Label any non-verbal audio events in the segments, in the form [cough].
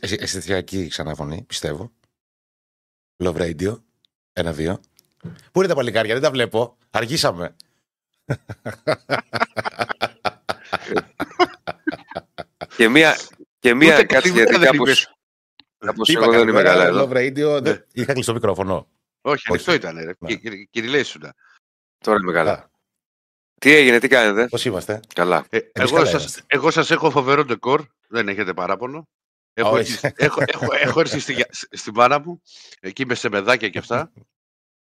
αισθητική ξαναφωνή, πιστεύω. Love Radio. Ένα-δύο. Πού είναι τα παλικάρια, δεν τα βλέπω. Αργήσαμε. και μία, και μία κάτι γιατί κάπως, κάπως εγώ δεν είμαι καλά εδώ. Love Radio, δεν... είχα κλειστό μικρόφωνο. Όχι, ανοιχτό ήταν. Ρε. Ναι. Κυριλέσουνα. Τώρα είμαι καλά. Τι έγινε, τι κάνετε; Πώς είμαστε; Καλά. Ε, εγώ, σας, εγώ σας έχω φοβερό ντεκόρ. Δεν έχετε παράπονο. Έχω, έρθει, έχω, έχω, έχω έρθει στη, στην πάρα μου. Εκεί με σεμεδάκια και αυτά.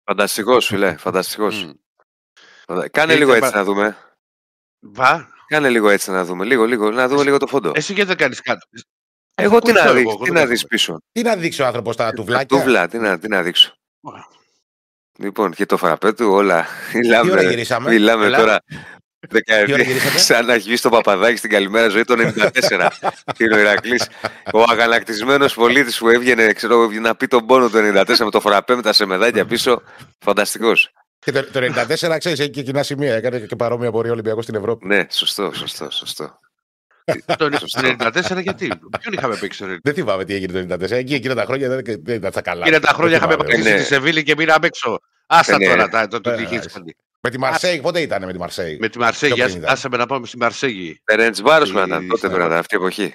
Φανταστικός, φιλέ. Φανταστικός. Mm. Κάνε λίγο έτσι να δούμε. Βα. Κάνε λίγο έτσι να δούμε. Λίγο, λίγο. Να δούμε λίγο το φόντο. Εσύ γιατί δεν κάνεις κάτι. Εγώ τι να, δεις, τι να δεις πίσω. Τι να δείξει ο άνθρωπος τα τουβλάκια; Τουβλά, τι να, τι να δείξω. Λοιπόν, και το φραπέ του όλα. Μιλάμε, μιλάμε τώρα Σαν να έχει βγει στο παπαδάκι στην καλημέρα ζωή το 94. Είναι ο Ηρακλής. Ο αγανακτισμένο πολίτης που έβγαινε ξέρω, να πει τον πόνο του 94 με το φραπέ με τα σεμεδάκια πίσω. Φανταστικός. Και το, το 94, ξέρεις, έχει και κοινά σημεία. Έκανε και παρόμοια πορεία Ολυμπιακός στην Ευρώπη. Ναι, σωστό, σωστό, σωστό. [laughs] το 94 γιατί; Ποιον είχαμε παίξει το Δεν θυμάμαι τι έγινε το 94. Εκεί εκείνα τα χρόνια δεν ήταν τα καλά. Εκείνα τα χρόνια είχαμε παίξει στη Σεβίλη και μείναμε έξω. Άστα ναι. τώρα το τι είχε με τη Μαρσέη, πότε ήταν με τη Μαρσέη; Με τη Μαρσέη, άσε με να πάμε στη Μαρσέη. Φερέντς Βάρος με ήταν τότε πρέπει αυτή η εποχή.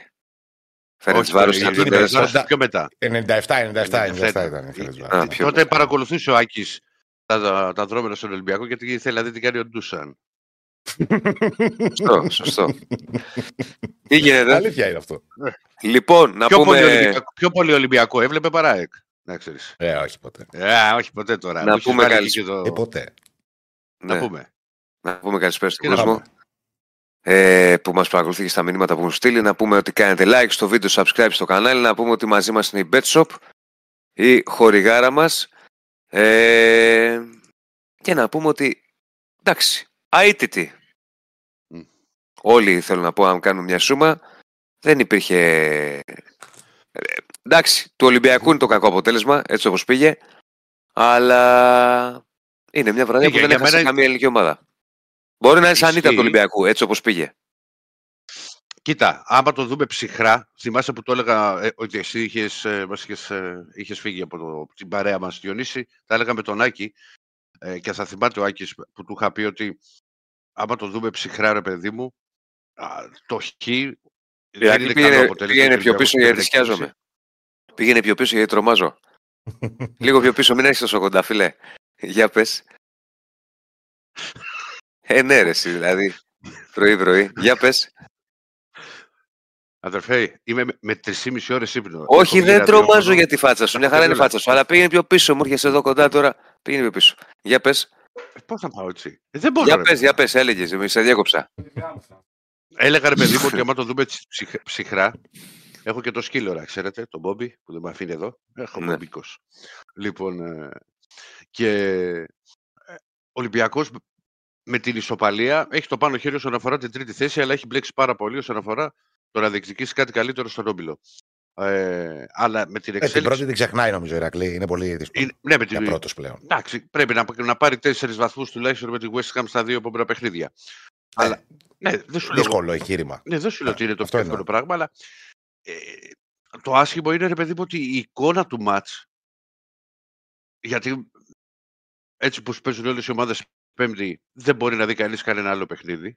Φερέντς Βάρος ήταν πιο μετά. 97, 97, 97 ήταν. Τότε παρακολουθούσε ο Άκης τα, τα δρόμενα στον Ολυμπιακό γιατί ήθελε να δει τι κάνει ο Ντούσαν. Σωστό, σωστό. [laughs] Τι γίνεται. Αλήθεια είναι αυτό. Λοιπόν, να πούμε. Πιο πολύ Ολυμπιακό έβλεπε παρά εκ. Να ξέρεις. Ε, όχι ποτέ. Ε, όχι ποτέ τώρα. Να πούμε καλή. Ε, ποτέ. Να ναι. πούμε. Να πούμε καλησπέρα στον κόσμο. Ε, που μας παρακολουθεί και στα μηνύματα που μου στείλει. Να πούμε ότι κάνετε like στο βίντεο, subscribe στο κανάλι. Να πούμε ότι μαζί μας είναι η BetShop, η χορηγάρα μας. Ε, και να πούμε ότι εντάξει, αίτητη. Mm. Όλοι θέλω να πω, αν κάνουμε μια σούμα, δεν υπήρχε... Ε, εντάξει, του Ολυμπιακού είναι το κακό αποτέλεσμα, έτσι όπως πήγε, αλλά είναι μια βραδιά που δεν έχασε μένα... καμία ελληνική ομάδα. Μπορεί να είναι σαν ήττα του Ολυμπιακού, έτσι όπως πήγε. Κοίτα, άμα το δούμε ψυχρά, θυμάσαι που το έλεγα ε, ότι εσύ είχες, ε, είχες, ε, είχες φύγει από το, την παρέα μας, Διονύση, τα έλεγα με τον Άκη ε, και θα θυμάται ο Άκης που του είχα πει ότι άμα το δούμε ψυχρά, ρε παιδί μου, το χ δεν είναι πήγαινε, πήγαινε πιο πίσω γιατί σκιάζομαι. Πήγαινε πιο πίσω γιατί τρομάζω. [laughs] Λίγο πιο πίσω, μην έχεις τόσο κοντά, φίλε. Για πες. Ε, ναι, ρε, δηλαδή. Πρωί-πρωί. Για πες. Αδερφέ, είμαι με 3,5 ώρες ύπνο. Όχι, δεν τρομάζω για τη φάτσα σου. Μια χαρά είναι η φάτσα σου. Αλλά πήγαινε πιο πίσω. Μου έρχεσαι εδώ κοντά τώρα. Πήγαινε πιο πίσω. Για πες. Ε, Πώς θα πάω έτσι; Ε, δεν μπορώ. Για πες, για πες, έλεγες. Εμείς σε διέκοψα. Έλεγα ρε παιδί μου ότι άμα το δούμε ψυχρά, έχω και το σκύλωρα, ξέρετε, τον Μπόμπι που δεν με αφήνει εδώ. Έχω ναι. Λοιπόν, ε, και ο Ολυμπιακός με την ισοπαλία έχει το πάνω χέρι όσον αφορά την τρίτη θέση, αλλά έχει μπλέξει πάρα πολύ όσον αφορά το να διεκδικήσει κάτι καλύτερο στον Όμπιλο. Ε, αλλά με την εξέλιξη... Ε, την πρώτη την ξεχνάει νομίζω η Ηρακλή. Είναι πολύ δύσκολο. ναι, με την... Για πρώτος πλέον. Εντάξει, πρέπει να, να πάρει τέσσερις βαθμούς τουλάχιστον με τη West Ham στα δύο επόμενα παιχνίδια. Ε, αλλά, ναι, δεν σου δύσκολο λέω... εγχείρημα. Ναι, δεν σου λέω ότι είναι το πιο εύκολο πράγμα, αλλά ε, το άσχημο είναι, ρε παιδί μου, ότι η εικόνα του ματ. γιατί έτσι που παίζουν όλες οι ομάδες Πέμπτη, δεν μπορεί να δει κανείς κανένα άλλο παιχνίδι.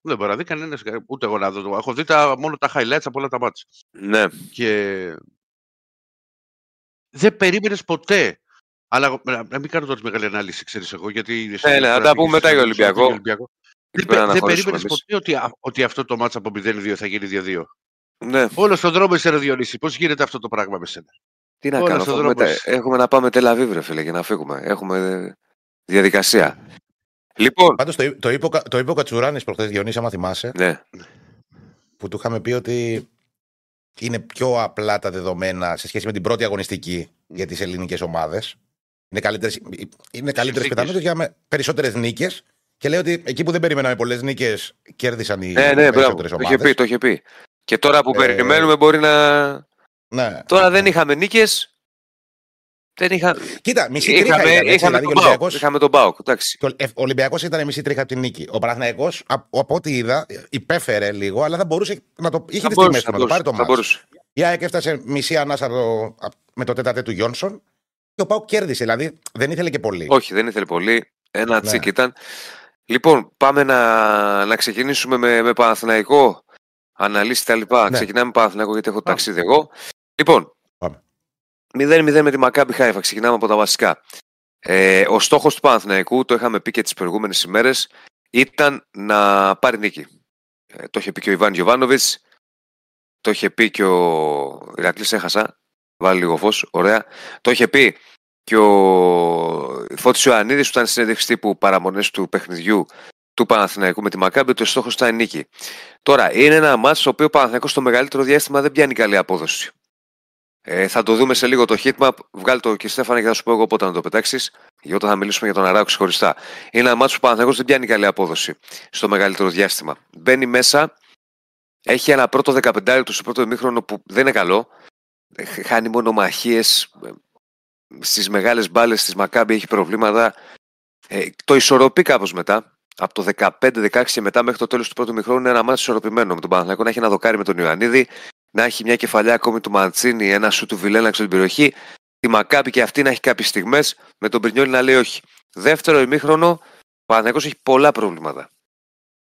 Δεν μπορεί να δει κανένας, ούτε εγώ να δω. Έχω δει τα, μόνο τα highlights από όλα τα μάτια. Ναι. Και δεν περίμενες ποτέ. Αλλά να μην κάνω τώρα μεγάλη ανάλυση, ξέρεις εγώ, γιατί. Ναι, ναι, να τα πούμε μετά για Ολυμπιακό. Δεν, δεν περίμενες ποτέ ότι, ότι αυτό το μάτσα από 0-2 θα γίνει 2-2. Ναι. Όλο στον δρόμο είσαι Διονύση. Πώς γίνεται αυτό το πράγμα με σένα; Τι να κάνω, έχουμε, έχουμε να πάμε τελαβίβρε, φίλε, για να φύγουμε. Έχουμε διαδικασία. Λοιπόν. Πάντως το, το, είπε, το είπε ο Κατσουράνης προχθές, Διονύση, άμα θυμάσαι. Ναι. Που του είχαμε πει ότι είναι πιο απλά τα δεδομένα σε σχέση με την πρώτη αγωνιστική για τις ελληνικές ομάδες. Είναι καλύτερε είναι καλύτερες πιθανότητες για περισσότερες νίκες. Και λέει ότι εκεί που δεν περιμέναμε πολλές νίκες, κέρδισαν οι ναι, ναι, περισσότερες ομάδε. Το είχε πει, το είχε πει. Και τώρα που ε... περιμένουμε μπορεί να. Ναι. Τώρα δεν είχαμε νίκες, Δεν είχα... Κοίτα, μισή τρίχα είχαμε, ήταν, έτσι, είχαμε, δηλαδή, τον Ολυμπιακός... είχαμε τον Μπάουκ. Ο Ολυμπιακός ήταν μισή τρίχα από την νίκη. Ο Παναθναϊκό, από ό,τι είδα, υπέφερε λίγο, αλλά δεν μπορούσε να το. Είχε τις στιγμές να το πάρει το μάτι. Η ΑΕΚ έφτασε μισή ανάσα με το τέταρτε του Γιόνσον και ο Πάουκ κέρδισε. Δηλαδή δεν ήθελε και πολύ. Όχι, δεν ήθελε πολύ. Ένα ναι. τσίκ ήταν. Λοιπόν, πάμε να, να ξεκινήσουμε με, με Παναθηναϊκό. Αναλύσεις τα λοιπά. Ναι. Ξεκινάμε με Παναθηναϊκό γιατί έχω ταξίδι εγώ. Λοιπόν, 0-0 με τη Μακάμπι Χάιφα. Ξεκινάμε από τα βασικά. Ε, ο στόχος του Παναθηναϊκού, το είχαμε πει και τις προηγούμενες ημέρες, ήταν να πάρει νίκη. Ε, το είχε πει και ο Ιβάν Γιοβάνοβιτ. Το είχε πει και ο. Ηρακλής έχασα. Βάλει λίγο φως. Ωραία. Το είχε πει και ο Φώτης Ιωαννίδης που ήταν συνέντευξη τύπου παραμονές του παιχνιδιού του Παναθηναϊκού με τη Μακάμπη, το στόχος ήταν η νίκη. Τώρα, είναι ένα μάτσο στο οποίο ο Παναθηναϊκός στο μεγαλύτερο διάστημα δεν πιάνει καλή απόδοση. Ε, θα το δούμε σε λίγο το heatmap. Βγάλει το και Στέφανα και θα σου πω εγώ πότε να το πετάξεις. Για όταν θα μιλήσουμε για τον Αράου ξεχωριστά. Είναι ένα μάτσο που ο Παναθηναϊκός δεν πιάνει καλή απόδοση στο μεγαλύτερο διάστημα. Μπαίνει μέσα, έχει ένα πρώτο 15 λεπτό στο πρώτο ημίχρονο που δεν είναι καλό. Ε, χάνει μονομαχίες. Ε, Στις μεγάλες μπάλες τη Μακάμπη έχει προβλήματα. Ε, το ισορροπεί κάπως μετά. Από το 15-16 και μετά μέχρι το τέλος του πρώτου μηχρόνου είναι ένα μάτι ισορροπημένο με τον Παναθηναϊκό να έχει ένα δοκάρι με τον Ιωαννίδη, να έχει μια κεφαλιά ακόμη του Μαντσίνη, ένα σου του Βιλένα στην περιοχή. Τη Μακάμπη και αυτή να έχει κάποιες στιγμές με τον Πρινιόλη να λέει όχι. Δεύτερο ημίχρονο, ο Παναθηναϊκός έχει πολλά προβλήματα.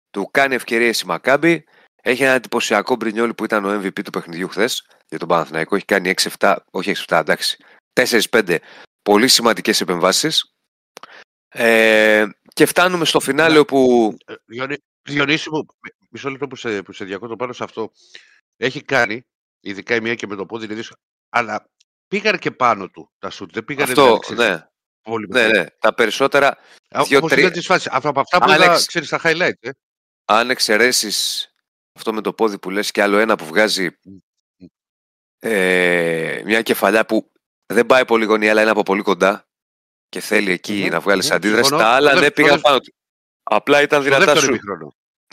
Του κάνει ευκαιρίες η Μακάμπη. Έχει ένα εντυπωσιακό Μπρινιόλη που ήταν ο MVP του παιχνιδιού χθες για τον Παναθηναϊκό. Έχει κάνει 6-7, όχι 6-7, εντάξει. 4-5 πολύ σημαντικές επεμβάσεις. Ε, και φτάνουμε στο φινάλε ναι. όπου. Ε, Διονύση μου, μισό λεπτό που σε, που σε διακόπτω πάνω σε αυτό. Έχει κάνει, ειδικά η μία και με το πόδι είναι δύσκολο, αλλά πήγαν και πάνω του τα σουτ. Δεν πήγαν αυτό, ναι. Πολύ ναι, ναι. Τα περισσότερα. Δύο, τρία... Αυτό από αυτά που είδα, εξ... ξέρεις, τα highlight. Ε. Αν εξαιρέσεις αυτό με το πόδι που λες και άλλο ένα που βγάζει ε, μια κεφαλιά που δεν πάει πολύ γωνία, αλλά είναι από πολύ κοντά και θέλει εκεί mm-hmm. να βγάλεις mm-hmm. αντίδραση. Τα άλλα ναι, πήγαν πάνω του. Απλά ήταν δυνατά σου.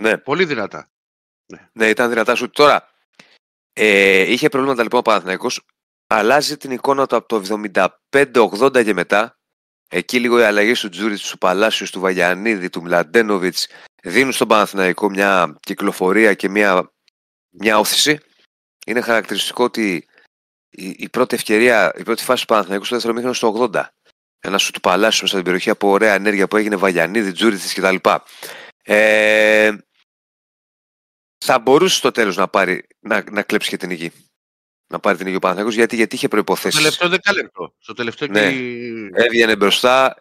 Ναι. Πολύ δυνατά. Ναι. ναι, ήταν δυνατά σου. Τώρα, ε, είχε προβλήματα λοιπόν ο Παναθηναϊκός. Αλλάζει την εικόνα του από το 75-80 και μετά. Εκεί λίγο οι αλλαγές του Τζούριτς, του Παλάσιου, του Βαγιανίδη, του Μλαντένοβιτς δίνουν στον Παναθηναϊκό μια κυκλοφορία και μια, μια όθηση. Είναι χαρακτηριστικό ότι η, η, πρώτη ευκαιρία, η πρώτη φάση του Παναθηναϊκού στο δεύτερο μήχρονο στο 80. Ένα σου του Παλάσιου μέσα στην περιοχή από ωραία ενέργεια που έγινε Βαγιανίδη, Τζούριθη κτλ. Ε, θα μπορούσε στο τέλος να, πάρει, να, να κλέψει και την υγεία. Να πάρει την υγεία ο Παναθηναϊκός γιατί, γιατί είχε προποθέσει. Στο τελευταίο δεκάλεπτο. Στο τελευταίο ναι. Έβγαινε μπροστά.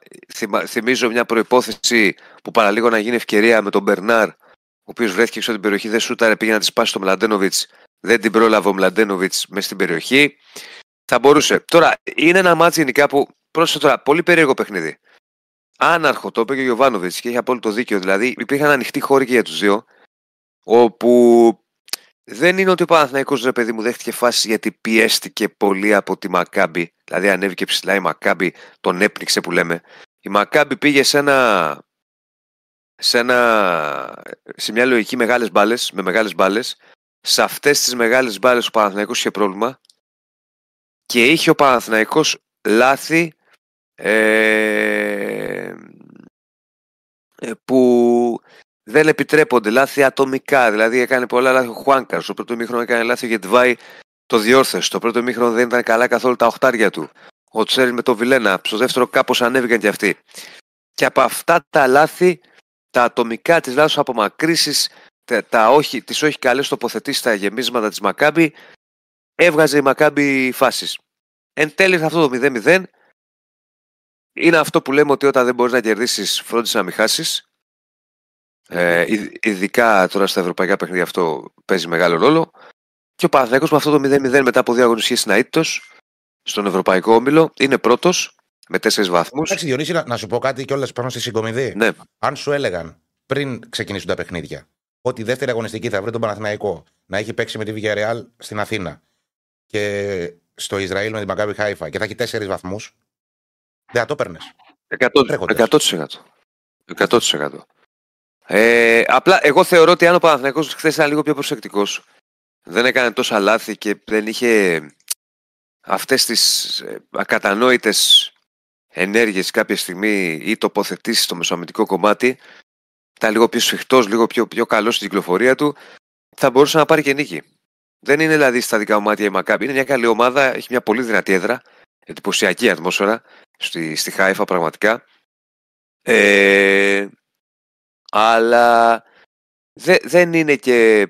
θυμίζω μια προπόθεση που παραλίγο να γίνει ευκαιρία με τον Μπερνάρ, ο οποίος βρέθηκε έξω από την περιοχή, δεν σούταρε, πήγε να της σπάσει το Μλαντένοβιτς δεν την πρόλαβε ο Μλαντένοβιτς μέσα στην περιοχή. Θα μπορούσε. Τώρα, είναι ένα μάτσο γενικά που. Πρόσεχε τώρα, πολύ περίεργο παιχνίδι. Άναρχο, το είπε και ο Γιωβάνοβιτς και έχει απόλυτο δίκιο. Δηλαδή, υπήρχαν ανοιχτοί χώροι και για τους δύο. Όπου δεν είναι ότι ο Παναθηναϊκός ρε παιδί μου δέχτηκε φάση γιατί πιέστηκε πολύ από τη Μακάμπη. Δηλαδή ανέβηκε ψηλά η Μακάμπη, τον έπνιξε που λέμε. Η Μακάμπη πήγε σε ένα. Σε, ένα, σε μια λογική μεγάλες μπάλες, με μεγάλες μπάλες σε αυτές τις μεγάλες μπάλες ο Παναθηναϊκός είχε πρόβλημα και είχε ο Παναθηναϊκός λάθη ε, ε, που δεν επιτρέπονται, λάθη ατομικά. Δηλαδή έκανε πολλά λάθη ο Χουάνκαρ. Στο πρώτο μήχρονο έκανε λάθη ο Γετβάη, το διόρθωσε. Στο πρώτο μήχρονο δεν ήταν καλά καθόλου τα οχτάρια του. Ο Τσέρι με το Βιλένα. Στο δεύτερο κάπως ανέβηκαν και αυτοί. Και από αυτά τα λάθη, τα ατομικά της λάθο απομακρύσει, τα, όχι, τις όχι καλές τοποθετήσεις στα γεμίσματα της Μακάμπη έβγαζε η Μακάμπη φάσεις. Εν τέλει αυτό το 0-0 είναι αυτό που λέμε ότι όταν δεν μπορείς να κερδίσεις φρόντισε να μην χάσεις. Ε, ειδικά τώρα στα ευρωπαϊκά παιχνίδια αυτό παίζει μεγάλο ρόλο. Και ο Παναθηναϊκός με αυτό το 0-0 μετά από δύο αγωνιστικές είναι αίτητος στον Ευρωπαϊκό Όμιλο. Είναι πρώτος με τέσσερις βαθμούς. Εντάξει Διονύση, να, να σου πω κάτι κιόλας πάνω στη συγκομιδή. Ναι. Αν σου έλεγαν πριν ξεκινήσουν τα παιχνίδια ότι η δεύτερη αγωνιστική θα βρει τον Παναθηναϊκό να έχει παίξει με τη Villarreal στην Αθήνα και στο Ισραήλ με την Μακάβη Χάιφα και θα έχει τέσσερις βαθμούς. Δεν θα το παίρνε. 100%. 100%. Ε, απλά εγώ θεωρώ ότι αν ο Παναθηναϊκός χθες ήταν λίγο πιο προσεκτικός, δεν έκανε τόσα λάθη και δεν είχε αυτές τις ε, ακατανόητες ενέργειες κάποια στιγμή ή τοποθετήσεις στο μεσοαμυντικό κομμάτι ήταν λίγο πιο σφιχτός, λίγο πιο, πιο καλός στην κυκλοφορία του θα μπορούσε να πάρει και νίκη. Δεν είναι δηλαδή στα δικά μου μάτια η Μακάμπη. Είναι μια καλή ομάδα, έχει μια πολύ δυνατή έδρα, εντυπωσιακή ατμόσφαιρα στη, στη Χάιφα πραγματικά. Ε, αλλά δε, δεν είναι και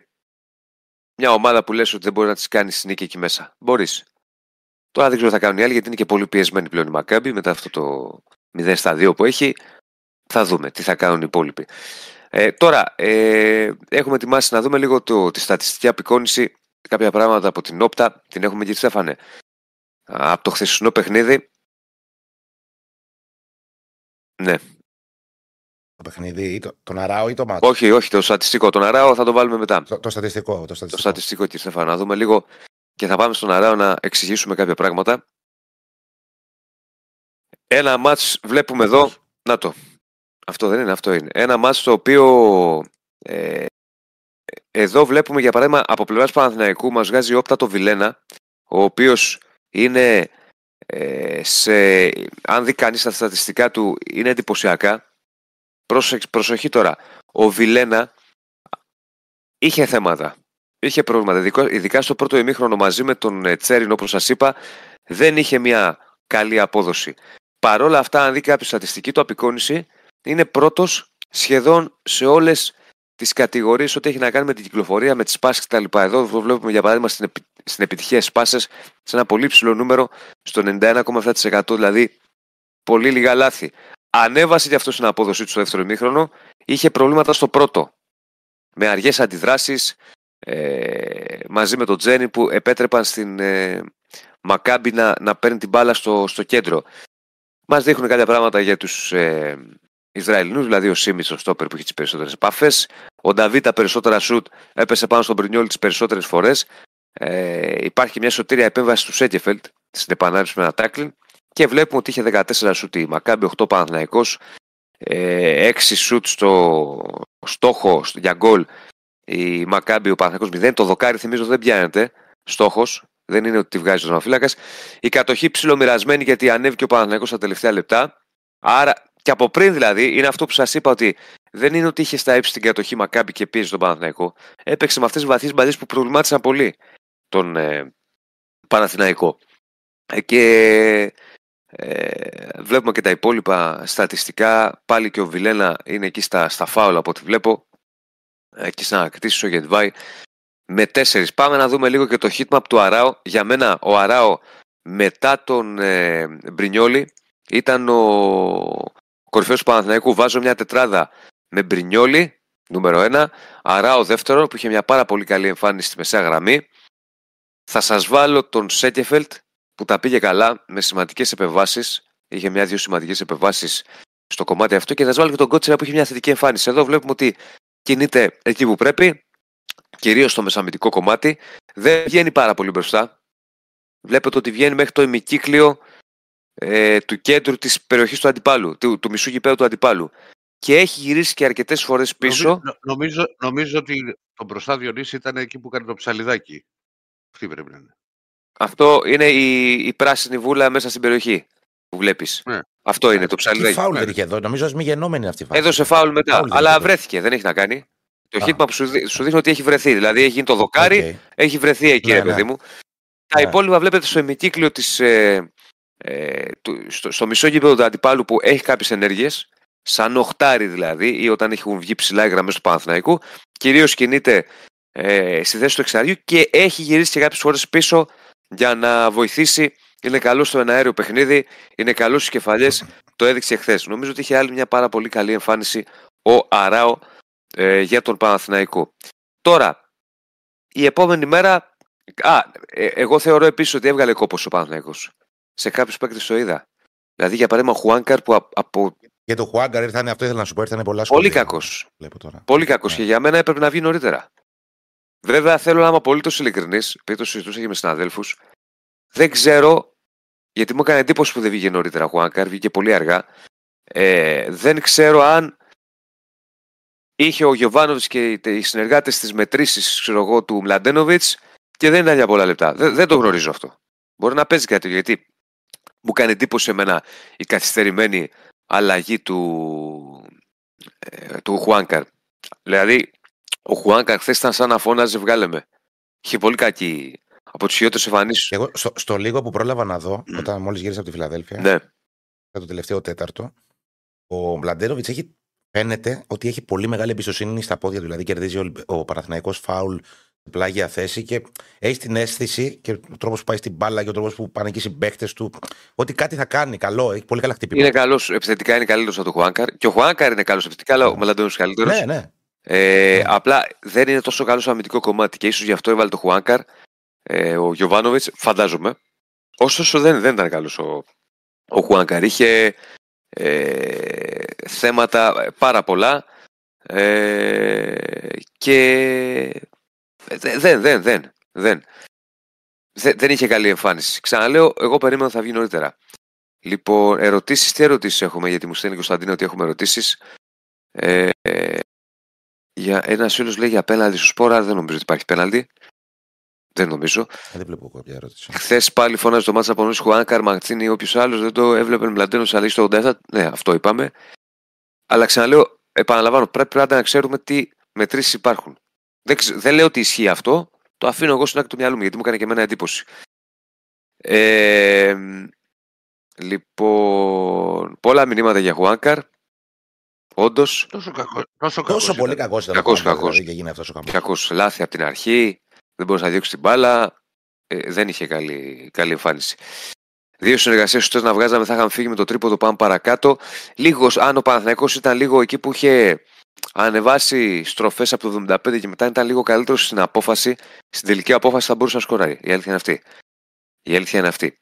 μια ομάδα που λες ότι δεν μπορεί να τη κάνεις νίκη εκεί μέσα. Μπορείς. Τώρα δεν ξέρω τι θα κάνουν οι άλλοι γιατί είναι και πολύ πιεσμένοι πλέον η Μακάμπη μετά αυτό το 0 στα 2 που έχει. Θα δούμε τι θα κάνουν οι υπόλοιποι. Ε, τώρα, ε, έχουμε ετοιμάσει να δούμε λίγο το, τη στατιστική απεικόνηση κάποια πράγματα από την όπτα. Την έχουμε κύριε Στέφανε. Από το χθεσινό παιχνίδι. Ναι. Το παιχνίδι, ή το, τον Αράο ή το μάτι. Όχι, όχι, το στατιστικό. Τον Αράο θα το βάλουμε μετά. Το, το στατιστικό. Το στατιστικό, το στατιστικό κύριε Στέφανε. Να δούμε λίγο και θα πάμε στον Αράο να εξηγήσουμε κάποια πράγματα. Ένα μάτς βλέπουμε εδώ. Να το. Αυτό δεν είναι, αυτό είναι. Ένα μάτς το οποίο ε, εδώ βλέπουμε για παράδειγμα από πλευράς Παναθηναϊκού μας βγάζει όπτα το Βιλένα ο οποίος είναι ε, σε, αν δει κανείς τα στατιστικά του είναι εντυπωσιακά προσοχή τώρα ο Βιλένα είχε θέματα είχε προβλήματα ειδικά στο πρώτο ημίχρονο μαζί με τον ε, Τσέριν όπως σας είπα δεν είχε μια καλή απόδοση παρόλα αυτά αν δει κάποια στατιστική του απεικόνηση είναι πρώτος σχεδόν σε όλες τις κατηγορίες ό,τι έχει να κάνει με την κυκλοφορία, με τις σπάσεις κτλ. Εδώ το βλέπουμε για παράδειγμα στην, επι... στην επιτυχία σπάσες σε ένα πολύ ψηλό νούμερο στο 91,7% δηλαδή πολύ λίγα λάθη. Ανέβασε και αυτός στην απόδοσή του στο δεύτερο ημίχρονο, είχε προβλήματα στο πρώτο. Με αργές αντιδράσεις, ε, μαζί με τον Τζένι που επέτρεπαν στην ε, Μακάμπι να, να παίρνει την μπάλα στο, στο κέντρο. Μας δείχνουν κάποια πράγματα για τους ε, Ισραηλινούς, δηλαδή ο Σίμιτ, ο Στόπερ που έχει τις περισσότερες επαφές. Ο Νταβί τα περισσότερα σουτ έπεσε πάνω στον Πρινιόλ τις περισσότερες φορές. Ε, υπάρχει μια σωτήρια επέμβαση του Σέκεφελτ στην επανάληψη με ένα τάκλιν. Και βλέπουμε ότι είχε 14 σουτ η Μακάμπη, 8 Παναθναϊκό, ε, 6 σουτ στο στόχο για γκολ η Μακάμπη, ο Παναθναϊκό 0. Το δοκάρι θυμίζω δεν πιάνεται. Στόχος, δεν είναι ότι τη βγάζει ο Ζωνοφύλακα. Η κατοχή ψιλομοιρασμένη γιατί ανέβηκε ο Παναθναϊκό στα τελευταία λεπτά. Άρα και από πριν δηλαδή, είναι αυτό που σας είπα ότι δεν είναι ότι είχε στα ύψη την κατοχή Μακάμπη και πίεζε τον Παναθηναϊκό. Έπαιξε με αυτές τις βαθιές μπαδίε που προβλημάτισαν πολύ τον ε, Παναθηναϊκό. Ε, και ε, βλέπουμε και τα υπόλοιπα στατιστικά. Πάλι και ο Βιλένα είναι εκεί στα, στα φάουλα από ό,τι βλέπω. Εκεί στην ανακτήσει ο Γετβάη. Με τέσσερις. Πάμε να δούμε λίγο και το hitmap του Αράο. Για μένα ο Αράο μετά τον ε, Μπρινιόλη ήταν ο, κορυφαίος του Παναθηναϊκού βάζω μια τετράδα με Μπρινιόλι, νούμερο 1, Αράο δεύτερο που είχε μια πάρα πολύ καλή εμφάνιση στη μεσαία γραμμή. Θα σας βάλω τον Σέκεφελτ που τα πήγε καλά με σημαντικές επεμβάσεις. Είχε μια-δύο σημαντικές επεμβάσεις στο κομμάτι αυτό και θα σα βάλω και τον Κότσερα που είχε μια θετική εμφάνιση. Εδώ βλέπουμε ότι κινείται εκεί που πρέπει, κυρίως στο μεσαμυντικό κομμάτι. Δεν βγαίνει πάρα πολύ μπροστά. Βλέπετε ότι βγαίνει μέχρι το ημικύκλιο ε, του κέντρου της περιοχής του αντιπάλου, του, του μισού γηπέδου του αντιπάλου. Και έχει γυρίσει και αρκετές φορές πίσω. Νομίζω, νομίζω, ότι το μπροστά Διονύση ήταν εκεί που έκανε το ψαλιδάκι. Αυτή πρέπει να είναι. Αυτό είναι η, η πράσινη βούλα μέσα στην περιοχή που βλέπεις. Ναι. Αυτό είναι το ψαλιδάκι. Τι φάουλ δεν είχε εδώ, νομίζω μη γεννόμενη αυτή η φάουλ. Έδωσε φάουλ μετά, φάουλ αλλά βρέθηκε, δεν έχει να κάνει. Το χίτμα που σου, σου δείχνει ότι έχει βρεθεί. Δηλαδή έχει γίνει το δοκάρι, έχει βρεθεί εκεί, ναι, ρε ναι. παιδί μου. Τα ναι. υπόλοιπα βλέπετε στο ημικύκλιο της, ε, ε, στο, στο μισό γήπεδο του αντιπάλου που έχει κάποιες ενέργειες, σαν οχτάρι δηλαδή, ή όταν έχουν βγει ψηλά οι γραμμές του Παναθηναϊκού, κυρίως κινείται ε, στη θέση του εξαριού και έχει γυρίσει και κάποιες φορές πίσω για να βοηθήσει. Είναι καλό στο εναέριο παιχνίδι, είναι καλό στις κεφαλιές. Το έδειξε χθες. Νομίζω ότι είχε άλλη μια πάρα πολύ καλή εμφάνιση ο Αράο ε, για τον Παναθηναϊκό. Τώρα, η επόμενη μέρα. Α, ε, εγώ θεωρώ επίσης ότι έβγαλε κόπος ο Παναθηναϊκός σε κάποιους παίκτες το είδα. Δηλαδή για παράδειγμα ο Χουάνκαρ που από. Για το Χουάνκαρ ήρθαν, αυτό ήθελα να σου πω, ήρθαν πολλά σχόλια. Πολύ κακό. Πολύ κακός ναι. και για μένα έπρεπε να βγει νωρίτερα. Βέβαια θέλω να είμαι απολύτως ειλικρινής, επειδή το συζητούσα και με συναδέλφους. Δεν ξέρω, γιατί μου έκανε εντύπωση που δεν βγήκε νωρίτερα ο Χουάνκαρ, βγήκε πολύ αργά. Ε, δεν ξέρω αν είχε ο Γιωβάνοβιτς και οι συνεργάτες τη μετρήσεις του Μλαντένοβιτς και δεν ήταν για πολλά λεπτά. Δεν, δεν το γνωρίζω αυτό. Μπορεί να παίζει κάτι γιατί μου κάνει εντύπωση εμένα η καθυστερημένη αλλαγή του, ε, του Χουάνκαρ. Δηλαδή, ο Χουάνκαρ χθες ήταν σαν να φώναζε βγάλε με. Είχε πολύ κακή από τι χειρότερε εμφανίσεις. Εγώ στο, στο, λίγο που πρόλαβα να δω, όταν μόλις γύρισα από τη Φιλαδέλφια, ναι. το τελευταίο τέταρτο, ο Μπλαντέροβιτ έχει φαίνεται ότι έχει πολύ μεγάλη εμπιστοσύνη στα πόδια του. Δηλαδή, κερδίζει ο, ο Παναθηναϊκός φάουλ πλάγια θέση και έχει την αίσθηση και ο τρόπος που πάει στην μπάλα και ο τρόπος που πάνε εκεί οι συμπαίχτε του ότι κάτι θα κάνει καλό. Έχει πολύ καλά χτυπήματα. Είναι καλός, επιθετικά είναι καλύτερος από τον Χουάνκαρ. Και ο Χουάνκαρ είναι καλός επιθετικά, αλλά ο Μελαντώνη είναι καλύτερος. Ναι, ναι. Ε, ναι. Απλά δεν είναι τόσο καλό στο αμυντικό κομμάτι και ίσως γι' αυτό έβαλε το Χουάνκαρ. Ε, ο Γιωβάνοβιτς, φαντάζομαι. Ωστόσο δεν, δεν ήταν καλός ο, ο Χουάνκαρ. Είχε ε, θέματα πάρα πολλά ε, και δεν, δεν, δεν, δεν, δεν. Δεν είχε καλή εμφάνιση. Ξαναλέω, εγώ περίμενα θα βγει νωρίτερα. Λοιπόν, ερωτήσεις, τι ερωτήσεις έχουμε, γιατί μου στέλνει ο Κωνσταντίνο ότι έχουμε ερωτήσεις. Ε, για, ένα φίλος λέει για πέναλτι στο σπόρα, δεν νομίζω ότι υπάρχει πέναλτι. Δεν νομίζω. Ε, δεν βλέπω κάποια ερώτηση. Χθες πάλι φώναζε το μάτσα από νωρίς Χουάνκαρ, Μαρτίνη ή όποιος άλλος δεν το έβλεπε Μπλαντένο αλλά στο 87. Ναι, αυτό είπαμε. Αλλά ξαναλέω, επαναλαμβάνω, πρέπει πάντα να ξέρουμε τι μετρήσεις υπάρχουν. Δεν, δεν λέω ότι ισχύει αυτό. Το αφήνω εγώ στην άκρη του μυαλού μου γιατί μου έκανε και εμένα εντύπωση. Ε, λοιπόν, πολλά μηνύματα για Χουάνκαρ. Όντως. Τόσο, κακός, τόσο, τόσο πολύ κακός ήταν. Κακός, κακός. Δηλαδή, κακός. Λάθη από την αρχή. Δεν μπορούσε να διώξει την μπάλα. Ε, δεν είχε καλή, καλή εμφάνιση. Δύο συνεργασίες σωστέ να βγάζαμε, θα είχαμε φύγει με το τρίποδο πάμε παρακάτω. Λίγος, αν ο Παναθηναϊκός ήταν λίγο εκεί που είχε ανεβάσει στροφές από το 75 και μετά ήταν λίγο καλύτερος στην απόφαση, στην τελική απόφαση θα μπορούσε να σκοράρει. Η αλήθεια είναι αυτή. Η αλήθεια είναι αυτή.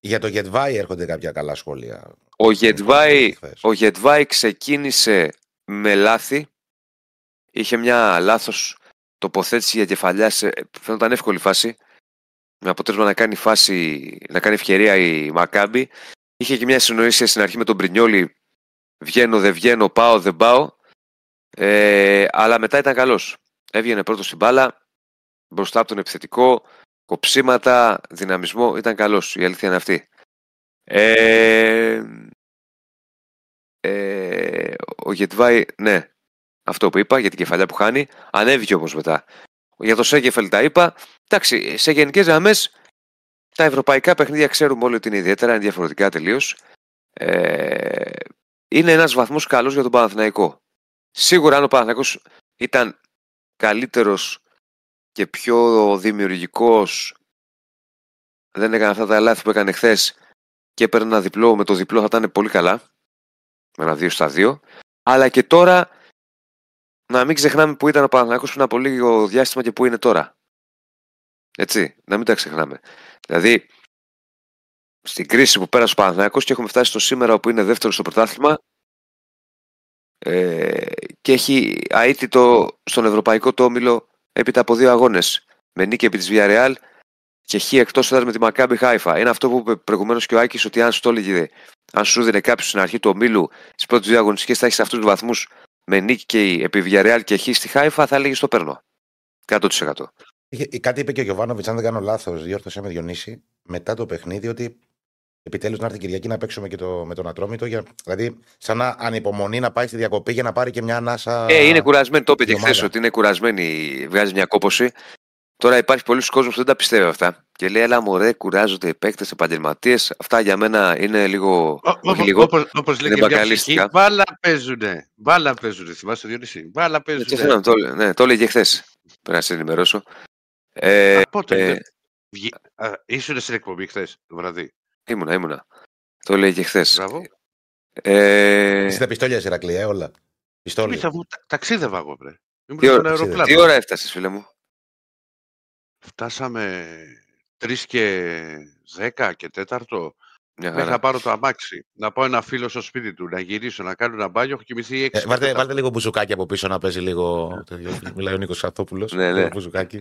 Για το Γετβάη έρχονται κάποια καλά σχόλια. Ο Γετβάη, ο Γετβάη ξεκίνησε με λάθη. Είχε μια λάθος τοποθέτηση για κεφαλιά. Σε, φαίνονταν εύκολη φάση. Με αποτέλεσμα να κάνει φάση, να κάνει ευκαιρία η Μακάμπη. Είχε και μια συνοήσια στην αρχή με τον Πρινιόλη. Βγαίνω, δεν βγαίνω, πάω, δεν πάω. Ε, αλλά μετά ήταν καλός. Έβγαινε πρώτος στην μπάλα, μπροστά από τον επιθετικό, κοψίματα, δυναμισμό, ήταν καλός. Η αλήθεια είναι αυτή. Ε, ε, ο Γετβάη, ναι, αυτό που είπα για την κεφαλιά που χάνει, ανέβηκε όμως μετά. Για το Σέγεφελ τα είπα. Εντάξει, σε γενικές γραμμές, τα ευρωπαϊκά παιχνίδια ξέρουμε όλοι ότι είναι ιδιαίτερα, είναι διαφορετικά τελείως. Ε, είναι ένας βαθμός καλός για τον Παναθηναϊκό. Σίγουρα αν ο Παναθηναϊκός ήταν καλύτερος και πιο δημιουργικός δεν έκανε αυτά τα λάθη που έκανε χθες και έπαιρνε ένα διπλό, με το διπλό θα ήταν πολύ καλά. Με ένα δύο στα δύο. Αλλά και τώρα να μην ξεχνάμε που ήταν ο Παναθηναϊκός πριν από λίγο διάστημα και που είναι τώρα. Έτσι, να μην τα ξεχνάμε. Δηλαδή, στην κρίση που πέρασε ο Παναθηναϊκός και έχουμε φτάσει στο σήμερα όπου είναι δεύτερο στο πρωτάθλημα, ε, και έχει αίτητο στον Ευρωπαϊκό το όμιλο έπειτα από δύο αγώνες. Με νίκη επί της Villarreal και χ εκτός έδρα με τη Μακάμπι Χάιφα. Είναι αυτό που είπε προηγουμένως και ο Άκης ότι αν σου το έλεγε, αν σου δίνει κάποιος στην αρχή του ομίλου στις πρώτες δύο αγωνιστικές θα έχεις αυτούς τους βαθμούς με νίκη και επί Villarreal και χ στη Χάιφα, θα έλεγε το παίρνω. 100%. Κάτι είπε και ο Γιωβάνοβιτς, αν δεν κάνω λάθος, διόρθωσε με Διονύση μετά το παιχνίδι ότι επιτέλους να έρθει Κυριακή να παίξουμε και το, με τον Ατρόμητο. Για, δηλαδή, σαν να ανυπομονεί να πάει στη διακοπή για να πάρει και μια ανάσα. Ε, είναι κουρασμένη. Το είπε και χθες ότι είναι κουρασμένη. Βγάζει μια κόποση. Τώρα υπάρχει πολλοί κόσμος που δεν τα πιστεύει αυτά. Και λέει, Ελά, μωρέ, κουράζονται οι παίκτες, επαγγελματίες. Αυτά για μένα είναι λίγο. Όπω λέει και μια ψυχή, μπάλα παίζουνε. Μπάλα παίζουνε. Θυμάσαι το Διονύση. Μπάλα παίζουνε. Ναι, το, ναι, το έλεγε χθες. Πρέπει να σε ενημερώσω. Ε, πότε. Ε, ήσουν στην εκπομπή χθες το βραδύ. Ήμουνα, ήμουνα. Το λέει και χθες. Μπράβο. Ε... Εσύ τα πιστόλια, Ηρακλή, ε, όλα. Πιστόλια. Τα, ταξίδευα εγώ, βρε. Τι ώρα, τι ώρα έφτασες, φίλε μου; Φτάσαμε 3 και 10 και 4. Μέχρι να πάρω το αμάξι. Να πάω ένα φίλο στο σπίτι του, να γυρίσω, να κάνω ένα μπάνιο. Έχω κοιμηθεί 6. Ε, βάλτε, βάλτε λίγο μπουζουκάκι από πίσω να παίζει λίγο. Μιλάει ο Νίκος Σαθόπουλος. ναι, ναι. Μπουζουκάκι.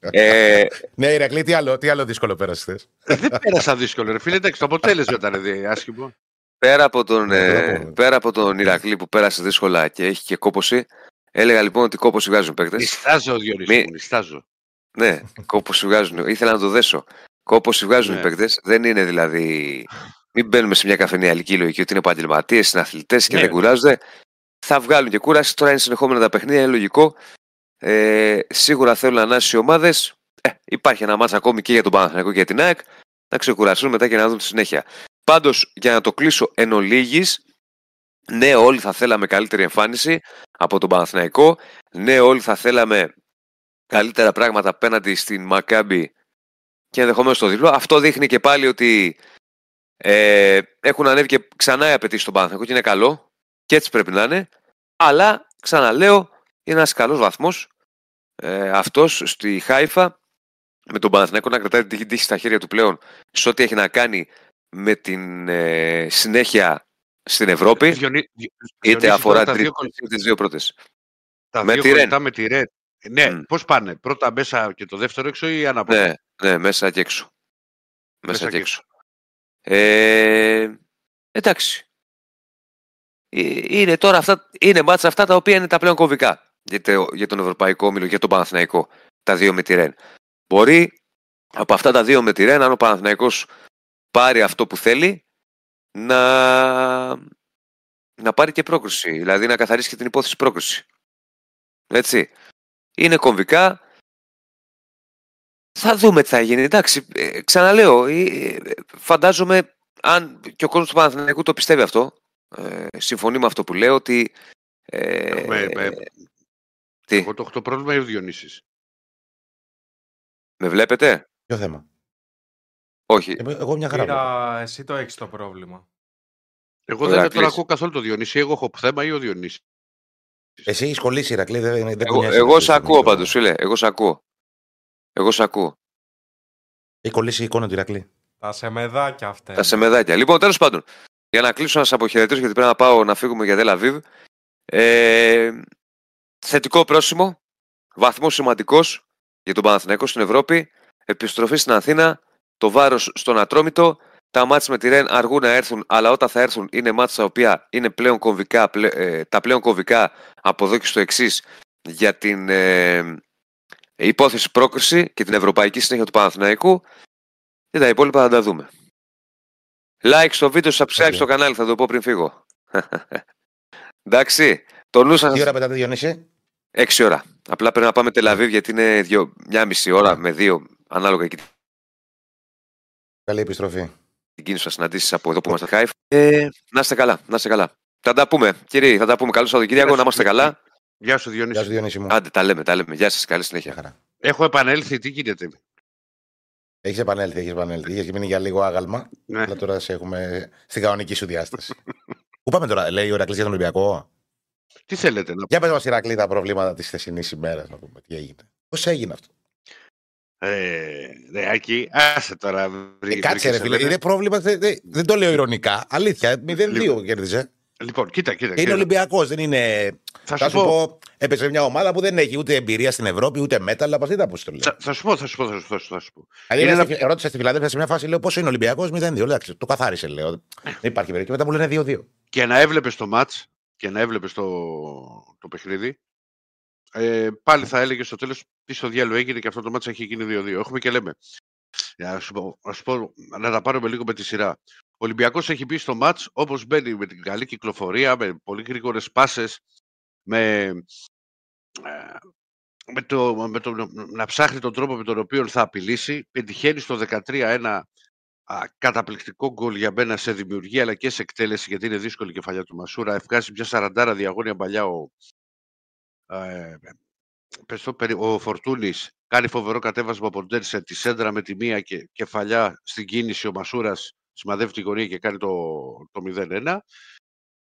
ε... Ναι, Ηρακλή, τι άλλο, τι άλλο δύσκολο πέρασες χθε. Δεν πέρασα δύσκολο, ρε φίλε. Εντάξει, το αποτέλεσμα ήταν άσχημο. Πέρα από τον, ε, πέρα από τον Ηρακλή που πέρασε δύσκολα και έχει και κόποση, έλεγα λοιπόν ότι κόποση βγάζουν παίκτες. Νιστάζω, Διονύση, Μη... νιστάζω. Ναι, κόποση βγάζουν. Ήθελα να το δέσω. Κόπος βγάζουν ναι. οι παίκτες. Δεν είναι δηλαδή. Μην μπαίνουμε σε μια καφενεία λογική ότι είναι επαγγελματίες, συναθλητέ και ναι. δεν κουράζονται. Θα βγάλουν και κούραση. Τώρα είναι συνεχόμενα τα παιχνίδια, είναι λογικό. Ε, σίγουρα θέλουν να ανάσει οι ομάδες. Ε, υπάρχει ένα μάτσα ακόμη και για τον Παναθηναϊκό και για την ΑΕΚ. Να ξεκουραστούν μετά και να δουν τη συνέχεια. Πάντως, για να το κλείσω εν ολίγης, ναι, όλοι θα θέλαμε καλύτερη εμφάνιση από τον Παναθηναϊκό. Ναι, όλοι θα θέλαμε καλύτερα πράγματα απέναντι στην Μακάμπη και ενδεχομένως στο διπλό. Αυτό δείχνει και πάλι ότι ε, έχουν ανέβει και ξανά οι απαιτήσεις στον Παναθηναϊκό και είναι καλό. Και έτσι πρέπει να είναι. Αλλά, ξαναλέω, είναι ένας καλός βαθμός ε, αυτός στη Χάιφα με τον Παναθηναϊκό να κρατάει την τύχη στα χέρια του πλέον σε ό,τι έχει να κάνει με την ε, συνέχεια στην Ευρώπη, Διονύ, είτε αφορά τις δύο, τις δύο πρώτες. Τα με δύο τη με τη Ρεν. Ναι, mm. πώς πάνε, πρώτα μέσα και το δεύτερο έξω ή ανάποδα; Ναι, ναι, μέσα και έξω. Μέσα, και έξω. Ε, εντάξει. Ε, είναι τώρα αυτά, είναι μάτσα αυτά τα οποία είναι τα πλέον κομβικά για, για τον Ευρωπαϊκό Όμιλο, για τον Παναθηναϊκό. Τα δύο με τη Ρεν. Μπορεί από αυτά τα δύο με τη Ρεν, αν ο Παναθηναϊκός πάρει αυτό που θέλει, να, να πάρει και πρόκριση. Δηλαδή να καθαρίσει και την υπόθεση πρόκριση. Έτσι. Είναι κομβικά. Θα δούμε τι θα γίνει. Εντάξει, ε, ξαναλέω, ε, φαντάζομαι αν και ο κόσμος του Παναθηναϊκού το πιστεύει αυτό, ε, συμφωνεί με αυτό που λέω, ότι... Ε, με, με, τι; Εγώ το έχω το πρόβλημα ή ο Διονύσης. Με βλέπετε; Ποιο θέμα; Όχι. Εγώ μια χαρά. Κύρα, εσύ το έχεις το πρόβλημα. Εγώ δεν τον ακούω καθόλου το Διονύση. Εγώ έχω θέμα ή ο Διονύσης; Εσύ έχεις κολλήσει, Ηρακλή. Δεν, δεν εγώ εγώ σε ακούω πάντως, φίλε. Εγώ σε ακούω. Εγώ σε ακούω. Έχει κολλήσει η εικόνα του Ηρακλή. Τα σεμεδάκια αυτά. Τα σεμεδάκια. Λοιπόν, τέλος πάντων, για να κλείσω να σας αποχαιρετήσω, γιατί πρέπει να πάω να φύγουμε για Δέλα Ε, θετικό πρόσημο. Βαθμός σημαντικός για τον Παναθηναϊκό στην Ευρώπη. Επιστροφή στην Αθήνα το βάρος στον Ατρόμητο. Τα μάτια με τη Ρεν αργούν να έρθουν, αλλά όταν θα έρθουν είναι μάτια τα οποία είναι πλέον κομβικά, ε, τα πλέον κομβικά από εδώ και στο εξής για την ε, υπόθεση πρόκριση και την ευρωπαϊκή συνέχεια του Παναθηναϊκού. Και τα υπόλοιπα θα τα δούμε. Like στο βίντεο, subscribe στο κανάλι, θα το πω πριν φύγω. [laughs] Εντάξει. Το νου σας... Τι ώρα πετάτε Διονύση; Έξι ώρα. Απλά πρέπει να πάμε Τελαβίβ γιατί είναι δυο, μια μισή ώρα με δύο ανάλογα εκεί Καλή επιστροφή. Την κίνηση σας συναντήσει από εδώ που είμαστε χάιφ. Ε, να είστε καλά, να είστε καλά. Θα τα πούμε, κύριε, θα τα πούμε. Καλό Σαββατοκύριακο, να είμαστε καλά. Γεια σου, Διονύση. Γεια σου, Διονύση μου. Άντε, τα λέμε, τα λέμε. Γεια σας, καλή συνέχεια. Χαρά. Έχω επανέλθει, τι γίνεται; Έχεις επανέλθει, έχεις επανέλθει. Είχες μείνει για λίγο άγαλμα. Ναι. Αλλά τώρα σε έχουμε στην κανονική σου διάσταση. Πού πάμε τώρα, λέει ο Ηρακλής για τον Ολυμπιακό; Τι θέλετε να Για πες μας, Ηρακλή, τα προβλήματα της χθεσινή ημέρας, να πούμε τι έγινε. Πώς έγινε αυτό; Ε, Άκη, άσε τώρα. Ε, κάτσε ρε φίλε, είναι πρόβλημα, δεν, δεν το λέω ηρωνικά. Αλήθεια, 0-2 λοιπόν, κέρδιζε. Λοιπόν, κοίτα, κοίτα. Είναι Ολυμπιακός, δεν είναι. Θα, θα σου πω, πω έπαιζε μια ομάδα που δεν έχει ούτε εμπειρία στην Ευρώπη, ούτε μέταλλα. Πα είδα πώ το λέω. Θα, θα, σου πω, θα σου πω. Θα σου πω, θα σου πω. Δηλαδή, ένα... στη, ρώτησα στη Φιλανδία σε μια φάση, λέω πόσο είναι Ολυμπιακός, 0-2. Εντάξει, το καθάρισε, λέω. δεν υπάρχει περίπτωση. Μετά μου λένε 2-2. Και να έβλεπες το ματ και να έβλεπες το, το παιχνίδι, ε, πάλι θα έλεγε στο τέλος τι στο διάλογο έγινε και αυτό το μάτσα έχει γίνει 2-2. Έχουμε και λέμε. Να σου, πω, να σου πω, να τα πάρουμε λίγο με τη σειρά. Ο Ολυμπιακός έχει μπει στο μάτς όπως μπαίνει με την καλή κυκλοφορία, με πολύ γρήγορες πάσες, με, ε, με, το, με το, να ψάχνει τον τρόπο με τον οποίο θα απειλήσει. Πετυχαίνει στο 13 ένα α, καταπληκτικό γκολ για μένα σε δημιουργία αλλά και σε εκτέλεση γιατί είναι δύσκολη η κεφαλιά του Μασούρα. Ευκάζει μια σαραντάρα διαγώνια παλιά ο, ε, ο Φορτούνης κάνει φοβερό κατέβασμα από τον τη σέντρα με τη μία και κεφαλιά στην κίνηση ο Μασούρας σημαδεύει τη γωνία και κάνει το, το 0-1.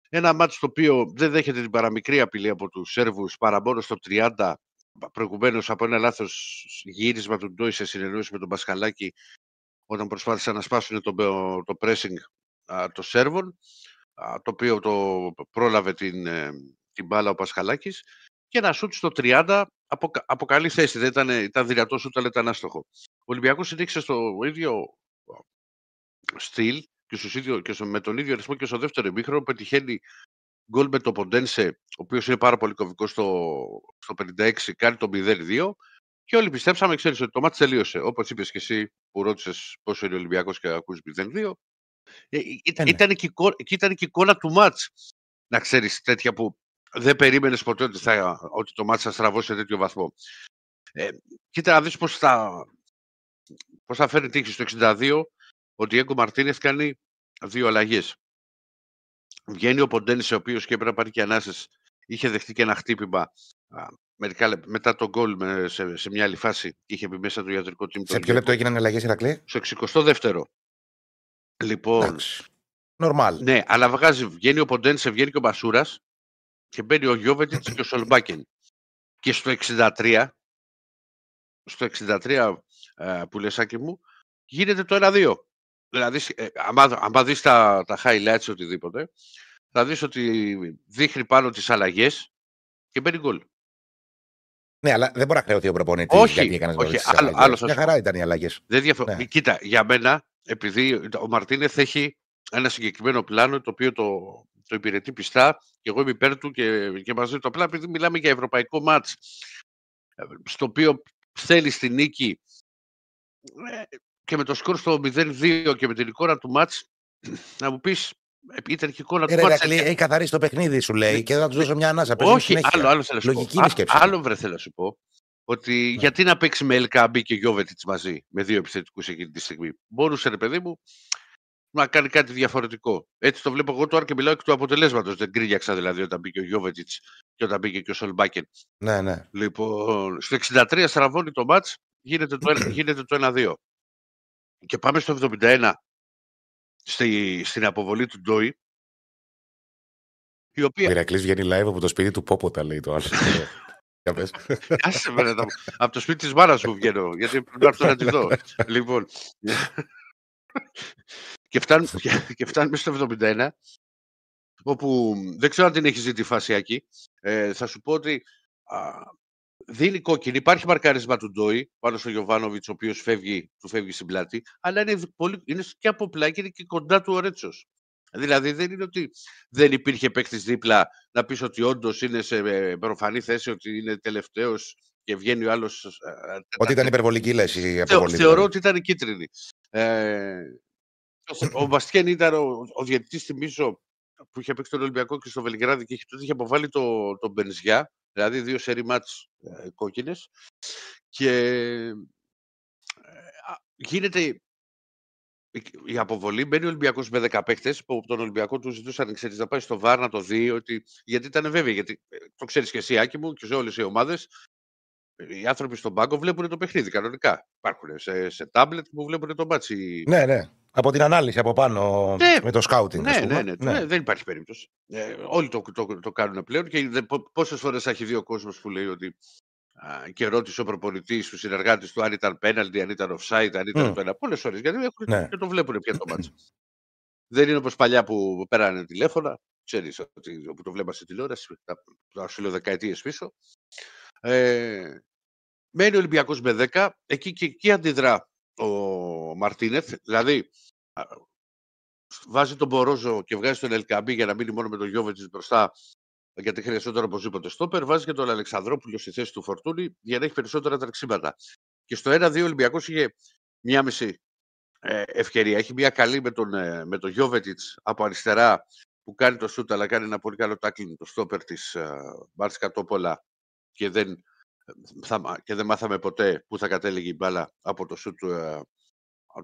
Ένα μάτι το οποίο δεν δέχεται την παραμικρή απειλή από τους Σέρβους παρά μόνο στο 30 προηγουμένως από ένα λάθος γύρισμα του Ντόι σε συνεννόηση με τον Πασχαλάκη όταν προσπάθησαν να σπάσουν το, το pressing των Σέρβων το οποίο το πρόλαβε την, ε, την μπάλα ο Πασχαλάκης και ένα σουτ στο 30 από, από καλή θέση. Δεν ήταν, ήταν δυνατό σουτ, αλλά ήταν άστοχο. Ο Ολυμπιακός συνέχισε στο ίδιο στυλ και, στο ίδιο, και στο, με τον ίδιο αριθμό και στο δεύτερο ημίχρονο πετυχαίνει γκολ με το Ποντένσε, ο οποίος είναι πάρα πολύ κομβικός στο, στο 56, κάνει το 0-2 και όλοι πιστέψαμε, ξέρεις ότι το μάτι τελείωσε. Όπως είπες και εσύ, που ρώτησες πόσο είναι ο Ολυμπιακός και ακούς 0-2. Ε, Ε, ήταν, ναι. ήταν, και, η εικόνα- και ήταν και η εικόνα του μάτς. Να ξέρεις τέτοια που δεν περίμενες ποτέ ότι, θα, ότι το μάτς θα στραβώσει σε τέτοιο βαθμό. Ε, κοίτα να δεις πώς θα, πώς θα φέρει τύχη στο 62 ο Διέγκο Μαρτίνεθ κάνει δύο αλλαγές. Βγαίνει ο Ποντένης, ο οποίος και έπρεπε να πάρει και ανάσες, είχε δεχτεί και ένα χτύπημα α, μερικά λεπ- μετά τον γκολ με- σε, σε μια άλλη φάση. Είχε μπει μέσα το ιατρικό team. Σε ποιο λεπτό έγιναν αλλαγές, Ηρακλή; Στο 62ο. Λοιπόν, Εντάξει. Νορμάλ. ναι, αλλά βγάζει, βγαίνει ο Ποντένης, βγαίνει και ο Μπασούρας και μπαίνει ο Γιώβετιτς και ο Σολμπάκεν. Και στο 63, στο 63 ε, που λες Άκη μου, γίνεται το 1-2. Δηλαδή, ε, άμα, άμα δεις τα, τα highlights οτιδήποτε, θα δεις ότι δείχνει πάνω τις αλλαγές και μπαίνει γκολ. Ναι, αλλά δεν μπορεί να χρεωθεί ο προπονητής Όχι, γιατί έκανες όχι, τις άλλο- αλλαγές. άλλος σας Μια πω. χαρά ήταν οι αλλαγές. Δεν διαφο... Ναι. Κοίτα, για μένα, επειδή ο Μαρτίνεθ έχει ένα συγκεκριμένο πλάνο το οποίο το, το υπηρετεί πιστά και εγώ είμαι υπέρ του και, και μαζί του απλά επειδή μιλάμε για ευρωπαϊκό μάτς ε, στο οποίο θέλεις τη νίκη ε, και με το σκορ στο 0-2 και με την εικόνα του μάτς να μου πεις ε, ήταν και η εικόνα Ε, του ρε, μάτς Ηρακλή, έτσι. έχει καθαρίσει το παιχνίδι, σου λέει, και θα τους δώσω μια ανάσα. Πες μου Όχι, συνέχεια. άλλο, άλλο θέλω να σου Λογική πω. είναι η Α- σκέψη. άλλο βρε θέλω να σου πω. Ότι γιατί να παίξει με LKB και Γιώβετιτς μαζί, με δύο επιθετικούς εκείνη τη στιγμή. Μπορούσε, ρε παιδί μου, να κάνει κάτι διαφορετικό. Έτσι το βλέπω εγώ τώρα και μιλάω εκ του αποτελέσματος. Δεν κρύγιαξα δηλαδή όταν μπήκε ο Γιώβετιτς και όταν μπήκε και ο Σολμπάκεν. Ναι, ναι. Λοιπόν, στο 63 στραβώνει το μάτς, γίνεται το, ένα- [clears throat] γίνεται το 1-2. Και πάμε στο 71, στη, στην αποβολή του Ντόι, η Ο οποία Ηρακλής βγαίνει live από το σπίτι του Πόποτα, λέει το άλλο. [laughs] Για πες. Άσε με ρε, τα- από το σπίτι της μάνας μου βγαίνω, γιατί πρέπει να έρθω να τη δω. [laughs] λοιπόν, και, φτάνουμε, και, και φτάνουμε στο 71, όπου δεν ξέρω αν την έχει δει τη φάση εκεί. Ε, θα σου πω ότι α, δίνει κόκκινη. Υπάρχει μαρκάρισμα του Ντόι πάνω στο Γιωβάνοβιτς, ο οποίος φεύγει, του φεύγει στην πλάτη, αλλά είναι, πολύ, είναι και από πλάτη, είναι και κοντά του ο Ρέτσος. Δηλαδή δεν είναι ότι δεν υπήρχε παίκτης δίπλα να πεις ότι όντως είναι σε ε, προφανή θέση, ότι είναι τελευταίος και βγαίνει ο άλλος... ε, Ότι ήταν υπερβολική λες η Θεω- αποβολή. θεωρώ δηλαδή. ότι ήταν κίτρινη. Ε, [clears throat] ο Μπαστιέν ήταν ο, ο διαιτητής, θυμίζω, που είχε παίξει τον Ολυμπιακό και στο Βελιγράδι και είχε, τότε είχε αποβάλει το, τον Μπενζιά, δηλαδή δύο σερί μάτς ε, κόκκινες. Και ε, α, γίνεται η- η αποβολή, μπαίνει ο Ολυμπιακός με 10 παίχτες, που από τον Ολυμπιακό του ζητούσαν ξέρεις, να πάει στο ΒΑΡ να το δει, ότι, γιατί ήταν βέβαιο, γιατί ε, το ξέρεις και εσύ Άκη μου και σε όλες οι ομάδες, οι άνθρωποι στον πάγκο βλέπουν το παιχνίδι κανονικά. Υπάρχουν σε, σε τάμπλετ που βλέπουν το μπάτσι. Ναι, ναι. Από την ανάλυση από πάνω Ναι. με το σκάουτινγκ. Ναι, ναι, ναι, ναι, δεν υπάρχει περίπτωση. Ε, όλοι το, το, το κάνουν πλέον και δεν- πο- πόσες φορές θα έχει δει ο κόσμος που λέει ότι α, και ρώτησε ο προπονητής του συνεργάτης του αν ήταν πέναλτι, αν ήταν offside, αν ήταν Μμ. το ένα. Πολλές φορές γιατί έχουν Ναι. και το βλέπουν πια το μάτσο. δεν είναι όπως παλιά που πέρανε τηλέφωνα. Ξέρεις ότι όπου το βλέπα στη τηλεόραση, τα, τα σου λέω δεκαετίε πίσω. Ε, μένει ο Ολυμπιακός με 10, εκεί και εκεί αντιδρά ο Μαρτίνεθ. Δηλαδή, α, βάζει τον Μπορόζο και βγάζει τον Ελκαμπή για να μείνει μόνο με τον Γιώβετζης μπροστά, γιατί χρειαζόταν οπωσδήποτε στόπερ. Βάζει και τον Αλεξανδρόπουλο στη θέση του Φορτούνη για να έχει περισσότερα τρεξίματα. Και στο 1-2 ο Ολυμπιακός είχε μία μισή ε, ευκαιρία. Έχει μία καλή με τον, ε, με τον Γιώβετιτς από αριστερά που κάνει το σούτ, αλλά κάνει ένα πολύ καλό τάκλινγκ το στόπερ της ε, Μάρτσκα Τόπολα και δεν, θα, και δεν μάθαμε ποτέ πού θα κατέληγε η μπάλα από το σούτ του, ε,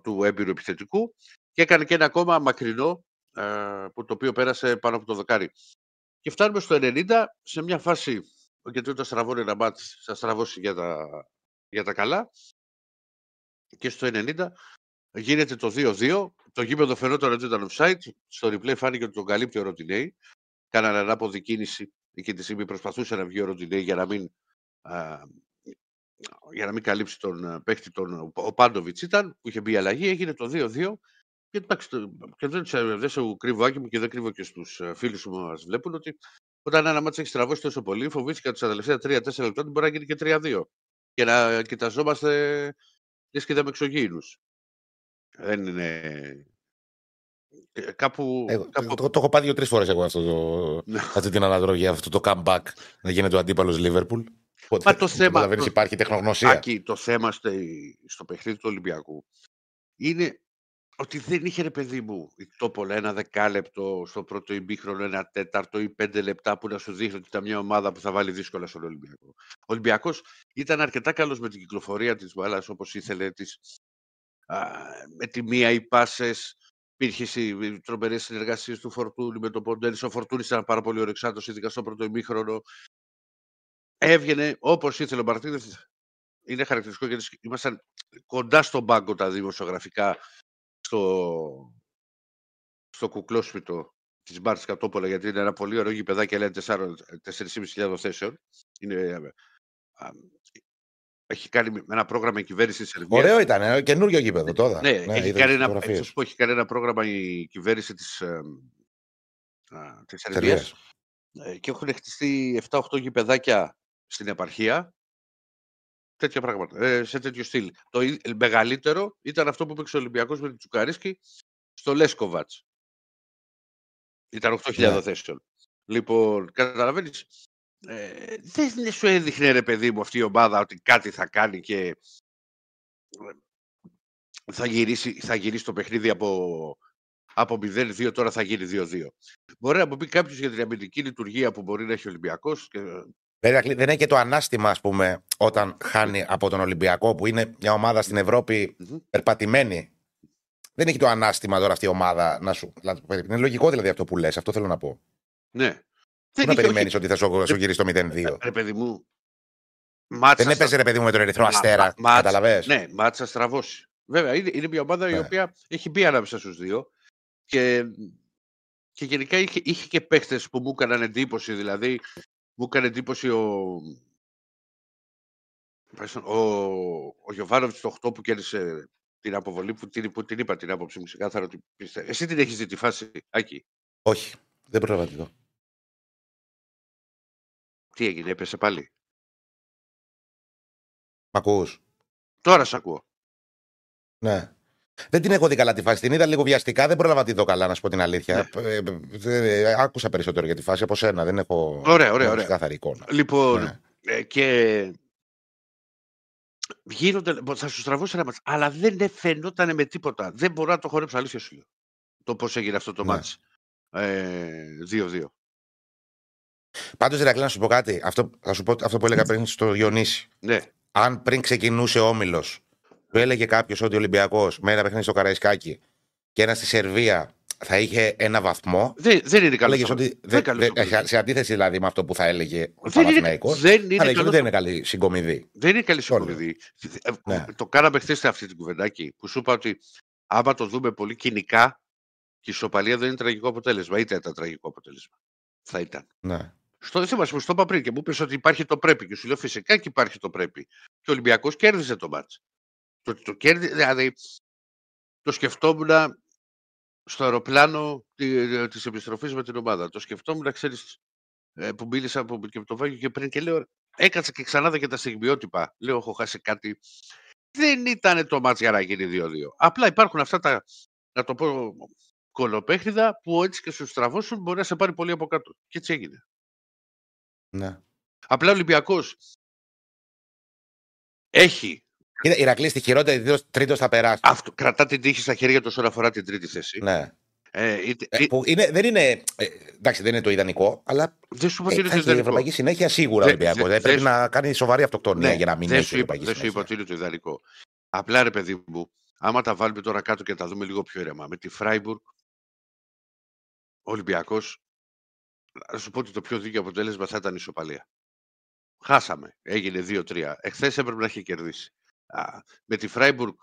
του έμπειρου επιθετικού και έκανε και ένα ακόμα μακρινό ε, που το οποίο πέρασε πάνω από το δοκάρι. Και φτάνουμε στο 90 σε μια φάση, γιατί όταν στραβώνει ένα μάτς θα στραβώσει για τα, για τα καλά και στο 90 γίνεται το 2-2. Το γήπεδο φαινόταν ότι ήταν offside. Στο replay φάνηκε ότι τον καλύπτει ο Ροντινέη. Κάνανε ανάποδη κίνηση. Εκείνη τη στιγμή προσπαθούσε να βγει ο Ροντινέη για να μην, α, για να μην καλύψει τον α, παίχτη. Τον, ο Πάντοβιτς ήταν που είχε μπει η αλλαγή. Έγινε το 2-2. Και, εντάξει, το- και δεν, σε, δεν σε κρύβω άκη μου και δεν κρύβω και στους φίλους που μας βλέπουν ότι όταν ένα μάτσο έχει στραβώσει τόσο πολύ, φοβήθηκα ότι στα τελευταία 3-4 λεπτά ότι μπορεί να γίνει και 3-2. Και να κοιταζόμαστε λες και είδαμε εξωγήινους. Δεν είναι... ε, Κάπου... Εγώ, κάπου... το, το έχω πάρει δύο-τρεις φορές εγώ αυτό το, Ναι. αυτή την αναδρογή, αυτό το comeback να γίνεται ο αντίπαλος Λίβερπουλ. Μα το θέμα- Καταλαβαίνεις, το- υπάρχει τεχνογνωσία. Άκη, το θέμα στο, στο παιχνίδι του Ολυμπιακού είναι ότι δεν είχε ρε παιδί μου η Τόπολα ένα δεκάλεπτο στο πρώτο ημίχρονο, ένα τέταρτο ή πέντε λεπτά που να σου δείχνει ότι ήταν μια ομάδα που θα βάλει δύσκολα στον Ολυμπιακό. Ο Ολυμπιακός ήταν αρκετά καλός με την κυκλοφορία της μπάλας όπως ήθελε, της, α, με τη μία οι πάσες. Υπήρχε οι τρομερές συνεργασίες του Φορτούνη με τον Ποντέλη. Ο Φορτούνης ήταν πάρα πολύ ορεξάτο, ειδικά στο πρώτο ημίχρονο. Έβγαινε όπως ήθελε ο Μαρτίνε. Είναι χαρακτηριστικό γιατί ήμασταν κοντά στον πάγκο τα δημοσιογραφικά στο, στο κουκλόσπιτο της Μπάρτ Κατόπολα, γιατί είναι ένα πολύ ωραίο γηπεδάκι, λέει 4.500 θέσεων. Είναι, έχει κάνει ένα πρόγραμμα η κυβέρνηση της Σερβίας. Ωραίο ήταν, ε, καινούριο γήπεδο τώρα. Ναι, ναι έχει, κάνει ένα, πω, έχει κάνει ένα πρόγραμμα η κυβέρνηση της της Σερβίας ε, και έχουν χτιστεί 7-8 γηπεδάκια στην επαρχία τέτοια πράγματα, ε, σε τέτοιο στυλ. Το μεγαλύτερο ήταν αυτό που έπαιξε ο Ολυμπιακός με την Τσουκαρίσκη στο Λέσκοβατς. Ήταν 8.000 ναι. θέσεων. Λοιπόν, καταλαβαίνεις. Ε, δεν σου έδειχνε ρε παιδί μου αυτή η ομάδα ότι κάτι θα κάνει και ε, θα γυρίσει, θα γυρίσει το παιχνίδι από, από 0-2, τώρα θα γίνει 2-2. Μπορεί να μου πει κάποιος για την αμυντική λειτουργία που μπορεί να έχει ο Ολυμπιακός δεν είναι και το ανάστημα, ας πούμε, όταν χάνει από τον Ολυμπιακό, που είναι μια ομάδα στην Ευρώπη περπατημένη. Δεν έχει το ανάστημα τώρα αυτή η ομάδα να σου. Είναι λογικό δηλαδή αυτό που λες, αυτό θέλω να πω. Ναι. Δεν να περιμένεις ότι θα σου, σου γυρίσει το 0-2. Ρε παιδί μου. Μάτσα δεν έπαιζε ρε παιδί μου με τον Ερυθρό Αστέρα. Καταλαβέ. Ναι, μάτσα στραβώσει. Βέβαια, είναι, είναι μια ομάδα ναι. η οποία έχει μπει ανάμεσα στους δύο. Και, και γενικά είχε, είχε και παίχτες που μου έκαναν εντύπωση. Δηλαδή, μου έκανε εντύπωση ο, ο, ο Γιωβάνοβιτς το 8 που κέρδισε την αποβολή που την, που την είπα την άποψη μου ξεκάθαρα ότι πιστεύω. Εσύ την έχεις δει τη φάση, Άκη; Όχι, δεν πρόλαβα τη δω. Τι έγινε, έπεσε πάλι; Μ' ακούς; Τώρα σ' ακούω. Ναι. Δεν την έχω δει καλά τη φάση. Την είδα λίγο βιαστικά. Δεν πρόλαβα να τη δω καλά, να σου πω την αλήθεια. Ναι. Ε, ε, ε, άκουσα περισσότερο για τη φάση από σένα. Δεν έχω ωραία, ωραία, ωραία. καθαρή εικόνα. Λοιπόν, ναι. ε, και γίνονται, θα σου στραβώσει ένα μάτς, αλλά δεν φαινόταν με τίποτα. Δεν μπορώ να το χορέψω, αλήθεια σου λέω. Το πώς έγινε αυτό το ναι. μάτς. Ε, 2-2. Πάντως, Ρακλή, να σου πω κάτι. Αυτό, θα σου πω αυτό που έλεγα πριν στο Διονύση. Ναι. Αν πριν ξεκινούσε ο Όμιλος του έλεγε κάποιος ότι ο Ολυμπιακός με ένα παιχνίδι στο Καραϊσκάκι και ένα στη Σερβία θα είχε ένα βαθμό. Δεν, δεν είναι καλός. Ότι, δεν, δεν, σε αντίθεση δηλαδή με αυτό που θα έλεγε ο Παναθηναϊκός. Δεν είναι, αλλά δεν είναι καλή συγκομιδή. Δεν είναι καλή συγκομιδή. Ε, ναι. Το κάναμε χθες αυτή την κουβεντάκι που σου είπα ότι άμα το δούμε πολύ κοινικά και η ισοπαλία δεν είναι τραγικό αποτέλεσμα. Είτε ήταν τραγικό αποτέλεσμα. Θα ήταν. Ναι. Στο θέμα που το είπα πριν και μου είπε ότι υπάρχει το πρέπει. Και σου λέω φυσικά και υπάρχει το πρέπει. Και ο Ολυμπιακός κέρδισε το μάτς. Το, το κέρδι, δηλαδή, το σκεφτόμουν στο αεροπλάνο τη της επιστροφής με την ομάδα. Το σκεφτόμουν, ξέρεις, ε, που μίλησα από και το Βάγιο και πριν και λέω, έκατσα και ξανά και τα στιγμιότυπα. Λέω, έχω χάσει κάτι. Δεν ήταν το μάτς για να γίνει 2-2. Απλά υπάρχουν αυτά τα, να το πω, κολοπέχνιδα που έτσι και σου στραβώσουν μπορεί να σε πάρει πολύ από κάτω. Και έτσι έγινε. Ναι. Απλά ο Ολυμπιακός έχει η Ηρακλή στη χειρότερη τρίτος θα περάσει. Αυτό, κρατά την τύχη στα χέρια τους όσον αφορά την τρίτη θέση. Ναι. Ε, ε, που είναι, δεν είναι. Ε, εντάξει, δεν είναι το ιδανικό, αλλά. Δεν σου είπα ότι είναι η Ευρωπαϊκή συνέχεια σίγουρα ο Ολυμπιακό. Δεν πρέπει να κάνει σοβαρή αυτοκτονία ναι, για να μην έχει η Ευρωπαϊκή Δεν σου είπα ότι είναι το ιδανικό. Απλά ρε παιδί μου, άμα τα βάλουμε τώρα κάτω και τα δούμε λίγο πιο ήρεμα. Με τη Φράιμπουργκ, ο Ολυμπιακός, να σου πω ότι το πιο δίκαιο αποτέλεσμα θα ήταν η ισοπαλία. Χάσαμε. Έγινε 2-3. Εχθές έπρεπε να έχει κερδίσει με τη Φράιμπουργκ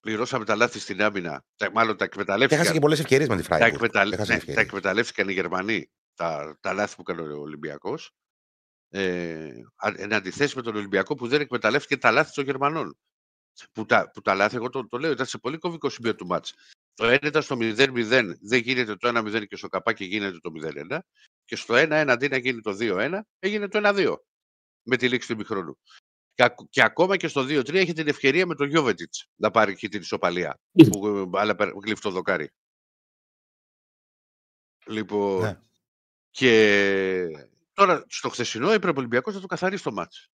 πληρώσαμε τα λάθη στην άμυνα. Μάλλον τα εκμεταλλεύτηκαν. Έχασε και πολλές ευκαιρίες με τη Φράιμπουργκ. Τα, εκμεταλλ... ναι, τα εκμεταλλεύτηκαν οι Γερμανοί τα, τα λάθη που έκανε ο Ολυμπιακός. Ε, εν αντιθέσει με τον Ολυμπιακό που δεν εκμεταλλεύτηκε τα λάθη των Γερμανών. Που τα, που τα λάθη, εγώ το, το λέω, ήταν σε πολύ κομβικό σημείο του μάτς. Το 1 ήταν στο 0-0, δεν γίνεται το 1-0 και στο καπάκι γίνεται το 0-1. Και στο 1-1 αντί να γίνει το 2-1, έγινε το 1-2 με τη λήξη του μηχρόνου. Και, ακόμα και στο 2-3 έχει την ευκαιρία με τον Γιώβετιτς να πάρει και την ισοπαλία. που αλλά γλύφει το δοκάρι. Λοιπόν. Ναι. Και τώρα στο χθεσινό έπρεπε ο Ολυμπιακός να το καθαρίσει το μάτς.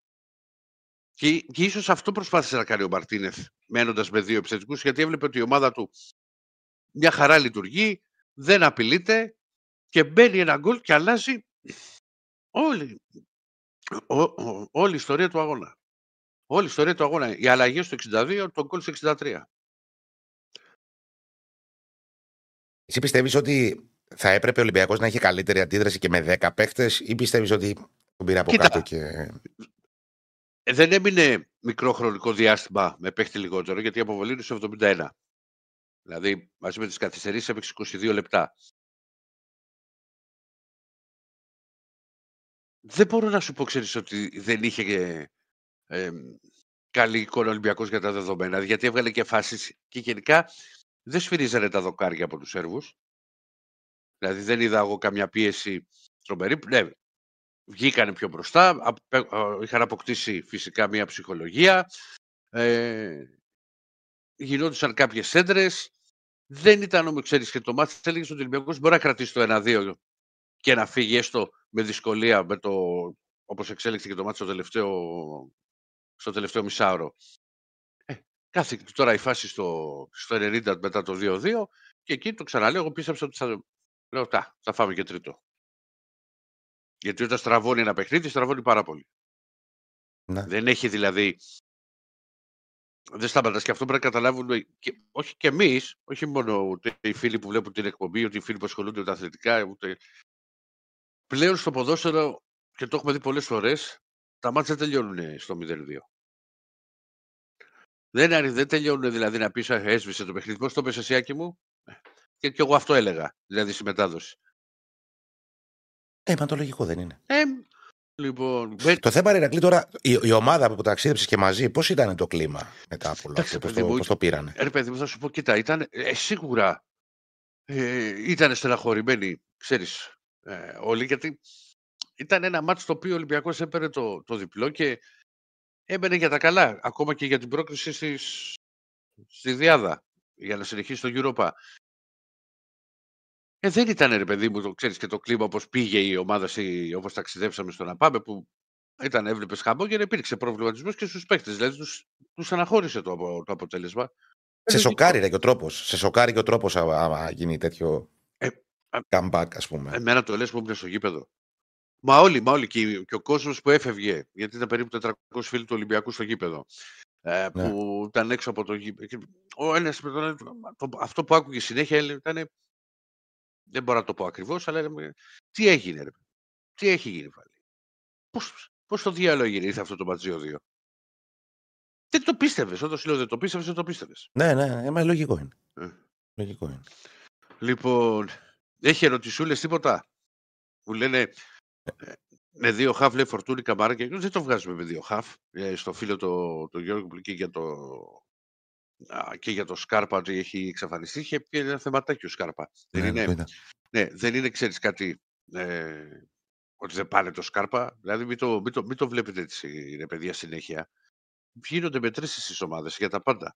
Και, και ίσως αυτό προσπάθησε να κάνει ο Μαρτίνεθ μένοντας με δύο επιθετικούς, γιατί έβλεπε ότι η ομάδα του μια χαρά λειτουργεί, δεν απειλείται και μπαίνει ένα γκολ και αλλάζει όλη, ό, όλη η ιστορία του αγώνα. Όλη η ιστορία του αγώνα. Οι αλλαγές στο 62, το γκολ στο 63. Εσύ πιστεύεις ότι θα έπρεπε ο Ολυμπιακός να έχει καλύτερη αντίδραση και με 10 παίχτες, ή πιστεύεις ότι τον πήρε από κάτω και. Ε, δεν έμεινε μικρό χρονικό διάστημα με παίχτη λιγότερο, γιατί η αποβολή είναι στο 71. Δηλαδή, μαζί με τις καθυστερήσεις έπαιξε 22 λεπτά. Δεν μπορώ να σου πω, ξέρεις, ότι δεν είχε ε, καλή εικόνα Ολυμπιακός για τα δεδομένα, γιατί έβγαλε και φάσεις και γενικά δεν σφυρίζανε τα δοκάρια από τους Σέρβους. Δηλαδή δεν είδα εγώ καμιά πίεση τρομερή. Ναι, βγήκανε πιο μπροστά, είχαν αποκτήσει φυσικά μια ψυχολογία, ε, γινόντουσαν κάποιες έντρες, δεν ήταν όμως, ξέρεις και το μάτι. Έλεγε ότι ο Ολυμπιακός μπορεί να κρατήσει το 1-2 και να φύγει έστω με δυσκολία με το, όπως εξέλιξε και το μάτι στο τελευταίο, στο τελευταίο μισάωρο. Ε, κάθε τώρα η φάση στο, στο 90 μετά το 2-2 και εκεί το ξαναλέω, εγώ πίστεψα ότι θα, λέω, τα, θα φάμε και τρίτο. Γιατί όταν στραβώνει ένα παιχνίδι, στραβώνει πάρα πολύ. Ναι. Δεν έχει δηλαδή δεν σταματάς και αυτό πρέπει να καταλάβουν και, όχι και εμείς, όχι μόνο ούτε οι φίλοι που βλέπουν την εκπομπή, ούτε οι φίλοι που ασχολούνται με τα αθλητικά, ούτε... Πλέον στο ποδόσφαιρο, και το έχουμε δει πολλές φορές, τα μάτια δεν τελειώνουν στο 0-2. Δεν, δεν τελειώνουν δηλαδή να πεις έσβησε το παιχνίδι. Πώς το πες εσύ, μου; Και, και εγώ αυτό έλεγα, δηλαδή στη μετάδοση. Ε, μα το λογικό δεν είναι. Ε, Λοιπόν, το θέμα είναι, Ρακλή, τώρα η, η ομάδα που ταξίδεψε και μαζί, πώς ήταν το κλίμα μετά από όλο αυτό, πώς το, το πήρανε; Ρε παιδί μου, θα σου πω, κοίτα, ήταν ε, σίγουρα ε, ήταν στεναχωρημένοι, ξέρεις, ε, όλοι, γιατί ήταν ένα μάτι το οποίο ο Ολυμπιακός έπαιρνε το, το διπλό και έμπαινε για τα καλά, ακόμα και για την πρόκριση στις, στη Διάδα, για να συνεχίσει το Europa. Ε, δεν ήταν ρε παιδί μου, το ξέρεις και το κλίμα όπως πήγε η ομάδα, όπως ταξιδέψαμε στο να πάμε, που ήταν, έβλεπες χαμό και υπήρξε προβληματισμός και στους παίκτες, δηλαδή τους, τους αναχώρησε το, το αποτέλεσμα. Σε σοκάρει ρε, και ο τρόπος, σε σοκάρει και ο τρόπος άμα γίνει τέτοιο ε, comeback ας πούμε. Εμένα το λες που ήμουν στο γήπεδο. Μα όλοι, μα όλοι και, και ο κόσμος που έφευγε, γιατί ήταν περίπου 400 φίλοι του Ολυμπιακού στο γήπεδο, ε, ναι. που ήταν έξω από το γήπεδο. Ο ένας, αυτό που άκουγε συνέχεια ήταν δεν μπορώ να το πω ακριβώς, αλλά τι έγινε, ρε. Τι έχει γίνει πάλι; Πώς, πώς το διάλογο έγινε, ήρθε αυτό το ματζίο 2. Δεν το πίστευες. Όταν σου λέω δεν το πίστευες, δεν το πίστευες. Ναι, ναι, ναι, λογικό είναι. Ε. Λογικό είναι. Λοιπόν, έχει ερωτησούλες τίποτα που λένε ε, με δύο χαφ λέει Φορτούνη Καμάρα και δεν το βγάζουμε με δύο χαφ. Ε, στο φίλο το, το Γιώργο που για το, και για το Σκάρπα ότι έχει εξαφανιστεί. Είχε πει ένα θεματάκι ο Σκάρπα. δεν ναι, είναι, ναι, δεν είναι, ξέρεις κάτι, ε, ότι δεν πάνε το Σκάρπα. Δηλαδή μην το, μην το, μην το βλέπετε έτσι, ρε παιδιά, συνέχεια. Γίνονται μετρήσεις στις ομάδες για τα πάντα.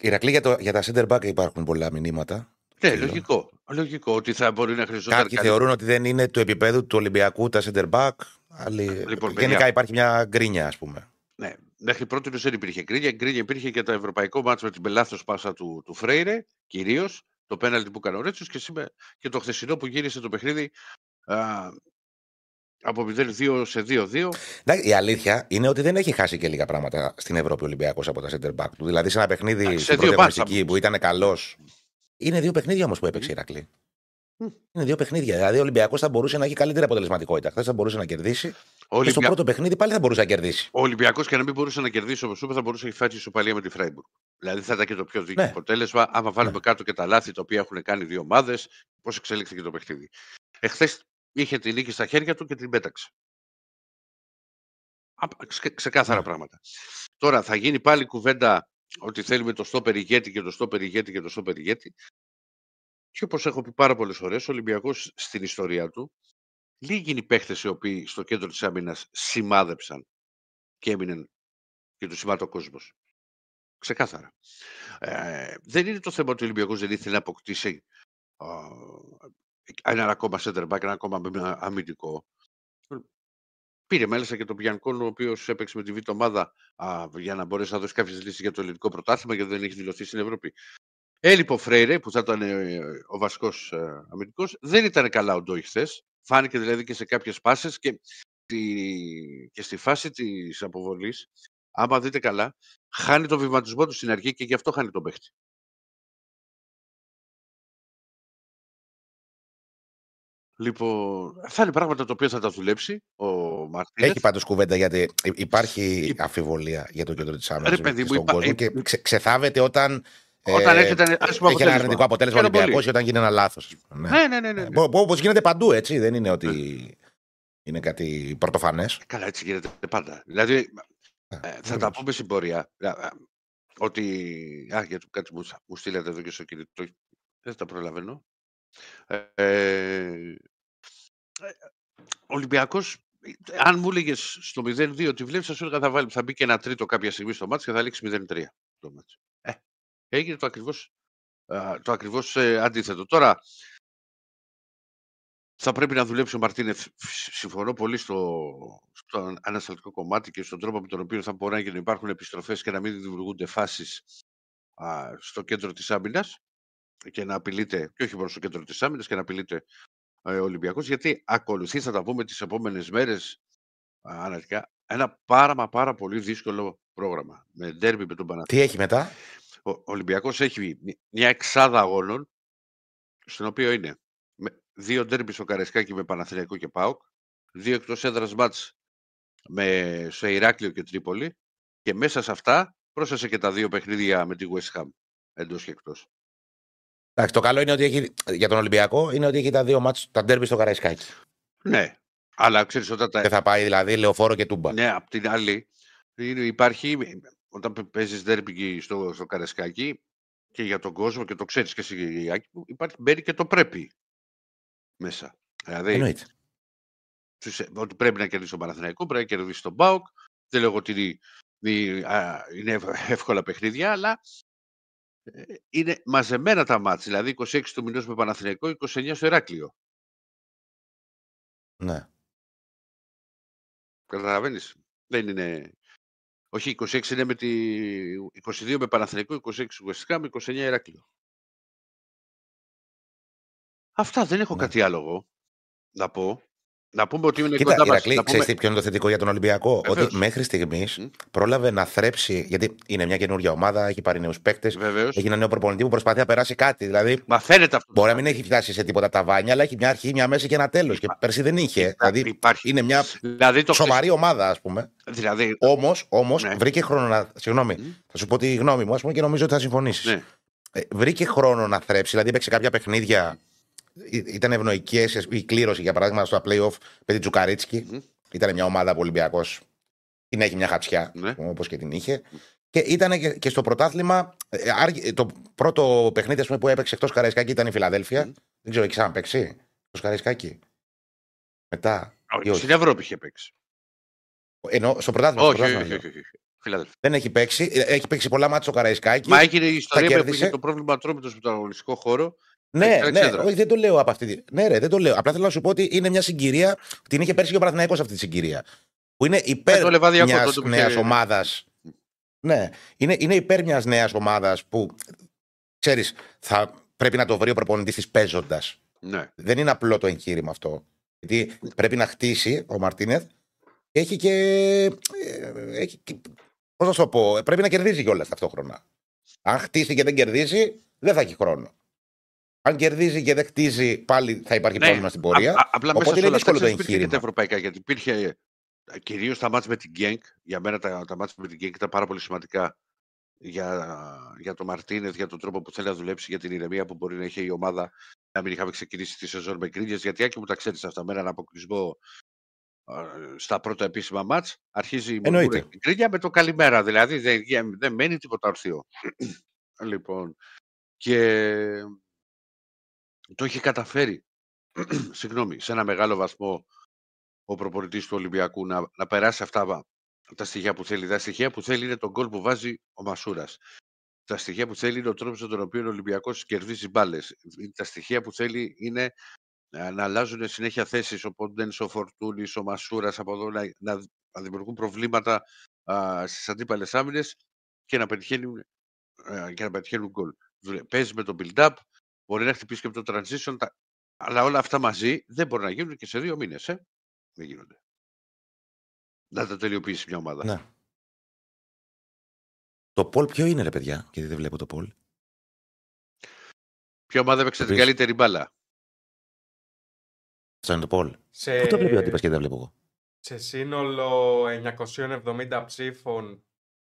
Ηρακλή, για, το, για τα center back υπάρχουν πολλά μηνύματα. Ναι, λογικό. Λογικό ότι θα μπορεί να χρειαζόταν. Κάποιοι κάτι... θεωρούν ότι δεν είναι του επίπεδου του Ολυμπιακού τα center back. Άλλοι... Λοιπόν, Γενικά παιδιά... υπάρχει μια γκρίνια, ας πούμε. Ναι, μέχρι πρώτη δεν υπήρχε γκρίνια. Γκρίνια υπήρχε και το ευρωπαϊκό μάτσο με την πελάθος πάσα του, του Φρέιρε, κυρίως το πέναλτι που έκανε ο Ρέτσο και, και το χθεσινό που γύρισε το παιχνίδι α, από 0-2 σε 2-2. Η αλήθεια είναι ότι δεν έχει χάσει και λίγα πράγματα στην Ευρώπη Ολυμπιακός από τα center back του. Δηλαδή σε ένα παιχνίδι στην πρώτη που ήταν καλός. Είναι δύο παιχνίδια όμως που έπαιξε η Ηρακλή. Είναι δύο παιχνίδια. Δηλαδή ο Ολυμπιακός θα μπορούσε να έχει καλύτερη αποτελεσματικότητα. Χθες θα μπορούσε να κερδίσει. Ολυμπια... Και στο πρώτο παιχνίδι πάλι θα μπορούσε να κερδίσει. Ο Ολυμπιακός και να μην μπορούσε να κερδίσει όπως είπε, θα μπορούσε να έχει φάει ισοπαλία με τη Φράιμπουργκ. Δηλαδή θα ήταν και το πιο δίκαιο ναι. αποτέλεσμα. Άμα βάλουμε ναι. κάτω και τα λάθη τα οποία έχουν κάνει δύο ομάδες, πώς εξελίχθηκε το παιχνίδι. Εχθές είχε τη νίκη στα χέρια του και την πέταξε. Ξεκάθαρα ναι. πράγματα. Τώρα θα γίνει πάλι κουβέντα ότι θέλουμε το στο ηγέτη και το στο ηγέτη και το στο ηγέτη. Και όπως έχω πει πάρα πολλές φορές, ο Ολυμπιακός στην ιστορία του, λίγοι είναι οι παίχτες οι οποίοι στο κέντρο της άμυνας σημάδεψαν και έμειναν και τους σημάδε ο κόσμος. Ξεκάθαρα. Ε, δεν είναι το θέμα ότι ο Ολυμπιακός δεν ήθελε να αποκτήσει ε, έναν ακόμα center back, ένα ακόμα αμυντικό. Πήρε μάλιστα και τον Πιανκόν, ο οποίος έπαιξε με τη Β' ομάδα α, για να μπορέσει να δώσει κάποιες λύσεις για το ελληνικό πρωτάθλημα, γιατί δεν έχει δηλωθεί στην Ευρώπη. Έλειπε ο Φρέιρε, που θα ήταν ε, ο βασικός ε, αμυντικός. Δεν ήταν καλά ο Ντόι χθες. Φάνηκε δηλαδή και σε κάποιες πάσες και, και στη φάση της αποβολής, άμα δείτε καλά, χάνει τον βηματισμό του στην αρχή και γι' αυτό χάνει τον παίχτη. Λοιπόν, θα είναι πράγματα τα οποία θα τα δουλέψει ο Μαρτίνεθ. Έχει πάντως κουβέντα γιατί υπάρχει αμφιβολία για το κέντρο της άμυνα στον κόσμο ε, και ξε, ξεθάβεται όταν. Όταν ε, έρχεται ένα έχει ένα αρνητικό αποτέλεσμα Ολυμπιακός ή όταν γίνει ένα λάθος. Ναι, ναι, ναι. ναι, ναι. ναι. Όπως γίνεται παντού, έτσι. Δεν είναι ότι είναι κάτι πρωτοφανές. Καλά, έτσι γίνεται πάντα. Δηλαδή, ε, θα τα πούμε στην πορεία. Ότι. Α, γιατί κάτι μου, μου στείλατε εδώ και στο κινητό. Δεν τα προλαβαίνω. Ε, ο Ολυμπιακός, αν μου έλεγες στο 0-2 ότι βλέπεις, θα σου έλεγα θα, βάλει, θα μπει και ένα τρίτο κάποια στιγμή στο μάτι και θα λήξει 0-3 το μάτι. Ε, έγινε το ακριβώς, το ακριβώς ε, αντίθετο. Τώρα, θα πρέπει να δουλέψει ο Μαρτίνεθ. Συμφωνώ πολύ στο, στο ανασταλτικό κομμάτι και στον τρόπο με τον οποίο θα μπορεί να υπάρχουν επιστροφές και να μην δημιουργούνται φάσεις στο κέντρο της άμυνας και να απειλείται, και όχι μόνο στο κέντρο της άμυνας, και να απειλείται ε, ο Ολυμπιακός, γιατί ακολουθείς, θα τα πούμε τις επόμενες μέρες, αναλυτικά, ένα πάρα μα πάρα πολύ δύσκολο πρόγραμμα. Με ντέρμπι με τον Παναθηναϊκό. Τι έχει μετά; Ο Ολυμπιακός έχει μια εξάδα αγώνων, στην οποία είναι δύο ντέρμπι στο Καρεσκάκι με Παναθηναϊκό και ΠΑΟΚ, δύο εκτός έδρας μάτς με, στο Ηράκλειο και Τρίπολη και μέσα σε αυτά πρόσθεσε και τα δύο παιχνίδια με τη West Ham εντός και εκτός. Εντάξει, το καλό είναι ότι έχει, για τον Ολυμπιακό είναι ότι έχει τα δύο μάτς, τα ντέρμπι στο Καραϊσκάκι. Ναι, αλλά ξέρεις όταν τα. Και θα πάει δηλαδή λεωφόρο και τούμπα. Ναι, απ' την άλλη υπάρχει, όταν παίζεις ντέρμπι στο, στο Καραϊσκάκι και για τον κόσμο και το ξέρεις και εσύ, υπάρχει, μπαίνει και το πρέπει μέσα. Δηλαδή, Εννοείται. Ότι πρέπει να κερδίσει τον Παναθηναϊκό, πρέπει να κερδίσει τον Μπάουκ. Δεν λέω ότι είναι εύκολα παιχνίδια, αλλά ε, είναι μαζεμένα τα μάτια. Δηλαδή 26 του μηνός με Παναθηναϊκό, 29 στο Εράκλειο. Ναι. Καταλαβαίνεις. Δεν είναι... Όχι, 26 είναι με τη... 22 με Παναθηναϊκό, 26 ουσιαστικά με 29 Εράκλειο. Αυτά δεν έχω ναι. κάτι άλλο να πω. Να πούμε ότι είναι Κοίτα, κοντά Ηρακλή, μας. Ξέρεις πούμε... ποιο είναι το θετικό για τον Ολυμπιακό; Βεβαίως. Ότι μέχρι στιγμής mm. πρόλαβε να θρέψει. Γιατί είναι μια καινούργια ομάδα, έχει πάρει νέους παίκτες. Έχει ένα νέο προπονητή που προσπαθεί να περάσει κάτι. Δηλαδή, Μα φαίνεται αυτό. Μπορεί να μην έχει φτάσει σε τίποτα τα βάνια, αλλά έχει μια αρχή, μια μέση και ένα τέλος. Και πέρσι δεν είχε. δηλαδή υπάρχει. είναι μια δηλαδή, το σοβαρή ομάδα, ας πούμε. Δηλαδή... Όμως όμως, ναι. βρήκε χρόνο να. Συγγνώμη, mm. θα σου πω τη γνώμη μου, ας πούμε, και νομίζω ότι θα συμφωνήσεις. Ναι. Ε, βρήκε χρόνο να θρέψει, δηλαδή έπαιξε κάποια παιχνίδια ήταν ευνοϊκέ η κλήρωση για παράδειγμα στο playoff με την Τζουκαρίτσκι. Mm-hmm. Ήταν μια ομάδα που ο Ολυμπιακός την έχει μια χατσιά, ναι. όπως και την είχε. Και ήταν και, στο πρωτάθλημα. Ε, το πρώτο παιχνίδι πούμε, που έπαιξε εκτός Καραϊσκάκη ήταν η Φιλαδέλφια. Mm-hmm. Δεν ξέρω, έχει ξαναπέξει. Εκτός Καραϊσκάκη; Μετά. Όχι, στην Ευρώπη είχε παίξει. Ενώ στο πρωτάθλημα. Όχι, όχι, όχι, όχι, όχι. Δεν έχει παίξει. Ε, έχει παίξει πολλά μάτια στο Καραϊσκάκη. Μα έχει η ιστορία που είχε το πρόβλημα τρόμητος με τον αγωνιστικό χώρο ναι, ναι, όχι, δεν το λέω από αυτή τη. Ναι, ρε, δεν το λέω. Απλά θέλω να σου πω ότι είναι μια συγκυρία. Την είχε πέρσι και ο Παναθηναϊκός αυτή τη συγκυρία. Που είναι υπέρ μιας νέας ομάδας. Ναι, είναι, είναι υπέρ μιας νέας ομάδας που ξέρεις, θα πρέπει να το βρει ο προπονητής της παίζοντας. Ναι. Δεν είναι απλό το εγχείρημα αυτό. Γιατί πρέπει να χτίσει ο Μαρτίνεθ και έχει και. Ε, έχει Πώς να σου το πω, πρέπει να κερδίζει κιόλας ταυτόχρονα. Αν χτίσει και δεν κερδίσει, δεν θα έχει χρόνο. Αν κερδίζει και δεν χτίζει, πάλι θα υπάρχει ναι, πρόβλημα στην πορεία. Α, απλά Οπότε μέσα είναι δύσκολο το εγχείρημα. τα ευρωπαϊκά, γιατί υπήρχε ε, κυρίως τα μάτια με την Γκένκ. Για μένα τα, τα μάτια με την Γκένκ ήταν πάρα πολύ σημαντικά για, για τον Μαρτίνεθ, για τον τρόπο που θέλει να δουλέψει, για την ηρεμία που μπορεί να έχει η ομάδα να μην είχαμε ξεκινήσει τη σεζόν με γκρίνιε. Γιατί άκου μου τα ξέρεις αυτά, με έναν αποκλεισμό στα πρώτα επίσημα μάτς, αρχίζει η γκρίνια με το καλημέρα. Δηλαδή δεν, δεν μένει τίποτα ορθίο. [clears throat] λοιπόν, και το έχει καταφέρει, [clears throat] συγγνώμη, σε ένα μεγάλο βαθμό ο προπονητής του Ολυμπιακού να, να περάσει αυτά τα στοιχεία που θέλει. Τα στοιχεία που θέλει είναι τον γκολ που βάζει ο Μασούρας. Τα στοιχεία που θέλει είναι ο τρόπος με τον οποίο ο Ολυμπιακός κερδίζει μπάλες. Τα στοιχεία που θέλει είναι ε, να αλλάζουν συνέχεια θέσεις. Οπότε είναι ο Φορτούνης, ο Μασούρας από εδώ να, να, να δημιουργούν προβλήματα στις αντίπαλες άμυνες και να πετυχαίνουν, ε, και να πετυχαίνουν γκολ. Παίζει με το build-up, μπορεί να χτυπήσει και με το transition, τα, αλλά όλα αυτά μαζί δεν μπορεί να γίνουν και σε δύο μήνες. Ε; Δεν γίνονται. Να τα τελειοποιήσει μια ομάδα. Ναι. Το Πολ ποιο είναι, ρε παιδιά, γιατί δεν βλέπω το Πολ. Ποια ομάδα έπαιξε την καλύτερη μπάλα; Αυτό είναι το Πολ. Σε... Πού το βλέπει ο τύπος και δεν βλέπω εγώ; Σε σύνολο 970 ψήφων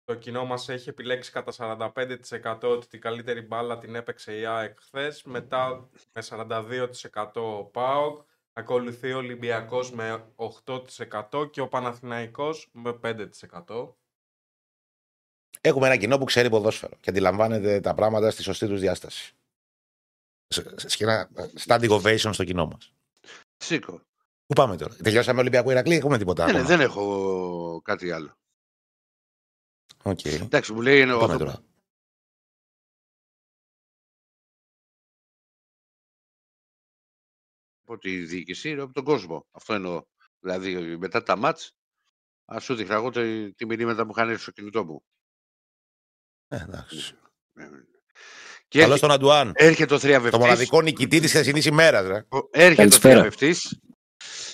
το κοινό μας έχει επιλέξει κατά 45% ότι την καλύτερη μπάλα την έπαιξε η ΑΕΚ χθες. Μετά με 42% ο ΠΑΟΚ. Ακολουθεί ο Ολυμπιακός με 8% και ο Παναθηναϊκός με 5%. Έχουμε ένα κοινό που ξέρει ποδόσφαιρο και αντιλαμβάνεται τα πράγματα στη σωστή τους διάσταση. Σχεδόν standing ovation στο κοινό μας. Σήκω. Πού πάμε τώρα; Τελειώσαμε Ολυμπιακό Ηρακλή, έχουμε τίποτα άλλο. δεν έχω κάτι άλλο. Okay. Εντάξει, μου λέει είναι ο τώρα. Από τη διοίκηση, από τον κόσμο. Αυτό εννοώ. Δηλαδή, μετά τα μάτς, ας σου δείχνα εγώ τη, τη μηνύματα που είχαν έρθει στο κινητό μου. Ε, εντάξει. Ε, και Καλώς τον Αντουάν. Έρχεται ο θριαβευτής. Το μοναδικό νικητή της χθεσινής ημέρας. Έρχεται ο θριαβευτής.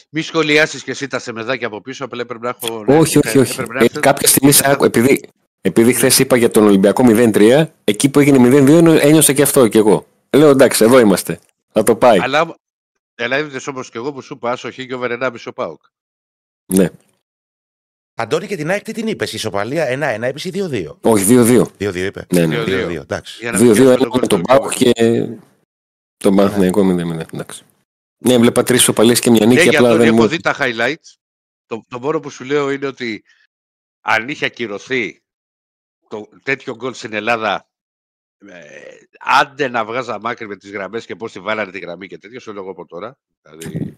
Μη σχολιάσεις και εσύ τα σεμεδάκια από πίσω, απλά πρέπει να έχω. Όχι, όχι, όχι. Ε, κάποια στιγμή, επειδή, επειδή χθες είπα για τον Ολυμπιακό 0-3, εκεί που έγινε 0-2 ένιωσα και αυτό κι εγώ. Λέω εντάξει, εδώ είμαστε. Θα το πάει. Αλλά, αλλά είδες όμως και εγώ που σου είπα, άσοχη και ο Βερενάμπη ο Πάουκ. Ναι. Αντώνη και την ΑΕΚ τι την είπες, ισοπαλία 1-1, είπες ή 2-2. Όχι, 2-2. 2-2 είπε. Ναι, ναι. 2-2, εντάξει. 2-2 με τον Πάουκ και τον Παναθηναϊκό 0-0. Εντάξει. Ναι, βλέπα τρεις ισοπαλίε και μια νίκη. Ναι, απλά δεν έχω δει τα highlights. Το, το μόνο που σου λέω είναι ότι αν είχε ακυρωθεί το, τέτοιο γκολ στην Ελλάδα ε, άντε να βγάζα μάκρυ με τις γραμμές και πώς τη βάλανε τη γραμμή και τέτοια, σου λέω από τώρα. Δηλαδή...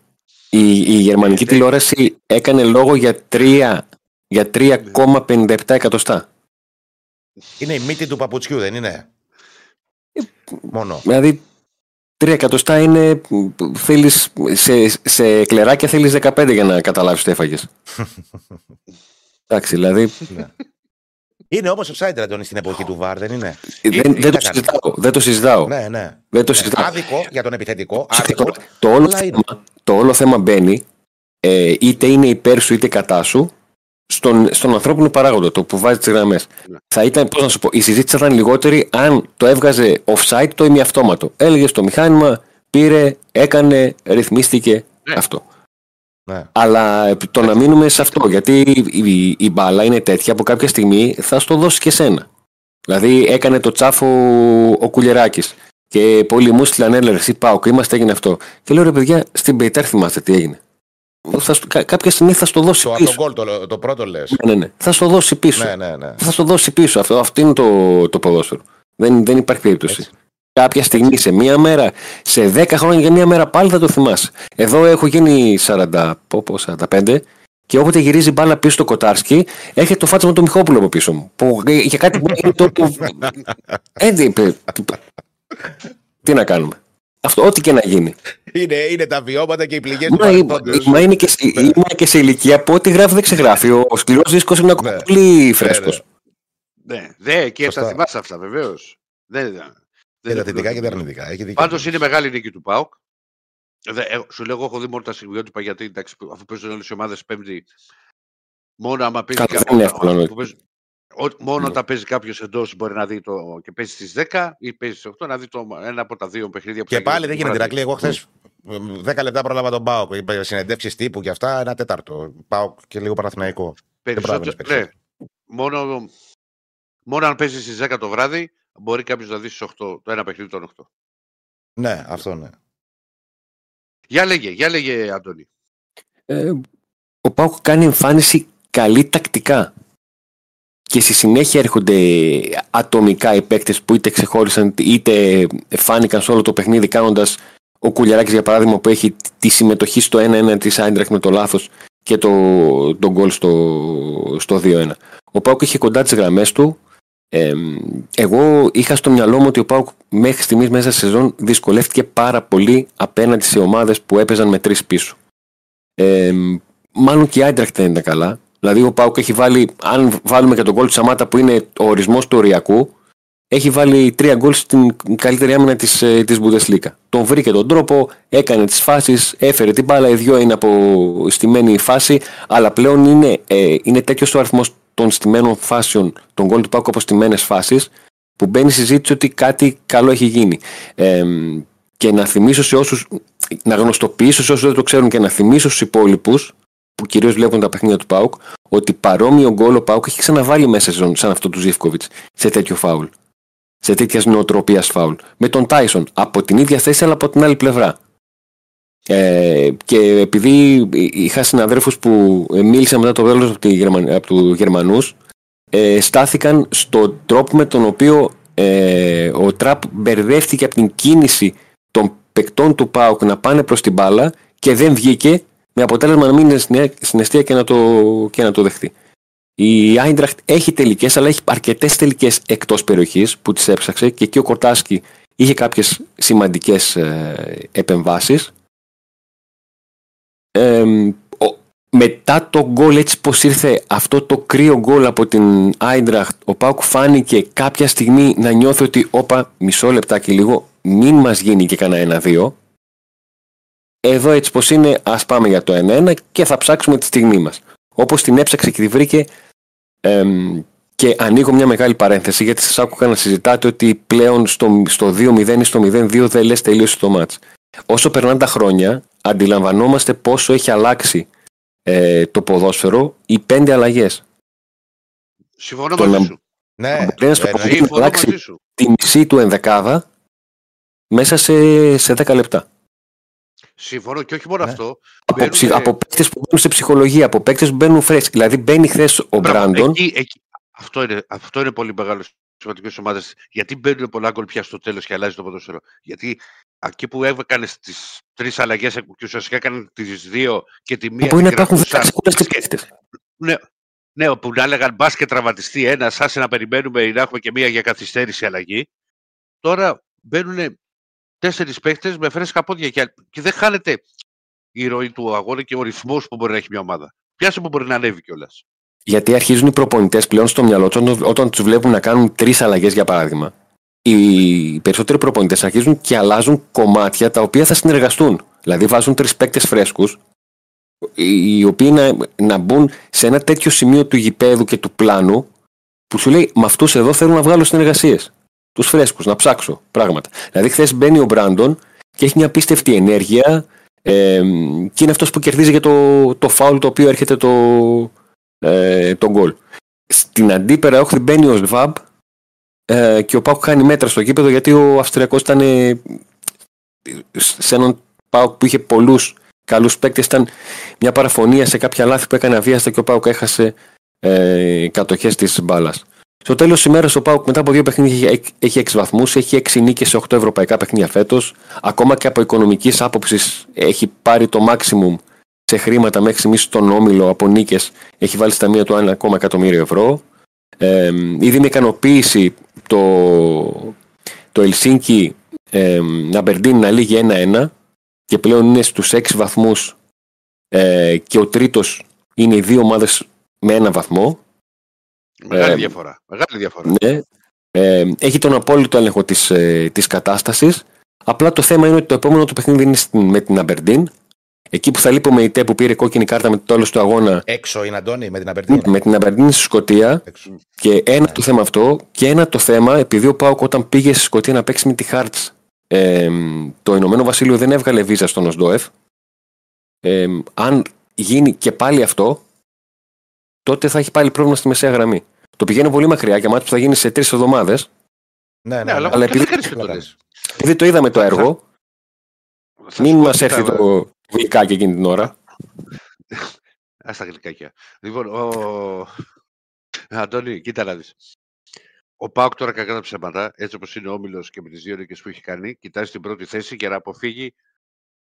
Η, η γερμανική ε, τηλεόραση έκανε λόγο για 3 για 3,57 εκατοστά. Είναι η μύτη του παπουτσιού, δεν είναι; Ε, Μόνο. Δηλαδή, 3 εκατοστά είναι. Θέλεις, σε, σε κλεράκια θέλεις 15 για να καταλάβεις τι έφαγες. [laughs] Εντάξει, δηλαδή. Ναι. Είναι όμως ο Σάιντρα Αντώνη στην εποχή του Βαρ, δεν είναι; Δεν, δεν, το, συζητάω, δεν το συζητάω. Ναι, ναι. Δεν το συζητάω. Άδικο για τον επιθετικό. Άδικο, το, το, όλο θέμα, το όλο θέμα μπαίνει ε, είτε είναι υπέρ σου είτε κατά σου στον, στον ανθρώπινο παράγοντα, το που βάζει τις γραμμές. Ναι. Θα ήταν, πώς να σου πω, η συζήτηση θα ήταν λιγότερη αν το έβγαζε offside το ημιαυτόματο. Έλεγε στο μηχάνημα, πήρε, έκανε, ρυθμίστηκε ναι. αυτό. Ναι. Αλλά το να μείνουμε σε αυτό, γιατί η, η, η μπάλα είναι τέτοια που κάποια στιγμή θα στο δώσει και σένα. Δηλαδή έκανε το τσάφο ο Κουλεράκη. Και πολλοί μου στείλαν έλεγε, εσύ πάω και είμαστε, έγινε αυτό. Και λέω ρε παιδιά, στην Πεϊτάρ θυμάστε τι έγινε. Θα, κάποια στιγμή θα στο δώσει το, πίσω. Το, το, το πρώτο λες. Ναι, ναι, ναι. Θα στο δώσει πίσω. Ναι, ναι, ναι. Θα στο δώσει πίσω. Αυτό, αυτό είναι το, το ποδόσφαιρο. Δεν, δεν υπάρχει περίπτωση. Έτσι. Κάποια στιγμή σε μία μέρα, σε 10 χρόνια για μία μέρα πάλι θα το θυμάσαι. Εδώ έχω γίνει 40, πω, 45 και όποτε γυρίζει μπάλα πίσω στο Κοτάρσκι, έχει το φάτσο με το Μιχόπουλο από πίσω μου. Που για κάτι που είναι το. Έτσι, τι να κάνουμε. Αυτό, ό,τι και να γίνει. Είναι, είναι τα βιώματα και οι πληγές του παρελθόντος. Μα είναι και, σε, ναι. και σε ηλικία που ό,τι γράφει δεν ξεγράφει. Ο σκληρός δίσκος είναι ακόμα ναι. πολύ φρέσκος. Ναι, ναι, και τα θυμάσαι αυτά βεβαίως. Δεν, δεν τα θετικά και τα αρνητικά. Πάντως είναι μεγάλη νίκη του ΠΑΟΚ. Ε, σου λέω, έχω δει μόνο τα στιγμιότυπα γιατί εντάξει, αφού παίζουν όλες οι ομάδες Πέμπτη. Μόνο άμα παίζει Μόνο ναι. όταν παίζει κάποιος εντός μπορεί να δει το. και παίζει στις 10 ή παίζει στις 8 να δει το, ένα από τα δύο παιχνίδια που Και πάλι δεν γίνεται Ηρακλή. Εγώ χθες 10 λεπτά πρόλαβα τον Πάοκ. Συνεντεύξεις τύπου και αυτά. Ένα τέταρτο. Πάοκ και λίγο παραθυναϊκό. Περισσότερο. Ναι. Μόνο, μόνο αν παίζεις στις 10 το βράδυ μπορεί κάποιος να δει στις 8 το ένα παιχνίδι των 8. Ναι, αυτό ναι. Για λέγε, για λέγε Αντώνη. Ε, ο Πάοκ κάνει εμφάνιση καλή τακτικά και στη συνέχεια έρχονται ατομικά οι παίκτες που είτε ξεχώρισαν είτε φάνηκαν σε όλο το παιχνίδι κάνοντας ο Κουλιαράκης για παράδειγμα που έχει τη συμμετοχή στο 1-1 της Άιντραχ με το λάθος και το, το γκολ στο, στο 2-1. Ο Πάουκ είχε κοντά τις γραμμές του Ε, εγώ είχα στο μυαλό μου ότι ο Πάουκ μέχρι στιγμής μέσα σε σεζόν δυσκολεύτηκε πάρα πολύ απέναντι σε ομάδες που έπαιζαν με τρεις πίσω. Ε, μάλλον και η Άιντραχτ δεν ήταν καλά. Δηλαδή ο Πάουκ έχει βάλει, αν βάλουμε και τον γκολ του Σαμάτα που είναι ο ορισμός του οριακού, έχει βάλει τρία γκολ στην καλύτερη άμυνα της της Bundesliga. Τον βρήκε τον τρόπο, έκανε τις φάσεις, έφερε την μπάλα. Οι δυο είναι από στημένη φάση, αλλά πλέον είναι, ε, είναι τέτοιος ο αριθμός των στημένων φάσεων, των γκολ του Πάουκ από στημένες φάσεις, που μπαίνει συζήτηση ότι κάτι καλό έχει γίνει. Ε, και να θυμίσω σε όσους, να γνωστοποιήσω σε όσους δεν το ξέρουν και να θυμίσω στους υπόλοιπους, που κυρίως βλέπουν τα παιχνίδια του Πάουκ, ότι παρόμοιο γκολ ο Πάουκ έχει ξαναβάλει μέσα σε σαν αυτό του Ζήφκοβιτς σε τέτοιο φάουλ. Σε τέτοια νοοτροπίας φάουλ. Με τον Τάισον. Από την ίδια θέση, αλλά από την άλλη πλευρά. Ε, και επειδή είχα συναδέρφους που μίλησαν μετά το βέλος από, από του Γερμανούς ε, στάθηκαν στον τρόπο με τον οποίο ε, ο Τραπ μπερδεύτηκε από την κίνηση των παικτών του ΠΑΟΚ να πάνε προς την μπάλα και δεν βγήκε με αποτέλεσμα να μείνει στην αιστεία και να το, και να το δεχτεί. Η Άιντραχτ έχει τελικές, αλλά έχει αρκετές τελικές εκτός περιοχής που τις έψαξε και εκεί ο Κορτάσκι είχε κάποιες σημαντικές ε, επεμβάσεις. Ε, μετά το γκολ έτσι πως ήρθε αυτό το κρύο γκολ από την Άιντραχτ ο Πάουκ φάνηκε κάποια στιγμή να νιώθει ότι όπα μισό λεπτάκι λίγο μην μας γίνει και κανένα ένα-δύο εδώ έτσι πως είναι ας πάμε για το 1-1 και θα ψάξουμε τη στιγμή μας όπως την έψαξε και τη βρήκε και ανοίγω μια μεγάλη παρένθεση γιατί σας άκουγα να συζητάτε ότι πλέον στο, στο 2-0 ή στο 0-2 δεν λες τελείωσε το μάτς όσο περνάνε τα χρόνια αντιλαμβανόμαστε πόσο έχει αλλάξει ε, το ποδόσφαιρο οι πέντε αλλαγές. Συμφωνώ το μαζί σου. Ναι, να στο αλλάξει τη μισή του ενδεκάδα μέσα σε, σε 10 λεπτά. Συμφωνώ και όχι μόνο ναι. αυτό. Από, μπαίνουν... ψυχ, από παίκτες που μπαίνουν σε ψυχολογία, από παίκτες που μπαίνουν φρέσκοι. Δηλαδή μπαίνει χθες ο Μπράντον. Εκεί, εκεί, αυτό, είναι, αυτό είναι πολύ μεγάλο σημαντικό ομάδες. Γιατί μπαίνουν πολλά γκολ πια στο τέλος και αλλάζει το ποδόσφαιρο. Γιατί εκεί που έκανε τι τρεις αλλαγές και ουσιαστικά έκανε τις δύο και τη μία. Που είναι υπάρχουν 10 και Ναι, ναι, που να έλεγαν μπα και τραυματιστεί ένα, άσε να περιμένουμε ή να έχουμε και μία για καθυστέρηση αλλαγή. Τώρα μπαίνουν τέσσερις παίχτε με φρέσκα πόδια και, και δεν χάνεται η ροή του αγώνα και ο ρυθμός που μπορεί να έχει μια ομάδα. Πιάσε που μπορεί να ανέβει κιόλας. Γιατί αρχίζουν οι προπονητές πλέον στο μυαλό τους όταν τους βλέπουν να κάνουν τρεις αλλαγές για παράδειγμα οι περισσότεροι προπονητές αρχίζουν και αλλάζουν κομμάτια τα οποία θα συνεργαστούν. Δηλαδή βάζουν τρεις παίκτες φρέσκους, οι οποίοι να, να μπουν σε ένα τέτοιο σημείο του γηπέδου και του πλάνου, που σου λέει Με αυτούς εδώ θέλω να βγάλω συνεργασίες. Τους φρέσκους, να ψάξω πράγματα. Δηλαδή, χθες μπαίνει ο Μπράντον και έχει μια απίστευτη ενέργεια ε, και είναι αυτός που κερδίζει για το, το φάουλ το οποίο έρχεται το, ε, το γκολ. Στην αντίπερα όχθη μπαίνει ο Σβάμπ ε, και ο Πάουκ κάνει μέτρα στο γήπεδο γιατί ο Αυστριακός ήταν σε έναν Πάουκ που είχε πολλούς καλούς παίκτες. Ήταν μια παραφωνία σε κάποια λάθη που έκανε αβίαστα και ο Πάουκ έχασε ε, κατοχές της μπάλας. Στο τέλος της ημέρας, ο Πάουκ μετά από δύο παιχνίδια έχει 6 βαθμούς, έχει 6 νίκες σε 8 ευρωπαϊκά παιχνίδια φέτος. Ακόμα και από οικονομικής άποψης έχει πάρει το maximum σε χρήματα μέχρι στιγμής στον όμιλο από νίκες. Έχει βάλει στα μία του 1,1 εκατομμύριο ευρώ. Ε, ήδη με ικανοποίηση το, το Ελσίνκι ε, Αμπερντίν να λύγει 1-1 και πλέον είναι στους 6 βαθμούς ε, και ο τρίτος είναι οι δύο ομάδες με ένα βαθμό. Μεγάλη ε, διαφορά. Μεγάλη διαφορά. Ναι. Ε, έχει τον απόλυτο έλεγχο της, ε, της κατάστασης. Απλά το θέμα είναι ότι το επόμενο του παιχνίδι είναι με την Αμπερντίν Εκεί που θα λείπουμε η ΤΕ που πήρε κόκκινη κάρτα με το τέλος του αγώνα. Έξω είναι Αντώνη με την Αμπερντίνη. Με την Αμπερντίνη στη Σκωτία. Και ένα το θέμα αυτό. Και ένα το θέμα, επειδή ο Πάουκ όταν πήγε στη Σκωτία να παίξει με τη Χάρτ, ε, το Ηνωμένο Βασίλειο δεν έβγαλε βίζα στον Οσδόεφ. Ε, αν γίνει και πάλι αυτό, τότε θα έχει πάλι πρόβλημα στη μεσαία γραμμή. Το πηγαίνω πολύ μακριά για μάτι που θα γίνει σε τρεις εβδομάδες. Ναι, ναι, ναι, αλλά επειδή, επειδή το είδαμε το έργο, μην μας έρθει το, Γλυκάκια εκείνη την ώρα. [laughs] Α τα γλυκάκια. Λοιπόν, ο... Αντώνη, κοίτα να δεις. Ο Πάουκ τώρα κακά τα ψέματα, έτσι όπως είναι ο Όμιλος και με τις δύο νίκες που έχει κάνει, κοιτάζει την πρώτη θέση για να αποφύγει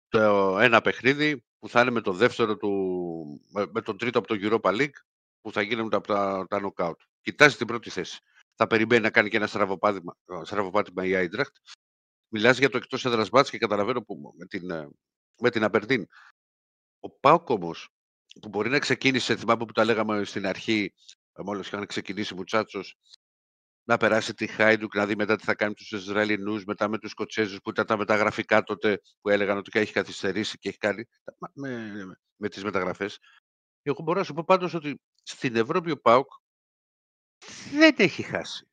το ένα παιχνίδι που θα είναι με τον δεύτερο του, με τον τρίτο από το Europa League που θα γίνουν τα, τα, τα knockout. Κοιτάζει την πρώτη θέση. θα περιμένει να κάνει και ένα στραβοπάτημα, στραβοπάτημα η Άιντραχτ. Μιλάς για το εκτός έδρας μπάτς και καταλαβαίνω που, με την, ε, με την Απερντίν. Ο Πάοκ όμως, που μπορεί να ξεκίνησε, θυμάμαι που τα λέγαμε στην αρχή, μόλις είχαν ξεκινήσει Μουτσάτσος, να περάσει τη Χάιντουκ, να δει μετά τι θα κάνει τους Ισραηλινούς, μετά με τους Σκοτσέζους που ήταν τα μεταγραφικά τότε που έλεγαν ότι έχει καθυστερήσει και έχει κάνει με, με τις μεταγραφές. Εγώ μπορώ να σου πω πάντως ότι στην Ευρώπη ο Πάουκ δεν έχει χάσει.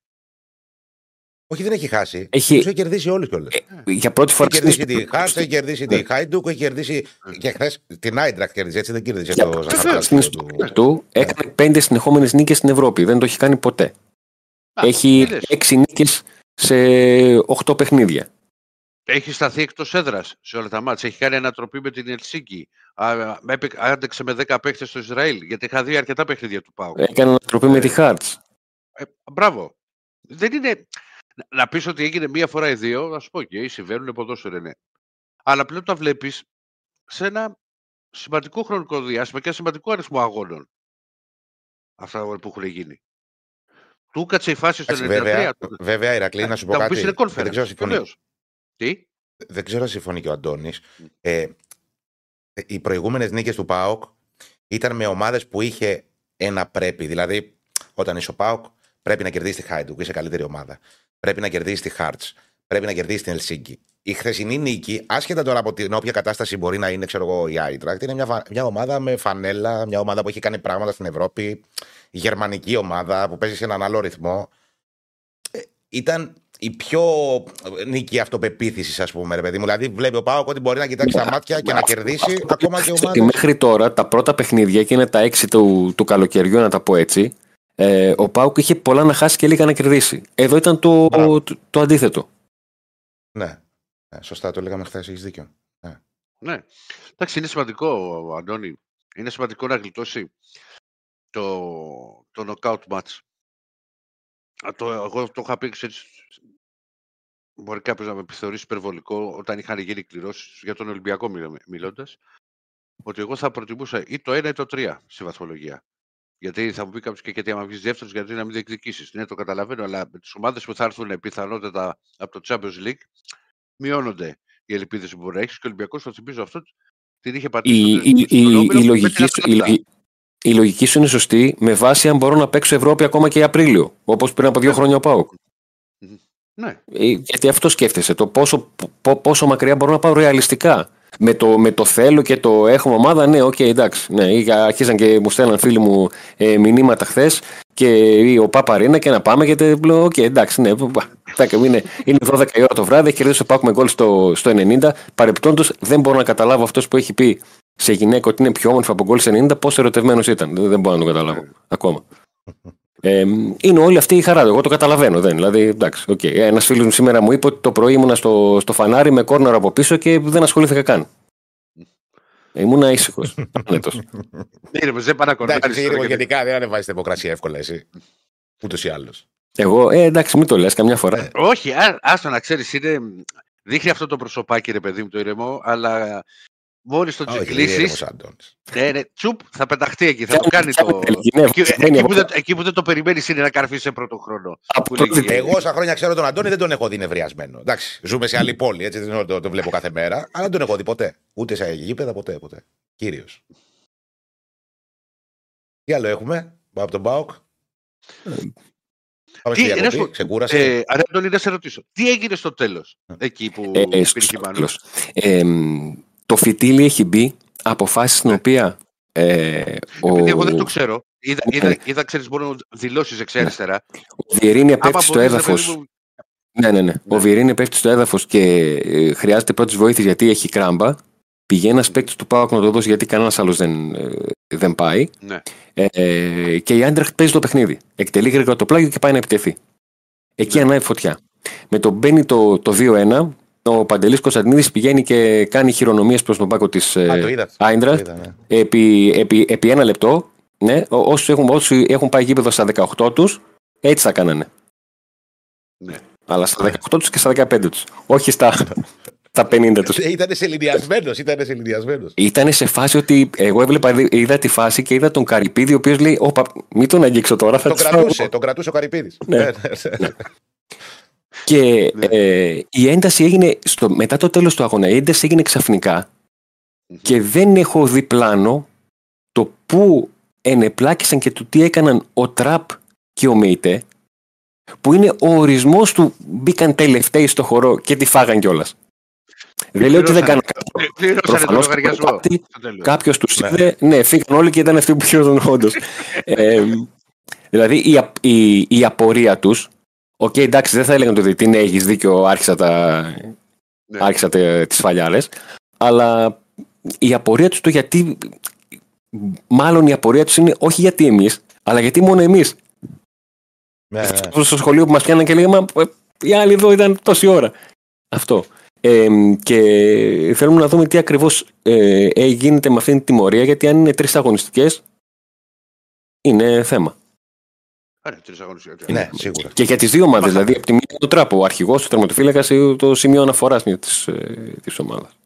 Όχι, δεν έχει χάσει. Έχει... έχει κερδίσει όλου κιόλας. Ε, για πρώτη φορά έχει κερδίσει τη Χάρτ, έχει κερδίσει τη Χάιντουκ, έχει κερδίσει και χθες την Άιντρακτ κερδίσει. Έτσι δεν κέρδισε το Ζαχαρκά. Στην ιστορία του έκανε πέντε συνεχόμενες νίκες στην Ευρώπη. Δεν το έχει κάνει ποτέ. Έχει έξι νίκες σε οχτώ παιχνίδια. Έχει σταθεί εκτός έδρας σε όλα τα μάτια. Έχει κάνει ανατροπή με την Ελσίνκη. Άντεξε με 10 παίχτες στο Ισραήλ. Γιατί είχα δει αρκετά παιχνίδια του Πάου. Έκανε ανατροπή με τη Χάρτς. Ε, μπράβο. Δεν είναι. Να πεις ότι έγινε μία φορά ή δύο, να σου πω και συμβαίνουν ποδόσφαιρο ναι. Αλλά πλέον τα βλέπεις σε ένα σημαντικό χρονικό διάστημα και ένα σημαντικό αριθμό αγώνων. Αυτά που έχουν γίνει. Του κάτσε η φάση στο 93. Βέβαια, βέβαια Ηρακλή, να σου πω κάτι. Είναι δεν ξέρω συμφωνεί. Τι; Δεν ξέρω αν συμφωνεί και ο Αντώνης. Ε, οι προηγούμενες νίκες του ΠΑΟΚ ήταν με ομάδες που είχε ένα πρέπει. Δηλαδή, όταν είσαι ο ΠΑΟΚ, πρέπει να κερδίσεις τη Χάιντουκ, είσαι καλύτερη ομάδα. Πρέπει να κερδίσεις τη Χάρτς. Πρέπει να κερδίσεις την Ελσίνκη. Η χθεσινή νίκη, άσχετα τώρα από την όποια κατάσταση μπορεί να είναι, ξέρω εγώ, η Άιτρακτ, είναι μια, μια ομάδα με φανέλα, μια ομάδα που έχει κάνει πράγματα στην Ευρώπη, η γερμανική ομάδα που παίζει σε έναν άλλο ρυθμό. Ε, ήταν η πιο νίκη αυτοπεποίθησης, ας πούμε, ρε παιδί μου. Δηλαδή, βλέπει ο Πάοκ ότι μπορεί να κοιτάξει τα μάτια και να κερδίσει ακόμα και ομάδα. Μέχρι τώρα, τα πρώτα παιχνίδια και είναι τα έξι του, του καλοκαιριού, να τα πω έτσι. Ε, ο Πάουκ είχε πολλά να χάσει και λίγα να κερδίσει. Εδώ ήταν το, το, το, αντίθετο. Ναι. ναι. Σωστά το λέγαμε χθες, έχεις δίκιο. Ναι. ναι. Εντάξει, είναι σημαντικό, Αντώνη. Είναι σημαντικό να γλιτώσει το, το knockout match. Το, εγώ το είχα πει έτσι, μπορεί κάποιος να με επιθεωρήσει υπερβολικό όταν είχαν γίνει κληρώσεις για τον Ολυμπιακό μιλώντας, ότι εγώ θα προτιμούσα ή το 1 ή το 3 στη βαθμολογία. Γιατί θα μου πει κάποιος και γιατί άμα βγεις δεύτερος, γιατί να μην διεκδικήσεις. Ναι, το καταλαβαίνω, αλλά με τις ομάδες που θα έρθουν πιθανότατα από το Champions League, μειώνονται οι ελπίδες που μπορεί να έχεις και ο Ολυμπιακός, το θυμίζω αυτό, την είχε πατήσει. Η, η, η, η, λογική, η, η λογική σου είναι σωστή με βάση αν μπορώ να παίξω Ευρώπη ακόμα και Απρίλιο, όπως πριν από δύο ναι. χρόνια ο Πάοκ. Ναι. Ε, γιατί αυτό σκέφτεσαι, το πόσο, πόσο μακριά μπορώ να πάω ρεαλιστικά. Με το, με το θέλω και το έχουμε ομάδα, ναι, OK, okay, εντάξει. Ναι, αρχίζαν και μου στέλναν φίλοι μου ε, μηνύματα χθες και ο Παπαρίνα και να πάμε γιατί λέω, OK, okay, εντάξει, ναι, είναι, είναι 12 η ώρα το βράδυ, έχει κερδίσει ο με γκολ στο, στο 90. Παρεπτόντως δεν μπορώ να καταλάβω αυτός που έχει πει σε γυναίκα ότι είναι πιο όμορφη από γκολ στο 90, πόσο ερωτευμένος ήταν. Δεν μπορώ να το καταλάβω ακόμα. [laughs] Ε, είναι όλη αυτή η χαρά. Εγώ το καταλαβαίνω. Δεν. Δηλαδή, εντάξει, okay. Ένας φίλος μου σήμερα μου είπε ότι το πρωί ήμουνα στο, στο φανάρι με κόρνερ από πίσω και δεν ασχολήθηκα καν. Ήμουν ήσυχος. [laughs] δεν πάνε να Εντάξει, γενικά δεν ανεβάζεις δημοκρασία εύκολα εσύ. Ούτως ή άλλως. Εγώ, ε, εντάξει, μην το λες καμιά φορά. Ε, όχι, άστο να ξέρεις, Δείχνει αυτό το προσωπάκι, ρε παιδί μου, το ηρεμό, αλλά Μόλις το τσιγκλίσει. Ναι, ναι, τσουπ, θα πεταχτεί εκεί. Θα το κάνει το. Εκεί που δεν το περιμένεις είναι να καρφίσει σε πρώτο χρόνο. Εγώ όσα χρόνια ξέρω τον Αντώνη δεν τον έχω δει νευριασμένο. Εντάξει, ζούμε σε άλλη πόλη, έτσι δεν το βλέπω κάθε μέρα, αλλά δεν τον έχω δει ποτέ. Ούτε σε γήπεδα, ποτέ, ποτέ. Κύριος. Τι άλλο έχουμε, πάμε από τον Μπάουκ. Πάμε στη διακοπή, ξεκούρασε. Ε, Αντώνη, να σε ρωτήσω. Τι έγινε στο τέλος, εκεί που ε, υπήρχε μάλλον. Το φυτίλι έχει μπει αποφάσεις στην οποία. Ε, ο... Επειδή εγώ δεν το ξέρω. Είδα, είδα, ναι. είδα ξέρεις, μόνο δηλώσεις εξαριστερά. Ο Βιερίνια πέφτει στο έδαφος. Ναι, ναι, ναι. Ο ναι. Βιερίνια πέφτει στο έδαφος και ε, χρειάζεται πρώτης βοήθειας γιατί έχει κράμπα. Πηγαίνει ένας παίκτης του Πάουκ να το δώσει γιατί κανένας άλλος δεν, ε, δεν πάει. Ναι. Ε, και η Άντραχτ παίζει το παιχνίδι. Εκτελεί γρήγορα το πλάγιο και πάει να επιτεθεί. Εκεί ναι. ανάβει φωτιά. Με το μπαίνει το, το 2-1, ο Παντελής Κωνσταντινίδης πηγαίνει και κάνει χειρονομίες προς τον πάκο της Άιντρας ναι. επί, επί, επί ένα λεπτό. Ναι, όσοι έχουν, όσοι έχουν πάει γήπεδο στα 18 τους, έτσι θα κάνανε. Ναι. Αλλά στα 18 τους και στα 15 τους. Όχι στα, [laughs] τα 50 τους. Ήταν σεληνιασμένο, ήταν σεληνιασμένο. Ήταν σε φάση ότι εγώ έβλεπα, είδα τη φάση και είδα τον Καρυπίδη, ο οποίος λέει: Όπα, μην τον αγγίξω τώρα. Θα τον κρατούσε, τον κρατούσε ο Καρυπίδης. Ναι. ναι. Και ναι. ε, η ένταση έγινε, στο, μετά το τέλος του αγώνα, η ένταση έγινε ξαφνικά και δεν έχω δει πλάνο το που ενεπλάκησαν και το τι έκαναν ο Τραπ και ο Μέιτε που είναι ο ορισμός του μπήκαν τελευταίοι στο χορό και τη φάγαν κιόλας. Δεν λέω ότι δεν κάνουν κάτι. Προφανώς κάτι, κάποιος τους ναι. είδε, ναι, φύγαν όλοι και ήταν αυτοί που χειρόταν όντως. [laughs] ε, δηλαδή η, η, η απορία τους OK, okay, εντάξει, δεν θα έλεγαν το τι ναι, έχεις δίκιο, άρχισα, τα... Ναι. άρχισα τις σφαλιάρες. Αλλά η απορία τους το γιατί. Μάλλον η απορία τους είναι όχι γιατί εμείς, αλλά γιατί μόνο εμείς. Ναι, ναι. Στο σχολείο που μας πιάναν και λέγαμε, ε, οι άλλοι εδώ ήταν τόση ώρα. Αυτό. Ε, και θέλουμε να δούμε τι ακριβώς ε, ε, γίνεται με αυτήν την τιμωρία, γιατί αν είναι τρεις αγωνιστικές, είναι θέμα. Άρα, τρεις αγωνιστικές. Ναι, σίγουρα. Και για τις δύο ομάδες. Δηλαδή, από τη μία το τράπο, ο αρχηγός, ο τερματοφύλακας ή το σημείο αναφοράς της της ομάδας.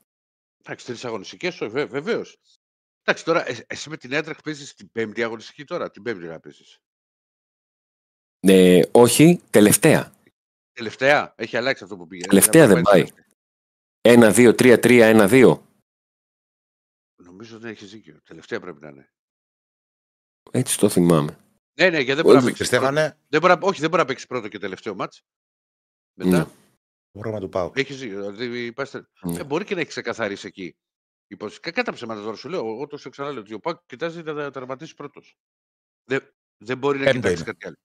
Εντάξει, τρεις αγωνιστικές, βεβαίως. Εντάξει, τώρα εσύ με την έντραχ παίζεις την πέμπτη αγωνιστική τώρα, την πέμπτη να παίζει. Ναι, όχι, τελευταία. Τελευταία, έχει αλλάξει αυτό που πήγε. Τελευταία δεν πάει. 1-2-3-3-1-2. Νομίζω δεν έχεις δίκιο. Τελευταία πρέπει να είναι. Έτσι το θυμάμαι. Ναι, ναι, γιατί δεν μπορεί να παίξει. Δεν μπορεί, όχι, δεν μπορεί να παίξει πρώτο και τελευταίο μάτς. Μετά. Ναι. Μπορώ να του πάω. Έχεις, δηλαδή, πάστε... ναι. ε, μπορεί και να έχει ξεκαθαρίσει εκεί. Κακά τα ψέματα τώρα σου λέω. Όταν σου ξαναλέω ότι ο Πάκ κοιτάζει να τερματίσει πρώτος. Δεν, δεν μπορεί να κοιτάξεις είναι. κάτι άλλο.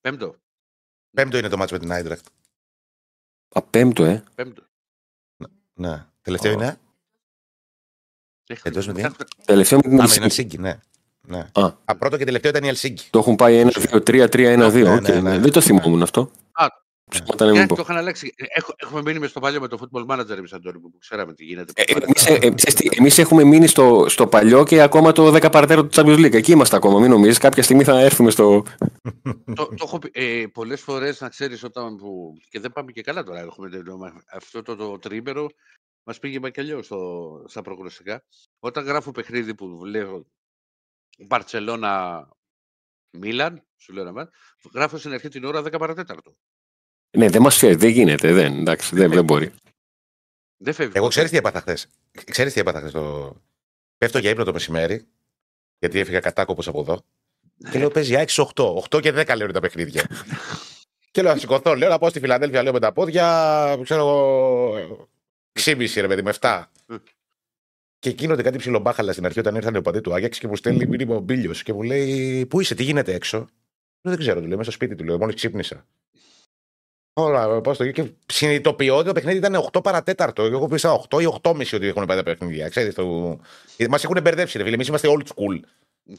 Πέμπτο. Πέμπτο είναι το μάτς με την Άιντρακτ. Α, πέμπτο, ε. Πέμπτο. Ναι. Τελευταίο oh. είναι. Εντός με την... Τελευταίο με την Ελσίνκη. Ναι. Ναι. Α. Α, πρώτο και τελευταίο ήταν η Ελσίνκη. Το έχουν πάει 1-2-3-3-1-2. Ναι, ναι, δεν το θυμόμουν αυτό. Α, ναι. το είχαν αλλάξει. έχουμε μείνει μες στο παλιό με το football manager εμείς, Αντώνη, που ξέραμε τι γίνεται. Ε, εμείς, ε, εμείς, έχουμε μείνει στο, στο παλιό και ακόμα το 10 παρατέρω του Champions League. Εκεί είμαστε ακόμα, μην νομίζεις. Κάποια στιγμή θα έρθουμε στο... [laughs] το, το έχω πει ε, πολλές φορές, να ξέρεις, όταν που... και δεν πάμε και καλά τώρα, έχουμε αυτό το, το, το τρίμερο, μας πήγε με και αλλιώς στα προγνωστικά. Όταν γράφω παιχνίδι που βλέπω Μπαρτσελώνα Μίλαν, σου λέω να γράφω στην αρχή την ώρα 10 παρατέταρτο. Ναι, δεν μας φέρει, δεν γίνεται, δεν, εντάξει, δεν, δεν μπορεί. Δεν φεύγει. Εγώ ξέρεις τι έπαθα χθες. Ξέρεις τι έπαθα χθες. Το... Πέφτω για ύπνο το μεσημέρι, γιατί έφυγα κατάκοπος από εδώ. Και λέω παίζει 6 8. 8 και 10 λέω τα παιχνίδια. και λέω να σηκωθώ, λέω να πάω στη Φιλανδέλφια, λέω με τα πόδια, ξέρω εγώ. 6,5 ρε παιδί με 7. Και εκείνο κάτι ψιλομπάχαλα στην αρχή όταν ήρθαν ο παντέ του Άγιαξ και μου στέλνει μήνυμα ο Μπίλιος και μου λέει: Πού είσαι, τι γίνεται έξω; Δεν ξέρω, του λέω, μέσα στο σπίτι του λέω, μόλις ξύπνησα. Όλα, πάω στο και συνειδητοποιώ ότι το παιχνίδι ήταν 8 παρατέταρτο. Εγώ πήσα 8 ή 8,5 ότι έχουν πάει τα παιχνίδια. Ξέρετε, το... Μας έχουν μπερδέψει, ρε φίλε. Εμείς είμαστε old school.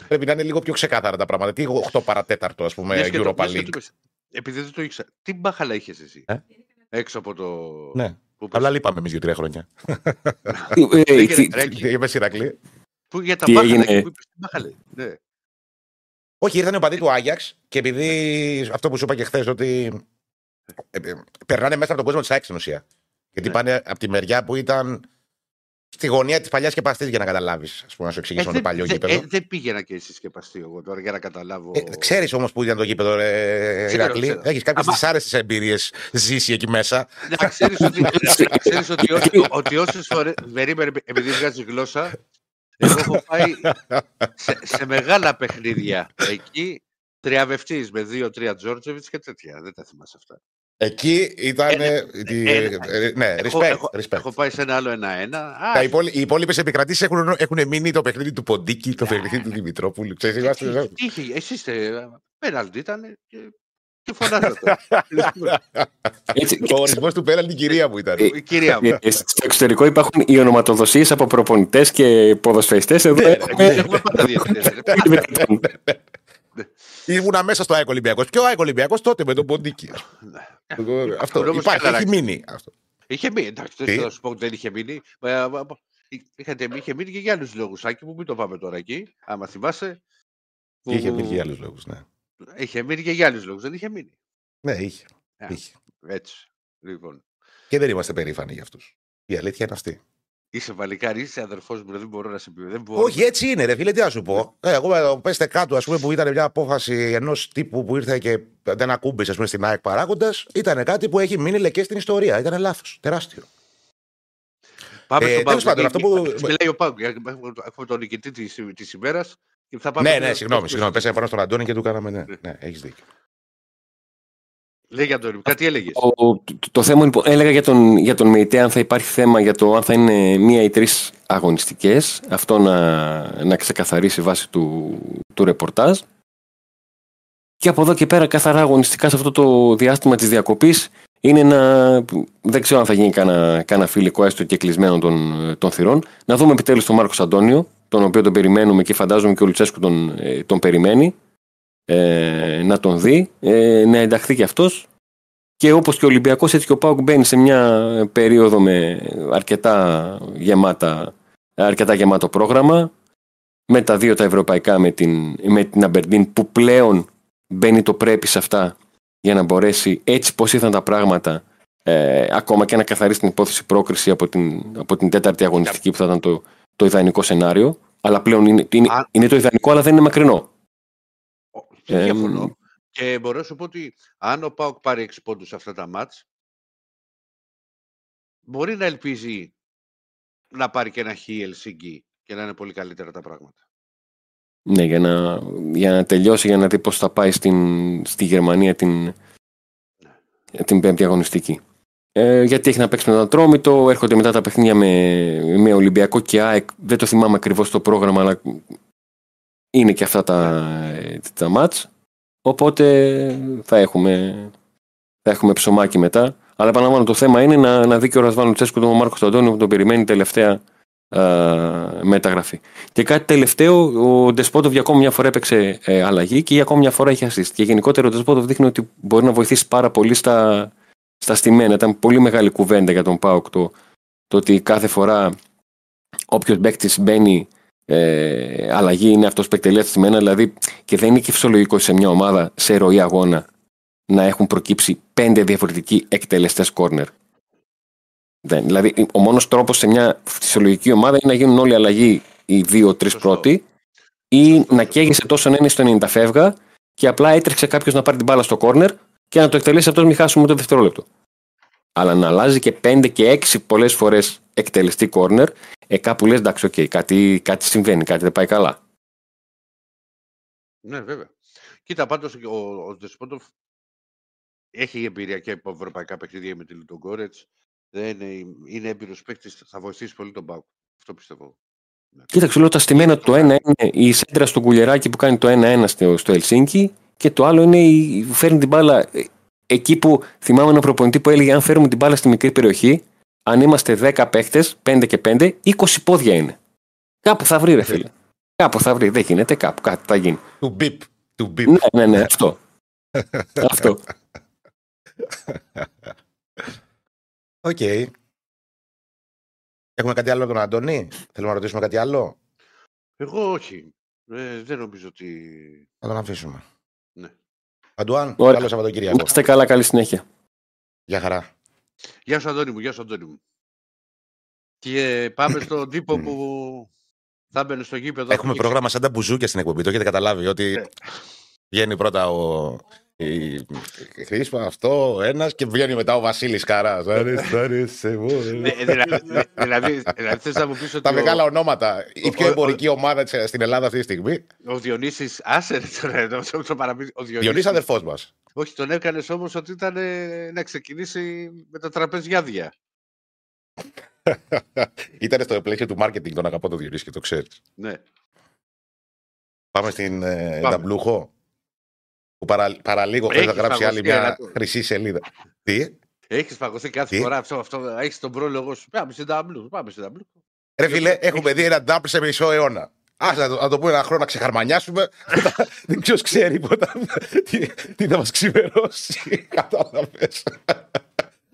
Πρέπει να είναι λίγο πιο ξεκάθαρα τα πράγματα. Τι 8 παρατέταρτο, ας πούμε, Europa League. Επειδή δεν το ήξερα, τι μπάχαλα είχες εσύ. Ε; Έξω από το. Ναι. Αλλά λείπαμε εμείς δύο-τρία χρόνια. Είμαι Ηρακλή. Πού για τα μπάχαλα που είπες μπάχαλα. Ναι. Όχι, ήρθαν ο παδί του Άγιαξ και επειδή αυτό που σου είπα και χθες ότι ε, ε, περνάνε μέσα από τον κόσμο της ΑΕΚ στην ουσία. Γιατί ναι. πάνε από τη μεριά που ήταν στη γωνία της παλιάς σκεπαστής για να καταλάβεις. Α πούμε, να σου εξηγήσω ε, το παλιό γήπεδο. Ε, δεν πήγαινα και εσύ σκεπαστή εγώ τώρα για να καταλάβω. Ε, Ξέρεις όμως που ήταν το γήπεδο, ε, Ηρακλή; Έχεις κάποιες δυσάρεστες εμπειρίες ζήσει εκεί μέσα. Να ξέρεις ότι, ξέρεις ότι, ότι, ότι όσες φορέ. Περίμενε, επειδή βγάζει γλώσσα. Εγώ έχω πάει σε, σε μεγάλα παιχνίδια εκεί τριαβευτή με δύο-τρία Τζόρτζεβιτς και τέτοια. Δεν τα θυμάσαι αυτά. Εκεί ήταν. Ε, ε, ε, ναι, respect, έχω, respect. Έχω πάει σε ένα άλλο ένα-ένα. οι υπόλοιπες επικρατήσεις έχουν, έχουν μείνει το παιχνίδι του Ποντίκη, το παιχνίδι του Δημητρόπουλου. Ξέρεις, είμαστε, εσύ είστε. Πέναλτι ήταν. Και φωνάζατε. [laughs] Ο ορισμός του πέναλτι κυρία μου ήταν. Η κυρία μου. Στο εξωτερικό υπάρχουν οι ονοματοδοσίες από προπονητές και ποδοσφαιριστές. Εδώ ναι, έχουμε πάντα Ήμουνα μέσα στο ΑΕΚ Ολυμπιακός. Και ο ΑΕΚ Ολυμπιακός τότε με τον Ποντίκη. Ναι. αυτό υπάρχει, έχει μείνει. Αυτό. Είχε μείνει, εντάξει, δεν θα σου πω ότι δεν είχε μείνει. Είχατε, είχε μείνει και για άλλους λόγους. Άκη που μην το πάμε τώρα εκεί, άμα θυμάσαι. Είχε μείνει για άλλους λόγους, ναι. Είχε μείνει και για άλλους λόγους, δεν είχε μείνει. Ναι, είχε. είχε. Έτσι. Λοιπόν. Και δεν είμαστε περήφανοι για αυτούς. Η αλήθεια είναι αυτή. Είσαι βαλικάρι, είσαι αδερφός μου, δεν μπορώ να σε πει. Δεν μπορώ. Όχι, έτσι είναι, ρε φίλε, τι να σου πω. Ε, εγώ ε, πέστε κάτω, ας πούμε, που ήταν μια απόφαση ενός τύπου που ήρθε και δεν ακούμπησε, ας πούμε, στην ΑΕΚ παράγοντας. Ήταν κάτι που έχει μείνει λεκές στην ιστορία. Ήταν λάθος. Τεράστιο. Πάμε Ε, στον τέλος Πάουκ. πάντων, αυτό που- Μιλάει ο Πάουκ. Έχουμε τον νικητή της ημέρας. Ναι, ναι, συγγνώμη, συγγνώμη. Πέσαμε πάνω στον Αντώνη και του κάναμε. Ναι, ναι έχεις δίκιο. Λέει για τον Κάτι έλεγες. Ο- το, το θέμα λοιπόν, έλεγα για τον, για τον ΜΕΙΤΕ αν θα υπάρχει θέμα για το αν θα είναι μία ή τρεις αγωνιστικές. Αυτό να, να ξεκαθαρίσει βάσει του, του ρεπορτάζ. Και από εδώ και πέρα, καθαρά αγωνιστικά σε αυτό το διάστημα της διακοπής, είναι να. Δεν ξέρω αν θα γίνει κανένα, κανένα φιλικό έστω και κλεισμένο των, των θυρών. Να δούμε επιτέλους τον Μάρκος Αντώνιο, τον οποίο τον περιμένουμε και φαντάζομαι και ο Λουτσέσκου τον, ε, τον περιμένει. Ε, να τον δει, ε, να ενταχθεί και αυτός. Και όπως και ο Ολυμπιακός έτσι και ο Πάουκ μπαίνει σε μια περίοδο με αρκετά, γεμάτα, αρκετά γεμάτο πρόγραμμα. Με τα δύο τα ευρωπαϊκά με την, με την Αμπερντίν που πλέον μπαίνει το πρέπει σε αυτά για να μπορέσει έτσι πως ήρθαν τα πράγματα ε, ακόμα και να καθαρίσει την υπόθεση πρόκριση από την, από την τέταρτη αγωνιστική που θα ήταν το, το ιδανικό σενάριο. Αλλά πλέον είναι, είναι, Αν- είναι το ιδανικό αλλά δεν είναι μακρινό. Δεν Ε, διαφωνώ. Και μπορώ να σου πω ότι αν ο Πάουκ πάρει 6 πόντους σε αυτά τα μάτς, μπορεί να ελπίζει να πάρει και ένα χ η Ελσίνκη και να είναι πολύ καλύτερα τα πράγματα. Ναι, για να, για να τελειώσει, για να δει πώς θα πάει στην, στη Γερμανία την, την πέμπτη αγωνιστική. Ε, γιατί έχει να παίξει με τον Ατρόμητο, έρχονται μετά τα παιχνίδια με, με Ολυμπιακό και ΑΕΚ. Δεν το θυμάμαι ακριβώς το πρόγραμμα, αλλά είναι και αυτά τα, τα μάτς. Οπότε θα έχουμε, θα έχουμε ψωμάκι μετά. Αλλά επαναλαμβάνω, το θέμα είναι να, να δει και ο Ρασβάν Λουτσέσκου τον Μάρκος Σταντώνιο που τον περιμένει τελευταία α, μεταγραφή. Και κάτι τελευταίο, ο Ντεσπότοβ για ακόμη μια φορά έπαιξε ε, αλλαγή και για ακόμη μια φορά είχε assist. Και γενικότερα ο Ντεσπότοβ δείχνει ότι μπορεί να βοηθήσει πάρα πολύ στα, στα στημένα. Ήταν πολύ μεγάλη κουβέντα για τον Πάοκ το, το ότι κάθε φορά όποιος παίκτης μπαίνει ε, αλλαγή είναι αυτός που εκτελεί τα στημένα. Δηλαδή και δεν είναι και φυσιολογικό σε μια ομάδα σε ροή αγώνα να έχουν προκύψει πέντε διαφορετικοί εκτελεστές κόρνερ. Δεν. Δηλαδή, ο μόνος τρόπος σε μια φυσιολογική ομάδα είναι να γίνουν όλοι αλλαγή οι δύο-τρει Σωστό. πρώτοι ή Σωστό, να σωστό. καίγεσαι τόσο να είναι στο 90 φεύγα και απλά έτρεξε κάποιος να πάρει την μπάλα στο κόρνερ και να το εκτελέσει αυτός μην χάσουμε ούτε δευτερόλεπτο. Αλλά να αλλάζει και 5 και 6 πολλές φορές εκτελεστή κόρνερ, ε, κάπου λες εντάξει, οκ, κάτι, κάτι συμβαίνει, κάτι δεν πάει καλά. Ναι, βέβαια. Κοίτα, πάντως ο, ο Ντεσπόντοφ έχει εμπειρία και από ευρωπαϊκά παιχνίδια με τη Λουτογκόρετ. Δεν είναι, είναι έμπειρος παίκτης, θα βοηθήσει πολύ τον Πάουκ. Αυτό πιστεύω. Ναι. Κοίταξε, λέω τα στημένα το ένα είναι η σέντρα στο κουλεράκι που κάνει το 1-1 στο, στο Ελσίνκι και το άλλο είναι η, που φέρνει την μπάλα ε, εκεί που θυμάμαι έναν προπονητή που έλεγε αν φέρουμε την μπάλα στη μικρή περιοχή, αν είμαστε 10 παίχτες, 5 και 5, 20 πόδια είναι. Κάπου θα βρει, ρε φίλε. Κάπου θα βρει. Δεν γίνεται, κάπου κάτι θα γίνει. Του μπιπ. Του μπιπ. Ναι, ναι, ναι, αυτό. [laughs] αυτό. Οκ. Έχουμε κάτι άλλο με τον Αντώνη; Θέλουμε να ρωτήσουμε κάτι άλλο; Εγώ όχι. Ε, δεν νομίζω ότι. Να τον αφήσουμε. Ναι. Αντουάν, Ωραία. καλό Σαββατοκύριακο. Να είστε καλά, καλή συνέχεια. Γεια χαρά. Γεια σου, Αντώνη μου, γεια σου, Αντώνη μου. Και πάμε στον [clears throat] τύπο που θα μπαίνει στο γήπεδο. Έχουμε και- πρόγραμμα σαν τα μπουζούκια στην εκπομπή. Το έχετε καταλάβει ότι Ναι. Βγαίνει πρώτα ο. Η η Χρήσπα, αυτό ένας και βγαίνει μετά ο Βασίλης Καράς. Ναι, δηλαδή, δηλαδή, δηλαδή θες να μου πεις ότι Τα ο- μεγάλα ονόματα. Η ο- πιο ο- εμπορική ομάδα της- στην Ελλάδα αυτή τη στιγμή. ο Διονύσης, άσε ρε τώρα, το, το, το παραπείς, ο Διονύσης, Διονύσης αδερφός μας. όχι τον έκανες όμως ότι ήταν ε, να ξεκινήσει με τα τραπεζιάδια. [laughs] Ήταν στο πλαίσιο του marketing τον αγαπώ τον Διονύση και το ξέρεις. Ναι. Πάμε στην ε, Πάμε. Νταμπλούχο. Που παρα, παραλίγο χθε θα Έχεις γράψει άλλη παγωθεί μια ένα το- χρυσή σελίδα. Τι; Έχεις παγωθεί κάθε Τι; φορά αυτό, αυτό έχεις τον πρόλογο σου. Πάμε στην ταμπλού, πάμε στην ταμπλού. Ρε φίλε, έχουμε δει ένα ντάμπλ σε μισό αιώνα. Α να, το- να το πούμε ένα χρόνο να ξεχαρμανιάσουμε. Μετά [laughs] Δεν ποιο ξέρει ποτέ τι, τι θα μας ξημερώσει. [laughs] Κατάλαβες.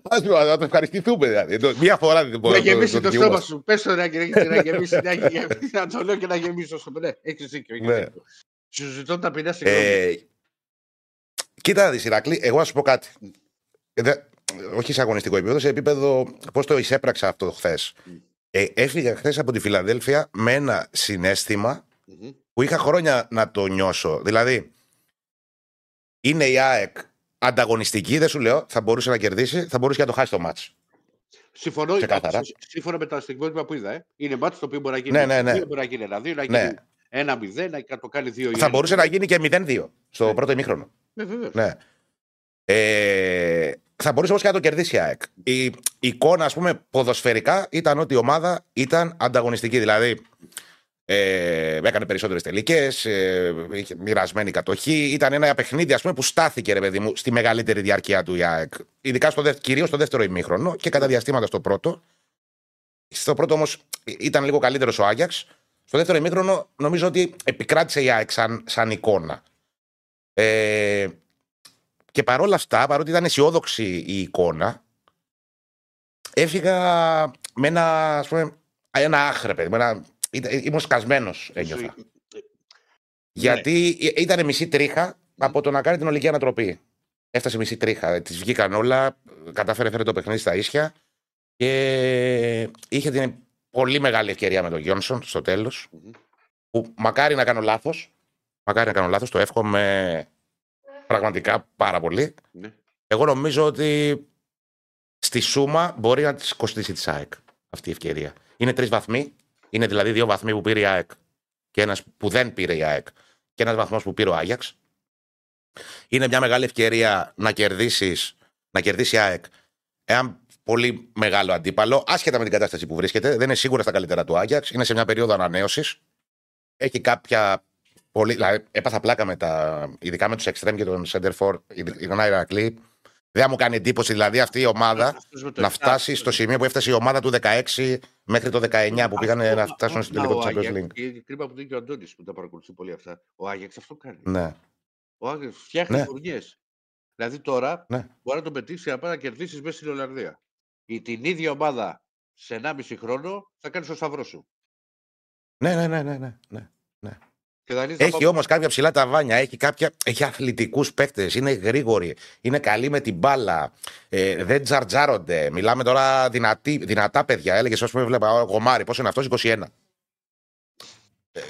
Α πούμε, να το ευχαριστηθούμε δηλαδή. Το- Μία φορά δεν Να μπορούμε γεμίσει το στόμα δικαιούμαστε. σου. Πες το να γεμίσει, να γεμίσει, να γεμίσει, να το λέω και να γεμίσω στο Ναι, έχεις δίκιο. έχεις Ναι. δίκιο. Σου ζητώ ταπεινά συγγνώμη. Ε, κοίτα να δεις Ηρακλή, εγώ να σου πω κάτι. Ε, δε- όχι σε αγωνιστικό επίπεδο, σε επίπεδο πώς το εισέπραξα αυτό χθες. Ε, έφυγα χθες από τη Φιλαδέλφια με ένα συνέστημα Μμμ. που είχα χρόνια να το νιώσω. Δηλαδή, είναι η ΑΕΚ ανταγωνιστική, δεν σου λέω, θα μπορούσε να κερδίσει, θα μπορούσε και να το χάσει το μάτς. Συμφωνώ. Ξεκάθαρα. σ- Σύμφωνα με τα στιγμιότυπα που είδα. Ε. Είναι μάτι το οποίο μπορεί να γίνει Ναι, ναι, ναι. 2, μπορεί να γίνει ένα-δύο, να Ναι. γίνει ένα-μηδέν, να το κάνει δύο ή Θα ένα. μπορούσε να γίνει και 0-2 στο Ναι. πρώτο ημίχρονο. Ναι, βεβαίως. Ναι. Ε, θα μπορούσε όμως και να το κερδίσει η ΑΕΚ. Η, η εικόνα, ας πούμε, ποδοσφαιρικά ήταν ότι η ομάδα ήταν ανταγωνιστική. Δηλαδή, ε, έκανε περισσότερες τελικές, ε, είχε μοιρασμένη κατοχή. Ήταν ένα παιχνίδι, ας πούμε, που στάθηκε, ρε παιδί μου, στη μεγαλύτερη διάρκεια του η ΑΕΚ. Ειδικά στο, κυρίως στο δεύτερο ημίχρονο και κατά διαστήματα στο πρώτο. Στο πρώτο όμως ήταν λίγο καλύτερος ο Άγιαξ. Στο δεύτερο ημίχρονο νομίζω ότι επικράτησε η ΑΕΚ σαν, σαν εικόνα. Ε, και παρόλα αυτά, παρότι ήταν αισιόδοξη η εικόνα, έφυγα με ένα, ας πούμε, ένα άχρε, παιδί. μου, ένα- ήταν- Ήμουν σκασμένος, ένιωθα. Ναι. Γιατί ήταν μισή τρίχα από το να κάνει την ολική ανατροπή. Έφτασε μισή τρίχα. Τη βγήκαν όλα. Κατάφερε φέρε το παιχνίδι στα ίσια. Και είχε την πολύ μεγάλη ευκαιρία με τον Γιόνσον στο τέλος. Μμμ. Που μακάρι να κάνω λάθος. Μακάρι να κάνω λάθος. Το εύχομαι πραγματικά πάρα πολύ. Ναι. Εγώ νομίζω ότι στη Σούμα μπορεί να της κοστίσει της ΑΕΚ αυτή η ευκαιρία. Είναι τρεις βαθμοί. Είναι δηλαδή δύο βαθμοί που πήρε η ΑΕΚ και ένας που δεν πήρε η ΑΕΚ και ένας βαθμός που πήρε ο Άγιαξ. Είναι μια μεγάλη ευκαιρία να κερδίσεις να κερδίσει η ΑΕΚ ένα πολύ μεγάλο αντίπαλο, άσχετα με την κατάσταση που βρίσκεται. Δεν είναι σίγουρα στα καλύτερα του Άγιαξ. Είναι σε μια περίοδο ανανέωσης. Έχει κάποια. Πολύ, δηλαδή, έπαθα πλάκα με τα. ειδικά με τους Extreme και τον Center η Γνάη Ρακλή. Δεν θα μου κάνει εντύπωση δηλαδή αυτή η ομάδα Αυτός με το να εφτά, φτάσει στο σημείο που έφτασε η ομάδα του 16 μέχρι το 19 που πήγαν Αυτό- να φτάσουν στο αυτό τελικό ο του Champions Άγιαξ, League. Και κρίμα που δεν είναι και ο Αντώνης που τα παρακολουθεί πολύ αυτά. Ο Άγιαξ αυτό κάνει. Ναι. Ο Άγιαξ φτιάχνει Ναι. ναι. Δηλαδή τώρα Ναι. μπορεί να τον πετύχει να πάει να κερδίσεις μέσα στην Ολλανδία. Η, την ίδια ομάδα σε 1,5 χρόνο θα κάνεις το σταυρός σου. Ναι, ναι, ναι, ναι, ναι, ναι. Και θα λύσεις να Έχει πάω- όμως κάποια ψηλά ταβάνια. Έχει, κάποια, έχει αθλητικούς παίκτες. Είναι γρήγοροι. Είναι καλοί με την μπάλα. Ε, δεν τζαρτζάρονται. Μιλάμε τώρα δυνατή, δυνατά παιδιά. Έλεγες, ας πούμε, βλέπα ο Γομάρη. Πόσο είναι αυτός, 21. Ε,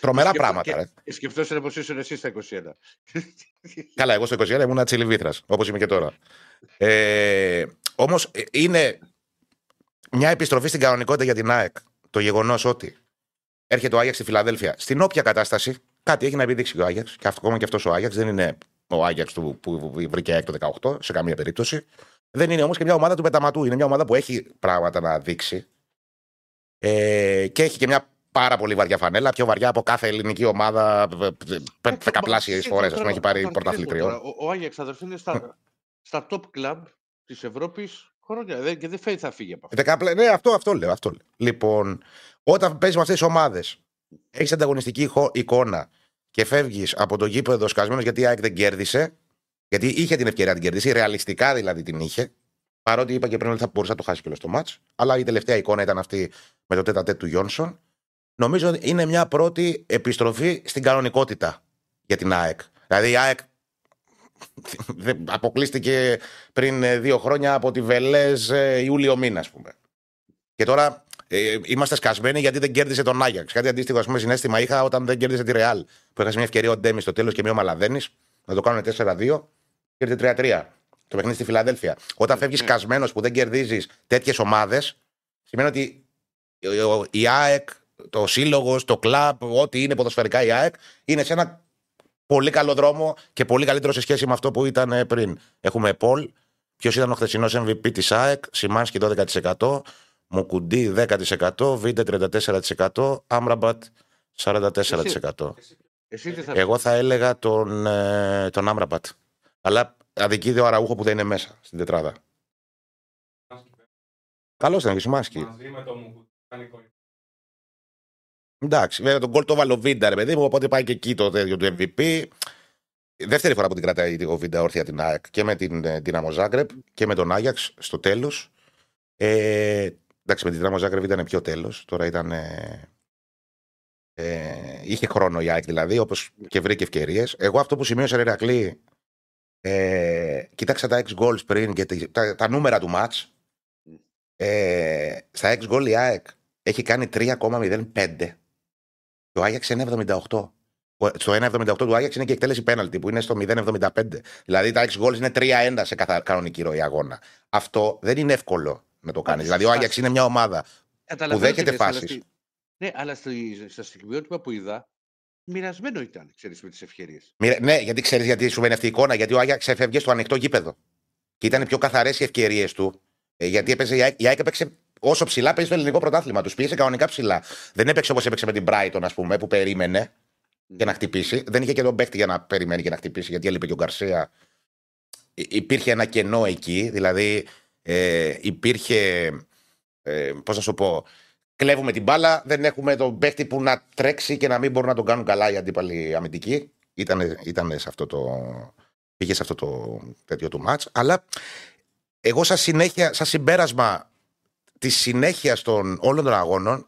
τρομερά Σκεφτό- πράγματα. και- Ρε. Και σκεφτόσαι πώ ήσουν εσύ στα 21. [laughs] Καλά, εγώ στο 21 ήμουν τσιλιβήθρα, όπως είμαι και τώρα. Ε, Όμως είναι μια επιστροφή στην κανονικότητα για την ΑΕΚ. Το γεγονός ότι έρχεται ο Άγιαξ στη Φιλαδέλφια. Στην όποια κατάσταση, κάτι έχει να επιδείξει και ο Άγιαξ. Και αυτό, ακόμα και αυτός ο Άγιαξ δεν είναι ο Άγιαξ του, που βρήκε ΑΕΚ το 18, σε καμία περίπτωση. Δεν είναι όμως και μια ομάδα του πεταματού. Είναι μια ομάδα που έχει πράγματα να δείξει. Ε, και έχει και μια πάρα πολύ βαριά φανέλα, πιο βαριά από κάθε ελληνική ομάδα. Δεκαπλάσιε φορέ, ας πούμε, έχει πάρει πρωταθλητριών. Ο, ο Άγιαξ αδερφή είναι στα, στα top club της Ευρώπης χρόνια. Δεν, και δεν φαίνεται θα φύγει από αυτό. Δεκαπλα... Ναι, αυτό, αυτό λέω. Αυτό λέω. Λοιπόν, όταν παίζεις με αυτές τις ομάδες, έχεις ανταγωνιστική ηχο- εικόνα και φεύγεις από το γήπεδο σκασμένος γιατί η ΑΕΚ δεν κέρδισε. Γιατί είχε την ευκαιρία να την κερδίσει, ρεαλιστικά δηλαδή την είχε. Παρότι είπα και πριν ότι θα μπορούσε να το χάσει κιόλα το μάτς. Αλλά η τελευταία εικόνα ήταν αυτή με το τέτα του Γιόνσον. Νομίζω ότι είναι μια πρώτη επιστροφή στην κανονικότητα για την ΑΕΚ. Δηλαδή η ΑΕΚ δεν- αποκλείστηκε πριν ε, δύο χρόνια από τη Βελέζ ε, Ιούλιο μήνα, ας πούμε. Και τώρα ε, είμαστε σκασμένοι γιατί δεν κέρδισε τον Άγιαξ. Κάτι αντίστοιχο, ας πούμε, συνέστημα είχα όταν δεν κέρδισε τη Ρεάλ. Που έχασε μια ευκαιρία ο Ντέμις στο τέλος και μία ο Μαλαδένη να το κάνουν 4-2 και 3-3. Το παιχνίδι στη Φιλαδέλφια. Όταν φεύγεις Ναι. σκασμένος που δεν κερδίζεις τέτοιες ομάδες, σημαίνει ότι ο- ο- η ΑΕΚ, το σύλλογος, το κλαμπ, ό,τι είναι ποδοσφαιρικά η ΑΕΚ, είναι σε ένα πολύ καλό δρόμο και πολύ καλύτερο σε σχέση με αυτό που ήταν ε, πριν. Έχουμε Πολ. Ποιος ήταν ο χθεσινός MVP της ΑΕΚ, Σιμάνσκι 12%, Μουκουντή 10%, Βίντε 34%, Άμραμπατ 44%. Εσύ τι θα Εγώ θα έλεγα τον, ε, τον Άμραμπατ. Αλλά αδικείται ο Αραούχο που δεν είναι μέσα στην τετράδα. Καλός ήταν και ο Σιμάνσκι. Μαζί με το μου κάνει κολλή. Εντάξει, βέβαια τον γκολ το βάλε ο Βίντα, ρε παιδί μου, οπότε πάει και εκεί το τέτοιο του MVP. Δεύτερη φορά που την κρατάει ο Βίντα όρθια την ΑΕΚ και με την ε, Dinamo Zagreb και με τον Άγιαξ στο τέλος. Ε, εντάξει, με την Dinamo Zagreb ήταν πιο τέλος. Τώρα ήταν. Ε, ε, είχε χρόνο η ΑΕΚ δηλαδή, όπως και βρήκε ευκαιρίες. Εγώ αυτό που σημείωσα, ρε Ρακλή, Ε, κοίταξα τα X goals πριν και τα, τα, νούμερα του match. Ε, στα X goal η ΑΕΚ έχει κάνει 3,05 το Άγιαξ είναι 78. Στο 1,78 του Άγιαξ είναι και εκτέλεση πέναλτη που είναι στο 0,75. Δηλαδή τα 6 goals είναι 3-1 σε καθα... κανονική ροή αγώνα. Αυτό δεν είναι εύκολο να το κάνεις. Δηλαδή ο Άγιαξ είναι μια ομάδα που δέχεται φάσεις. Ναι, αλλά στα στιγμιότυπα που είδα, μοιρασμένο ήταν, ξέρεις, με τις ευκαιρίες. Ναι, γιατί ξέρεις γιατί σου βαίνει αυτή η εικόνα. Γιατί ο Άγιαξ έφευγε στο ανοιχτό γήπεδο. Και ήταν πιο καθαρές οι ευκαιρίες του. Ε, γιατί έπαιζε, η ΑΕΚ έπαιξε όσο ψηλά παίζει το ελληνικό πρωτάθλημα. Τους πίεσε κανονικά ψηλά. Δεν έπαιξε όπως έπαιξε με την Brighton, ας πούμε, που περίμενε για να χτυπήσει. Δεν είχε και τον παίκτη για να περιμένει και να χτυπήσει, γιατί έλειπε και ο Γκαρσία. Υπήρχε ένα κενό εκεί, δηλαδή ε, υπήρχε. Ε, Πώς να σου πω. Κλέβουμε την μπάλα, δεν έχουμε τον παίκτη που να τρέξει και να μην μπορούν να τον κάνουν καλά οι αντίπαλοι αμυντικοί. Ήταν, ήταν σε αυτό το. Πήγε σε αυτό το τέτοιο του μάτς. Αλλά εγώ σαν συνέχεια, σαν συμπέρασμα τη συνέχεια των όλων των αγώνων,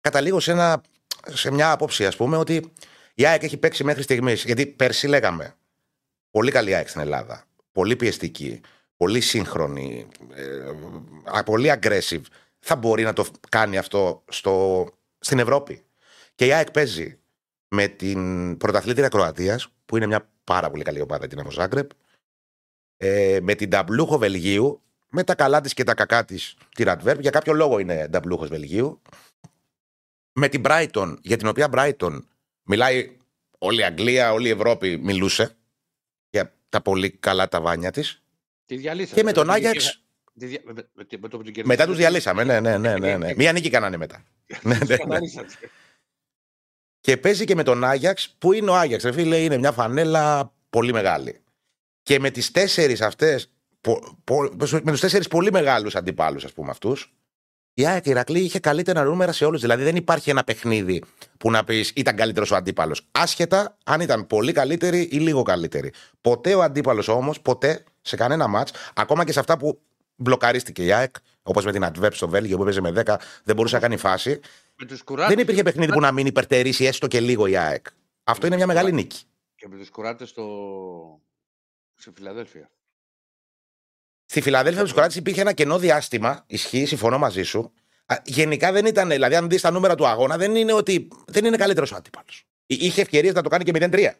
καταλήγω σε, ένα, σε μια άποψη, ας πούμε, ότι η ΑΕΚ έχει παίξει μέχρι στιγμής. Γιατί πέρσι λέγαμε πολύ καλή ΑΕΚ στην Ελλάδα. Πολύ πιεστική, πολύ σύγχρονη, ε, πολύ aggressive. Θα μπορεί να το κάνει αυτό στο, στην Ευρώπη. Και η ΑΕΚ παίζει με την πρωταθλήτρια Κροατίας, που είναι μια πάρα πολύ καλή ομάδα, την Ζάγκρεπ, ε, με την Ταμπλούχο Βελγίου, με τα καλά της και τα κακά της τη Ρατβέρπ. Για κάποιο λόγο είναι νταμπλούχος Βελγίου. Με την Brighton, για την οποία Brighton μιλάει όλη η Αγγλία, όλη η Ευρώπη μιλούσε για τα πολύ καλά τα βάνια της. Και με τον Άγιαξ. Μετά τους διαλύσαμε. Ναι, ναι, ναι, ναι, ναι. Μία νίκη κάνανε μετά. [laughs] ναι, ναι, ναι. Και παίζει και με τον Άγιαξ, που είναι ο Άγιαξ. Φίλε, είναι μια φανέλα πολύ μεγάλη. Και με τις τέσσερις αυτές με τους τέσσερις πολύ μεγάλους αντιπάλους, ας πούμε, αυτούς. Η ΑΕΚ Ηρακλή είχε καλύτερα νούμερα σε όλους. Δηλαδή δεν υπάρχει ένα παιχνίδι που να πεις ήταν καλύτερος ο αντίπαλος. Άσχετα αν ήταν πολύ καλύτερη ή λίγο καλύτερη. Ποτέ ο αντίπαλος όμως, ποτέ σε κανένα μάτς, ακόμα και σε αυτά που μπλοκαρίστηκε η ΑΕΚ, όπως με την Αντβέπ στο Βέλγιο που έπαιζε με 10, δεν μπορούσε να κάνει φάση. δεν υπήρχε παιχνίδι που να μην υπερτερήσει έστω και λίγο η ΑΕΚ. Αυτό είναι μια μεγάλη νίκη. Και με τους κουράτες στο... στη Φιλαδέλφια. Στη Φιλαδέλφια του Κοράτη υπήρχε ένα κενό διάστημα. Ισχύει, συμφωνώ μαζί σου. Γενικά δεν ήταν, δηλαδή, αν δεις τα νούμερα του αγώνα, δεν είναι ότι δεν είναι καλύτερος ο αντίπαλος. Είχε ευκαιρίες να το κάνει και 0-3.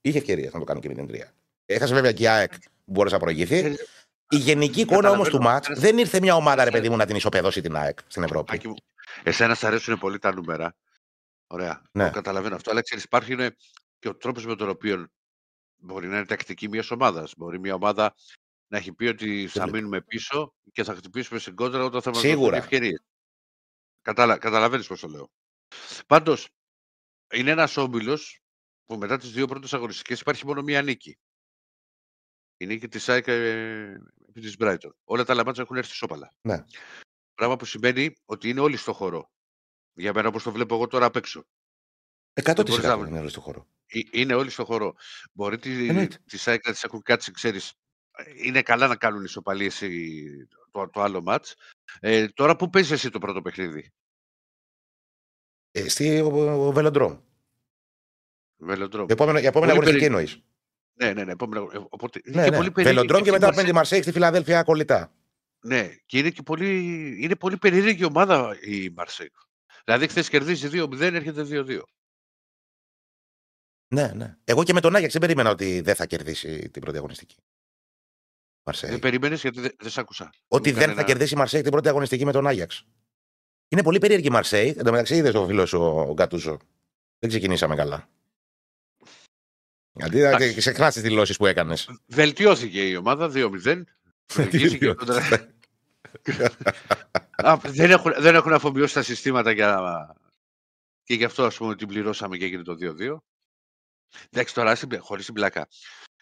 Είχε ευκαιρίες να το κάνει και 0-3. Έχασε βέβαια και η ΑΕΚ που μπόρεσε να προηγηθεί. Ε, η γενική εικόνα όμως του ματ δεν ήρθε μια ομάδα, ρε παιδί μου, να την ισοπεδώσει την ΑΕΚ στην Ευρώπη. Εσένα σα αρέσουν πολύ τα νούμερα. Ωραία. Ναι. Το καταλαβαίνω αυτό. Αλλά ξέρεις, υπάρχει και ο τρόπος με τον οποίο μπορεί να είναι τακτική μιας ομάδας. Μπορεί μια ομάδα να έχει πει ότι [laughs] θα μείνουμε πίσω και θα χτυπήσουμε στην κόντρα όταν θα μας δώσουν ευκαιρίες. Καταλα... Καταλαβαίνεις πώς το λέω. Πάντως, είναι ένας όμιλος που μετά τις δύο πρώτες αγωνιστικές υπάρχει μόνο μία νίκη. Η νίκη της ΑΕΚ επί της Brighton. Όλα τα λαμάτσα έχουν έρθει σώπαλα. Ναι. Πράγμα που σημαίνει ότι είναι όλοι στο χώρο. Για μένα όπως το βλέπω εγώ τώρα απ' έξω. 100% είναι όλοι στο χώρο. Ε, είναι όλοι στο χώρο. Μπορεί τη, τη ΣΑΕΚ να τις έχουν κάτσει, ξέρεις, είναι καλά να κάνουν ισοπαλίες το, το άλλο μάτς. Ε, τώρα πού παίζεις εσύ το πρώτο παιχνίδι; Ε, στη Βελοντρόμ. Βελοντρόμ. Η επόμενη, επόμενη αγωνιστική εννοείς. Ναι, ναι, ναι. Επόμενη, ε, οπότε, ναι, ναι. Πολύ Βελοντρόμ και μετά πέντε Μαρσέη στη Φιλαδέλφια κολλητά. Ναι, και είναι και πολύ, είναι πολύ περίεργη ομάδα η Μαρσέη. Δηλαδή χθες κερδίζει 2-0, έρχεται 2-2. Ναι, ναι. Εγώ και με τον Άγιαξ δεν περίμενα ότι δεν θα κερδίσει την πρώτη αγωνιστική. Μαρσέη. Δεν περίμενε γιατί δεν, δεν σ' άκουσα. Ότι δεν θα κερδίσει η Μαρσέη την πρώτη αγωνιστική με τον Άγιαξ. Είναι πολύ περίεργη η Μαρσέη. Εν τω μεταξύ, είδες ο φίλο ο Γκατούζο. Δεν ξεκινήσαμε καλά. Γιατί θα ξεχνά τις δηλώσεις που έκανες. Βελτιώθηκε η ομάδα 2-0. δεν, έχουν, δεν έχουν αφομοιώσει τα συστήματα για... και γι' αυτό ας πούμε την πληρώσαμε και έγινε το 2-2. Εντάξει τώρα, χωρίς την πλάκα.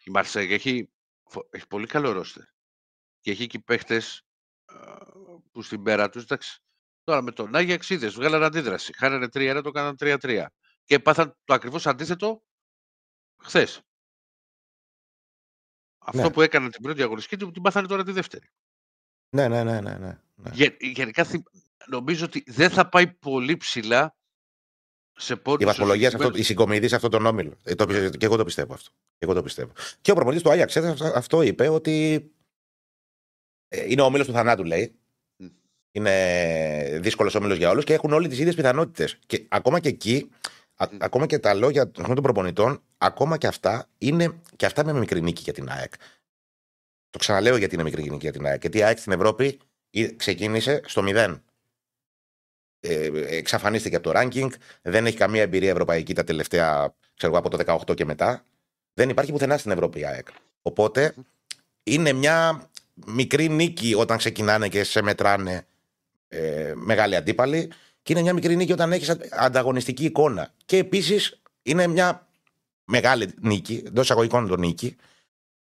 Η Μαρσέγ έχει έχει πολύ καλό ρόστερ. Και έχει και παίχτες που στην πέρα τους. Τώρα με τον Άγια Αξίδε βγάλανε αντίδραση. Χάνανε 3-1, το έκαναν 3-3. Και πάθαν το ακριβώς αντίθετο χθες. Αυτό ναι. που έκαναν την πρώτη αγωνιστική την πάθανε τώρα τη δεύτερη. Ναι, ναι, ναι. ναι, ναι. γενικά νομίζω ότι δεν θα πάει πολύ ψηλά σε πόντους η βαθμολογία, σε αυτό, συγκεκριμένους- η συγκομιδή σε αυτόν τον όμιλο. Ε, το, πιστεύω- και εγώ το πιστεύω αυτό. Και εγώ το πιστεύω. Και ο προπονητής του Άγιαξ αυτό- αυτό είπε ότι ε, είναι ο όμιλος του θανάτου, λέει. Μμ. Είναι δύσκολος όμιλος για όλους και έχουν όλοι τις ίδιες πιθανότητες. Και ακόμα και εκεί, α- Μμ. ακόμα και τα λόγια των των προπονητών, ακόμα και αυτά είναι και αυτά με μικρή νίκη για την ΑΕΚ. Το ξαναλέω γιατί είναι μικρή νίκη για την ΑΕΚ. Γιατί η ΑΕΚ στην Ευρώπη ε, ξεκίνησε στο 0. Ε, εξαφανίστηκε από το ranking, δεν έχει καμία εμπειρία ευρωπαϊκή τα τελευταία, ξέρω εγώ, από το 18 και μετά. Δεν υπάρχει πουθενά στην Ευρώπη η ΑΕΚ. Οπότε είναι μια μικρή νίκη όταν ξεκινάνε και σε μετράνε ε, μεγάλοι αντίπαλοι και είναι μια μικρή νίκη όταν έχεις ανταγωνιστική εικόνα. Και επίσης είναι μια μεγάλη νίκη, εντός εισαγωγικών το νίκη,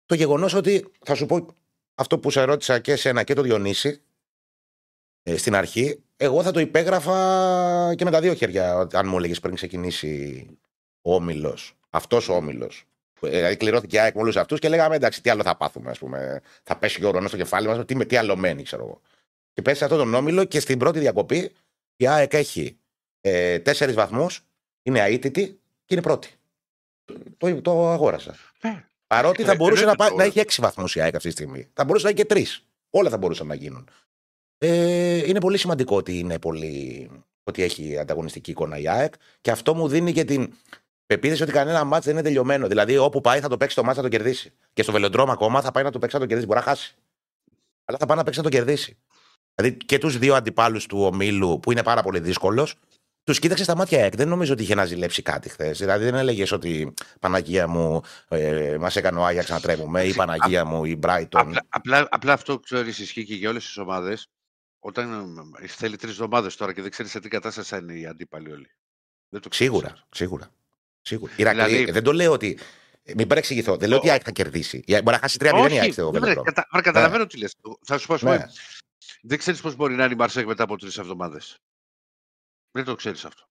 το γεγονός ότι θα σου πω αυτό που σε ρώτησα και εσένα και το Διονύση ε, στην αρχή, εγώ θα το υπέγραφα και με τα δύο χέρια, αν μου έλεγες πριν ξεκινήσει ο όμιλος. Αυτός ο όμιλος. Δηλαδή, κληρώθηκε η ΑΕΚ με όλους αυτούς και λέγαμε εντάξει, τι άλλο θα πάθουμε, ας πούμε. Θα πέσει και ο ουρανό στο κεφάλι μας, τι, με- τι άλλο μένει, ξέρω εγώ. Και πέσει σε αυτόν τον όμιλο και στην πρώτη διακοπή η ΑΕΚ έχει ε, τέσσερις βαθμούς, είναι αίτητη και είναι πρώτη. Το, το αγόρασα. Ναι. Παρότι Ε, θα μπορούσε εννοείται να, πάει, το να αγόρασα. έχει έξι βαθμούς η ΑΕΚ αυτή τη στιγμή. Θα μπορούσε να έχει και τρεις. Όλα θα μπορούσαν να γίνουν. Ε, είναι πολύ σημαντικό ότι, είναι πολύ, ότι έχει ανταγωνιστική εικόνα η ΑΕΚ και αυτό μου δίνει και την πεποίθηση ότι κανένα μάτς δεν είναι τελειωμένο. Δηλαδή, όπου πάει θα το παίξει το μάτς να το κερδίσει. Και στο βελοντρόμα ακόμα θα πάει να το παίξει να το κερδίσει. Μπορεί να χάσει. Αλλά θα πάει να παίξει να το κερδίσει. Δηλαδή και τους δύο αντιπάλους του ομίλου, που είναι πάρα πολύ δύσκολος, τους κοίταξε στα μάτια η ΑΕΚ. Δεν νομίζω ότι είχε να ζηλέψει κάτι χθες. Δηλαδή δεν έλεγες ότι Παναγία μου ε, μας έκανε ο Άγιαξ να τρέμουμε ή Παναγία μου η Brighton. Απλά, απλά, απλά αυτό ξέρεις ισχύει και για όλες τις ομάδες. Όταν ε, θέλει τρεις εβδομάδες τώρα και δεν ξέρεις σε τι κατάσταση θα είναι οι αντίπαλοι όλοι. Δεν το ξέρεις Σίγουρα, αυτό. σίγουρα. σίγουρα. Ηρακλή, Δηλαδή- δεν το λέω ότι. ε, Μην παρεξηγηθώ. Δεν λέω ότι η ΑΕΚ θα κερδίσει. Η ΑΕΚ Μπορεί να χάσει 3-0 η ΑΕΚ Όχι, στο ναι, Βελοντρόμ. κατα, άρα καταλαβαίνω τι λες. Θα σου πω, ας πούμε, Ναι. δεν ξέρεις πώς μπορεί να είναι η Μαρσέκ μετά από τρεις εβδομάδες. Δεν το ξέρεις αυτό.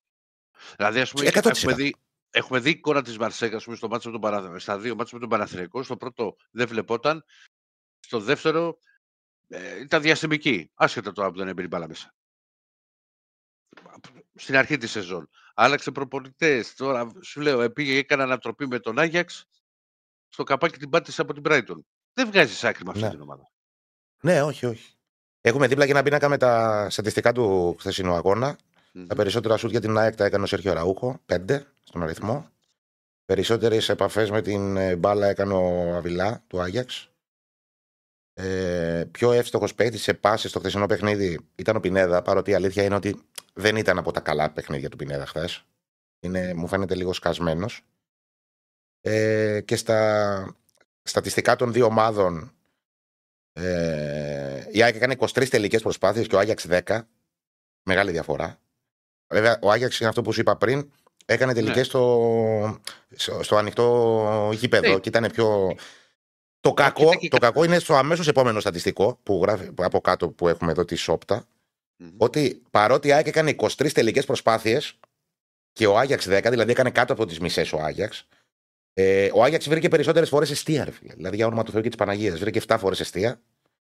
Δηλαδή, ας πούμε, 100%. έχουμε δει, έχουμε δει εικόνα της Μαρσέκ ας πούμε, στο μάτσο με τον Παρα... στα δύο μάτια με τον Παναθηναϊκό. Στο πρώτο δεν βλεπόταν. Στο δεύτερο ε, ήταν διαστημική. Άσχετα τώρα που δεν έμπαινε η μπάλα μέσα. Στην αρχή της σεζόν. Άλλαξε προπονητές. Τώρα σου λέω, ε, πήγε, έκανε ανατροπή με τον Άγιαξ. Στο καπάκι την πάτησε από την Brighton. Δεν βγάζει άκρη με αυτή Ναι. την ομάδα. Ναι, όχι, όχι. Έχουμε δίπλα και ένα πίνακα με τα στατιστικά του χθεσινού αγώνα. Μμμ. Τα περισσότερα σουτ για την ΑΕΚ τα έκανε ο Σέρχιο Ραούχο, 5 στον αριθμό. Περισσότερες επαφές με την ε, μπάλα έκανε ο Αβιλά του Άγιαξ. Ε, πιο εύστοχος παίκτης σε πάση στο χθεσινό παιχνίδι ήταν ο Πινέδα, παρότι η αλήθεια είναι ότι δεν ήταν από τα καλά παιχνίδια του Πινέδα χθες. Μου φαίνεται λίγο σκασμένος. Ε, και στα στατιστικά των δύο ομάδων ε, η ΑΕΚ έκανε 23 τελικές προσπάθειες και ο Άγιαξ 10. Μεγάλη διαφορά. Βέβαια, ο Άγιαξ είναι αυτό που σου είπα πριν. Έκανε τελικές Ναι. στο, στο, στο ανοιχτό γήπεδο Ναι. και ήταν πιο. Το κακό, ήταν και το κα- κακό είναι στο αμέσως επόμενο στατιστικό που γράφει από κάτω που έχουμε εδώ τη Σόπτα. Μμμ. Ότι παρότι η ΑΕΚ έκανε 23 τελικές προσπάθειες και ο Άγιαξ 10, δηλαδή έκανε κάτω από τις μισές ο Άγιαξ, ε, ο Άγιαξ βρήκε περισσότερες φορές εστία, ρε φίλε. Δηλαδή για όνομα του Θεού και της Παναγίας. Βρήκε 7 φορές εστία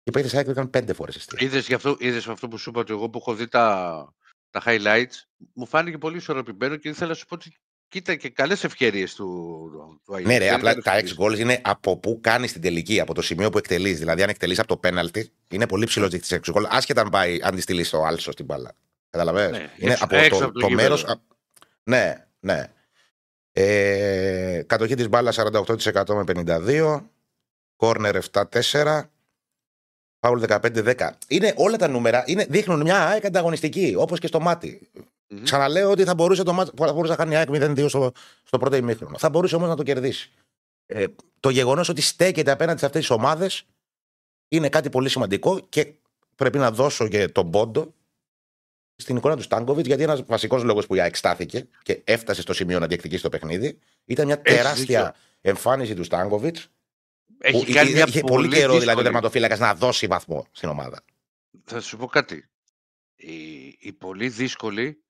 και οι παίκτες ΑΕΚ βρήκαν 5 φορές εστία. Είδες γι' αυτό, είδες αυτό που σου είπα ότι εγώ που έχω δει τα, τα highlights, μου φάνηκε πολύ ισορροπημένο και ήθελα να σου πω ότι κοίτα και καλές ευκαιρίες του, του Αγίου. Ναι, ρε, Δεν απλά ήταν τα 6 ευκαιρίες. goals είναι από πού κάνεις την τελική, από το σημείο που εκτελείς. Δηλαδή, αν εκτελείς από το πέναλτι, είναι πολύ ψηλός δείκτης 6 goals, άσχετα αν πάει, αν τη στείλεις στο άλσο στην μπάλα. Καταλαβαίνεις; Ναι, είναι έξω- από έξω το, από το το γήπεδο. μέρος. Ναι, ναι. Ε, κατοχή της μπάλας 48% με 52. Κόρνερ 7-4. Φάουλ 15-10. Είναι όλα τα νούμερα είναι, δείχνουν μια ΑΕΚ ανταγωνιστική, όπως και στο μάτι. Μμμ. Ξαναλέω ότι θα μπορούσε, το μάτς, θα μπορούσε να κάνει η ΑΕΚ 0-2 στο, στο πρώτο ημίχρονο. Θα μπορούσε όμως να το κερδίσει. Ε, το γεγονός ότι στέκεται απέναντι σε αυτές τις ομάδες είναι κάτι πολύ σημαντικό και πρέπει να δώσω και τον πόντο στην εικόνα του Στάνκοβιτς, γιατί ένας βασικός λόγος που η ΑΕΚ στάθηκε και έφτασε στο σημείο να διεκδικήσει το παιχνίδι ήταν μια Έχεις τεράστια δίκιο. εμφάνιση του Στάνκοβιτς. Έχει που κάνει είχε, μια είχε πολύ, πολύ καιρό δηλαδή ο δύσκολη- τερματοφύλακας να δώσει βαθμό στην ομάδα. Θα σου πω κάτι. Η, η πολύ δύσκολη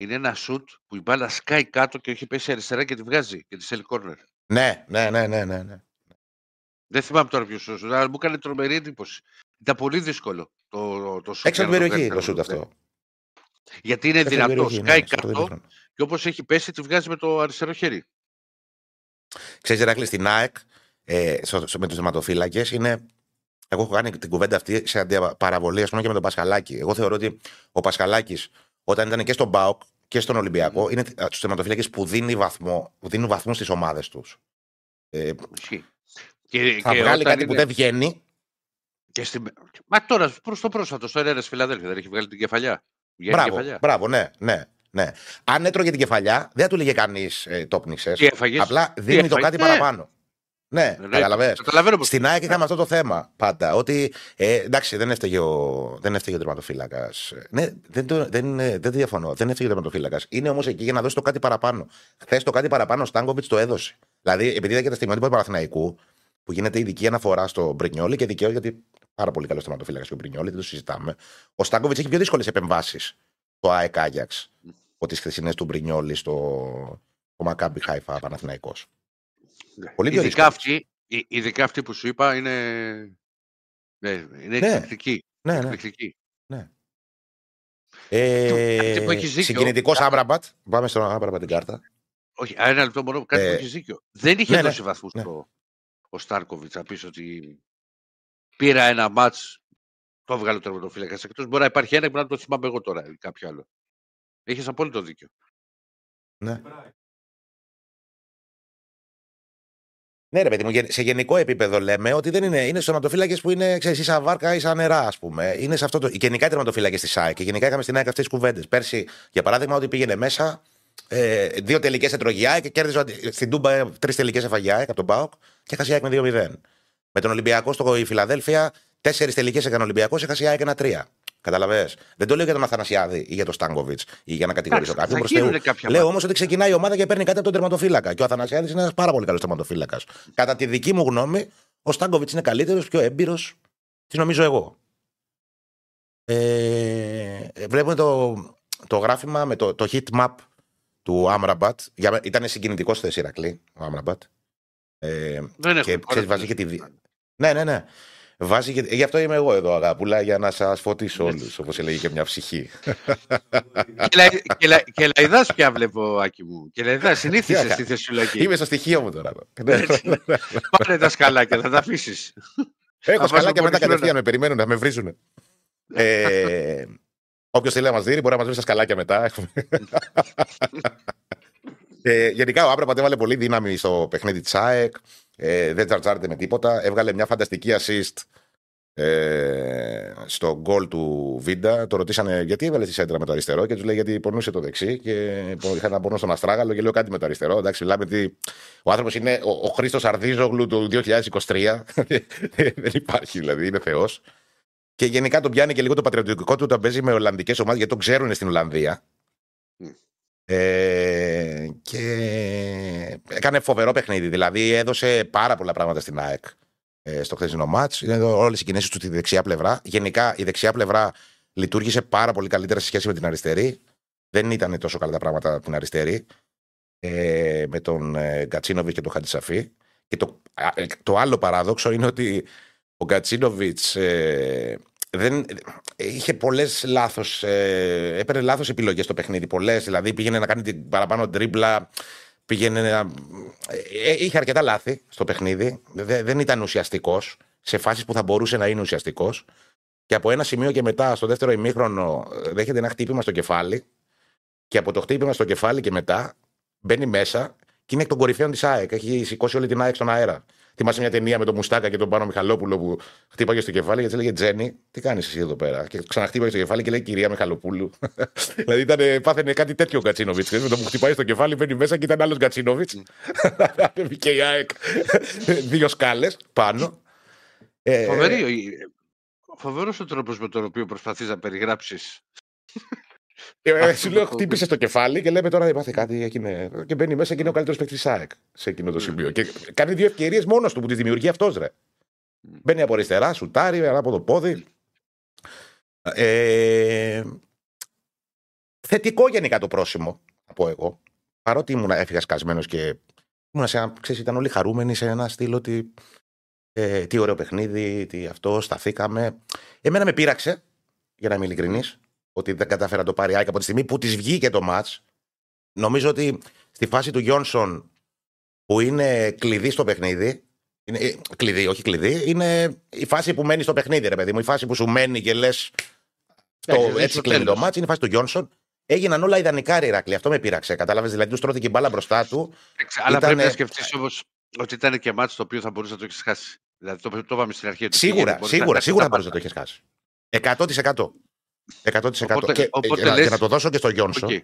είναι ένα σουτ που η μπάλα σκάει κάτω και έχει πέσει αριστερά και τη βγάζει και τη στέλνει corner. Ναι, ναι, ναι, ναι, ναι. ναι. Δεν θυμάμαι τώρα ποιος σουτ, αλλά μου έκανε τρομερή εντύπωση. Ήταν πολύ δύσκολο το, το σουτ. Έξω για από την να το περιοχή κάνει το σουτ κανείς. αυτό. Γιατί είναι Έξω από την δυνατό. περιοχή, Σκάει ναι, στο πρώτο κάτω ημίχρονο. και όπως έχει πέσει, τη βγάζει με το αριστερό χέρι. Ξέρεις, Ηράκλη, στην ΑΕΚ, ε, στο, στο, με τους θεματοφύλακες, είναι. Εγώ έχω κάνει την κουβέντα αυτή σε αντιπαραβολή, ας πούμε, και με τον Πασχαλάκη. Εγώ θεωρώ ότι ο Πασχαλάκης, όταν ήταν και στον ΠΑΟΚ και στον Ολυμπιακό, mm. είναι τους θεματοφύλακε που δίνει βαθμό, δίνουν βαθμού στις ομάδες τους. Ε, και, θα και βγάλει κάτι είναι... που δεν βγαίνει. Και στη... Μα τώρα προς το πρόσφατο, στο Ερέρα Φιλαδέλφια, δεν έχει βγάλει την κεφαλιά. Μπράβο, κεφαλιά. μπράβο, ναι, ναι. Ναι. Αν έτρωγε την κεφαλιά, δεν θα του λέγε κανείς ε, το πνίξε. Απλά δίνει το κάτι ναι. παραπάνω. Ναι, ναι καταλαβαίνω. Στην ΑΕΚ είχαμε αυτό το θέμα πάντα. Ότι ε, εντάξει, δεν έφταιγε ο, δεν έφταιγε ο τερματοφύλακας. Ναι, δεν, το, δεν, ε, δεν διαφωνώ. Δεν έφταιγε ο τερματοφύλακας. Είναι όμως εκεί για να δώσει το κάτι παραπάνω. Χθες το κάτι παραπάνω ο Στάνκοβιτς το έδωσε. Δηλαδή, επειδή είδα και τα στιγμιότυπα του Παναθηναϊκού, που γίνεται ειδική αναφορά στο Μπρινιόλι και δικαίως γιατί πάρα πολύ καλός τερματοφύλακας και ο Μπρινιόλι, δεν το συζητάμε. Ο Στάνκοβιτς έχει πιο δύσκολες επεμβάσεις στο ΑΕΚ Άγιαξ από τις χθεσινές του Μπρινιόλι στο, στο Μακάμπι Χάιφα Παναθηναϊκός. Ναι. Πολύ πιο ειδικά αυτή, ειδικά αυτή που σου είπα είναι, ναι, είναι ναι. εκπληκτική. Ναι, ναι. εκπληκτική. ναι. Ε, Συγκινητικός Άμπραμπατ. Πάμε στον Άμπραμπατ την κάρτα. Όχι, ένα λεπτό μόνο κάτι ε, που έχεις δίκιο. Δεν είχε ναι, δώσει ναι, βαθμούς ναι. ο Στάρκοβιτς να πεις ότι πήρα ένα μάτς, το έβγαλε ο τερματοφύλακας. Εκτός μπορεί να υπάρχει ένα που να το θυμάμαι εγώ τώρα ή κάποιο άλλο. Έχεις απόλυτο δίκιο. Ναι. Ναι, ρε παιδί μου, σε γενικό επίπεδο λέμε ότι δεν είναι. Είναι σωματοφύλακες που είναι ξέρεις, σαν βάρκα ή σαν νερά, ας πούμε. Είναι σε αυτό το. Γενικά οι τερματοφύλακες της ΣΑΕ και γενικά είχαμε στην ΑΕΚ αυτές τις κουβέντες. Πέρσι, για παράδειγμα, ότι πήγαινε μέσα ε, δύο τελικές έτρωγε και κέρδιζε στην Τούμπα τρεις τελικές έφαγε από τον Πάοκ και έχασε ΑΕΚ με 2-0. Με τον Ολυμπιακό στο η Φιλαδέλφια, τέσσερις τελικές έκανε ο Ολυμπιακός, έχασε ΑΕΚ ένα 3. Καταλαβέ. Δεν το λέω για τον Αθανασιάδη ή για τον Στάνκοβιτς ή για να κατηγορήσω κάποιον. Λέω όμως ότι ξεκινάει η ομάδα και παίρνει κάτι από τον τερματοφύλακα. Και ο Αθανασιάδης είναι ένας πάρα πολύ καλός τερματοφύλακας. Κατά τη δική μου γνώμη, ο Στάνκοβιτς είναι καλύτερος, πιο έμπειρος. Τι νομίζω εγώ. Ε, βλέπουμε το, το γράφημα με το, το heat map του Άμραμπατ. Ήταν συγκινητικός στο Ηρακλή ο Άμραμπατ. Ε, Δεν και ξέρεις, βάζει και τη. Ναι, ναι, ναι. Βάζει και... Γι' αυτό είμαι εγώ εδώ, αγάπουλα, για να σας φωτίσω όλους, όπως έλεγε και μια ψυχή. και λαϊδάς πια βλέπω, Άκη μου. Και λαϊδάς, συνήθισες στη θεσουλακή. Είμαι στο στοιχείο μου τώρα. [laughs] Πάρε τα σκαλάκια, θα τα αφήσεις. Έχω σκαλάκια μετά κατευθείαν, με περιμένουν να με βρίζουν. ε, Όποιος θέλει να μας δει, μπορεί να μας βρει στα σκαλάκια μετά. [laughs] ε, γενικά ο Άμπραμπατ έβαλε πολύ δύναμη στο παιχνίδι της ΑΕΚ. Ε, δεν τσαρτζάρεται με τίποτα. Έβγαλε μια φανταστική assist ε, στο γκολ του Βίντα. Το ρωτήσανε γιατί έβαλες τη σέντρα με το αριστερό; Και τους λέει γιατί πονούσε το δεξί. Και είχα ένα πόνο στον Αστράγαλο και λέω κάτι με το αριστερό. Εντάξει, μιλάμε ότι ο άνθρωπος είναι ο, ο Χρήστος Αρδίζογλου του 2023. [laughs] δεν υπάρχει δηλαδή, είναι Θεός. Και γενικά τον πιάνει και λίγο το πατριωτικό του όταν παίζει με Ολλανδικές ομάδες γιατί τον ξέρουν στην Ολλανδία. Ε, και έκανε φοβερό παιχνίδι. Δηλαδή έδωσε πάρα πολλά πράγματα στην ΑΕΚ ε, στο χθεσινό μάτς. Είναι όλες οι κινήσεις του στη δεξιά πλευρά. Γενικά η δεξιά πλευρά λειτουργήσε πάρα πολύ καλύτερα σε σχέση με την αριστερή. Δεν ήταν τόσο καλά τα πράγματα από την αριστερή. Ε, με τον ε, Γκατσίνοβιτς και τον Χατζησαφή. Και το, ε, το άλλο παράδοξο είναι ότι ο Γκατσίνοβιτς ε, δεν, είχε πολλές λάθος. Ε, έπαιρνε λάθος επιλογές στο παιχνίδι. Πολλές. Δηλαδή πήγαινε να κάνει την παραπάνω τρίπλα. Πήγαινε να... Ε, είχε αρκετά λάθη στο παιχνίδι. δεν ήταν ουσιαστικός σε φάσεις που θα μπορούσε να είναι ουσιαστικός. Και από ένα σημείο και μετά, στο δεύτερο ημίχρονο, δέχεται ένα χτύπημα στο κεφάλι. Και από το χτύπημα στο κεφάλι και μετά μπαίνει μέσα και είναι εκ των κορυφαίων της ΑΕΚ. Έχει σηκώσει όλη την ΑΕΚ στον αέρα. Θυμάσαι μια ταινία με τον Μουστάκα και τον Πάνο Μιχαλόπουλο που χτύπαγε στο κεφάλι και τη έλεγε Τζένι, τι κάνεις εσύ εδώ πέρα. Και ξαναχτύπαγε στο κεφάλι και λέει Κυρία Μιχαλοπούλου. [laughs] δηλαδή ήταν, πάθαινε κάτι τέτοιο ο Γκατσίνοβιτ. Με το που χτυπάει στο κεφάλι μπαίνει μέσα και ήταν άλλος Γκατσίνοβιτ. και η ΑΕΚ δύο σκάλες πάνω. Ε, Φοβερή, φοβερός ο τρόπος με τον οποίο προσπαθείς να περιγράψεις και ε, σου λέω, χτύπησε στο κεφάλι και λέμε τώρα δεν πάθει κάτι. Εκείνε... Και μπαίνει μέσα και είναι ο καλύτερος παίκτης ΣΑΕΚ σε εκείνο το σημείο. Και κάνει δύο ευκαιρίες μόνος του που τις δημιουργεί αυτός, ρε. Μπαίνει από αριστερά, σουτάρει, από το πόδι. Ε, θετικό γενικά το πρόσημο, θα πω εγώ. Παρότι ήμουν έφυγα σκασμένος και ήμουν σε ένα, ξέρεις, ήταν όλοι χαρούμενοι σε ένα στυλ ότι ε, τι ωραίο παιχνίδι, τι αυτό, σταθήκαμε. Εμένα με πείραξε, για να είμαι ειλικρινής, ότι δεν κατάφερα να το πάρει ΑΕΚ από τη στιγμή που της βγήκε το μάτς. νομίζω ότι στη φάση του Γιόνσον που είναι κλειδί στο παιχνίδι. Είναι, ε, κλειδί, όχι κλειδί. Είναι η φάση που μένει στο παιχνίδι, ρε παιδί μου. Η φάση που σου μένει και λες. έτσι κλείνει το μάτσο. Είναι η φάση του Γιόνσον. Έγιναν όλα ιδανικά, ρε Αυτό με πείραξε. Κατάλαβε. Δηλαδή, τους στρώθηκε η μπάλα μπροστά του. Αλλά ήταν... πρέπει να σκεφτείς όμως ότι ήταν και μάτσο το οποίο θα μπορούσε να το έχεις χάσει. Δηλαδή, το, το είπαμε στην αρχή. Σίγουρα, σίγουρα, σίγουρα θα μπορούσε να το έχεις χάσει. 100%. 100%. Οπότε, και, οπότε ε, λες... για να το δώσω και στο Γιόνσον. Okay.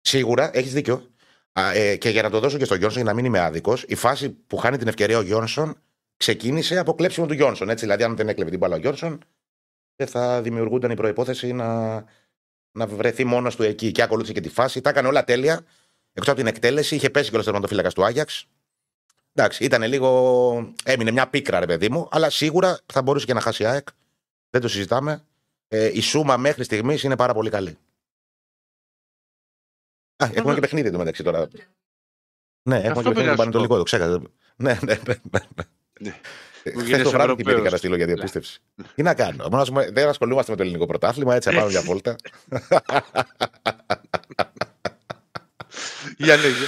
Σίγουρα, έχεις δίκιο. Α, ε, και για να το δώσω και στο Γιόνσον, για να μην είμαι άδικος, η φάση που χάνει την ευκαιρία ο Γιόνσον ξεκίνησε από κλέψιμο του Γιόνσον. Έτσι, δηλαδή, αν δεν έκλεβε την μπάλα ο Γιόνσον, δεν θα δημιουργούνταν η προπόθεση να, να βρεθεί μόνος του εκεί. Και ακολούθησε και τη φάση. Τα έκανε όλα τέλεια. Εκτός από την εκτέλεση, είχε πέσει και ο τερματοφύλακας του Άγιαξ. Εντάξει, ήταν λίγο. Έμεινε μια πίκρα, ρε παιδί μου, αλλά σίγουρα θα μπορούσε και να χάσει ΑΕΚ. Δεν το συζητάμε. Ε, η σούμα μέχρι στιγμής είναι πάρα πολύ καλή. Α, έχουμε και παιχνίδι μεταξύ τώρα. Ναι, έχουμε και παιχνίδι Πανετολικό, το ξέχασα. Ναι, ναι, ναι. ναι. Χθες το βράδυ την πήγα να στείλω για διαπίστευση. Τι να κάνω. Δεν ασχολούμαστε με το ελληνικό πρωτάθλημα, έτσι να πάμε μια βόλτα. Για λέγε.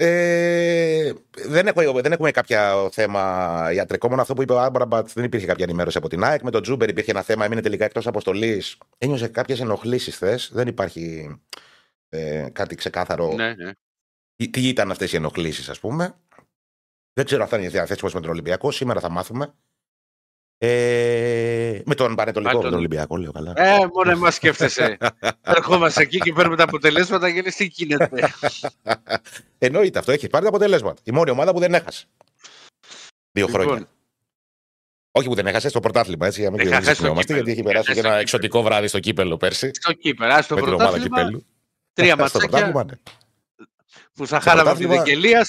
Ε, δεν, έχουμε, δεν έχουμε κάποια θέμα ιατρικό. Μόνο αυτό που είπε ο Άμπραμπατς δεν υπήρχε κάποια ενημέρωση από την ΑΕΚ. Με τον Τζούμπερ υπήρχε ένα θέμα, έμεινε τελικά εκτός αποστολής. Ένιωσε κάποιες ενοχλήσεις θε. Δεν υπάρχει ε, κάτι ξεκάθαρο. Ναι, ναι. Τι, τι ήταν αυτές οι ενοχλήσεις, ας πούμε. Δεν ξέρω αν θα είναι διαθέσιμο με τον Ολυμπιακό. Σήμερα θα μάθουμε. Ε, με τον Πανετολικό, τον Ολυμπιακό, λέω καλά. Ε, μόνο εμά σκέφτεσαι. [laughs] Ερχόμαστε εκεί και παίρνουμε τα αποτελέσματα και λες τι γίνεται. [laughs] Εννοείται αυτό, έχεις πάρει τα αποτελέσματα. Η μόνη ομάδα που δεν έχασε. Δύο λοιπόν. χρόνια. Όχι που δεν έχασε στο πρωτάθλημα, έτσι, για να μην ξεχνιόμαστε, γιατί έχει περάσει και ένα εξωτικό βράδυ στο κύπελο πέρσι. Στο κύπελο, στο πρωτάθλημα. Τρία ματσάκια ναι. που θα χάραμε από την Δεκελία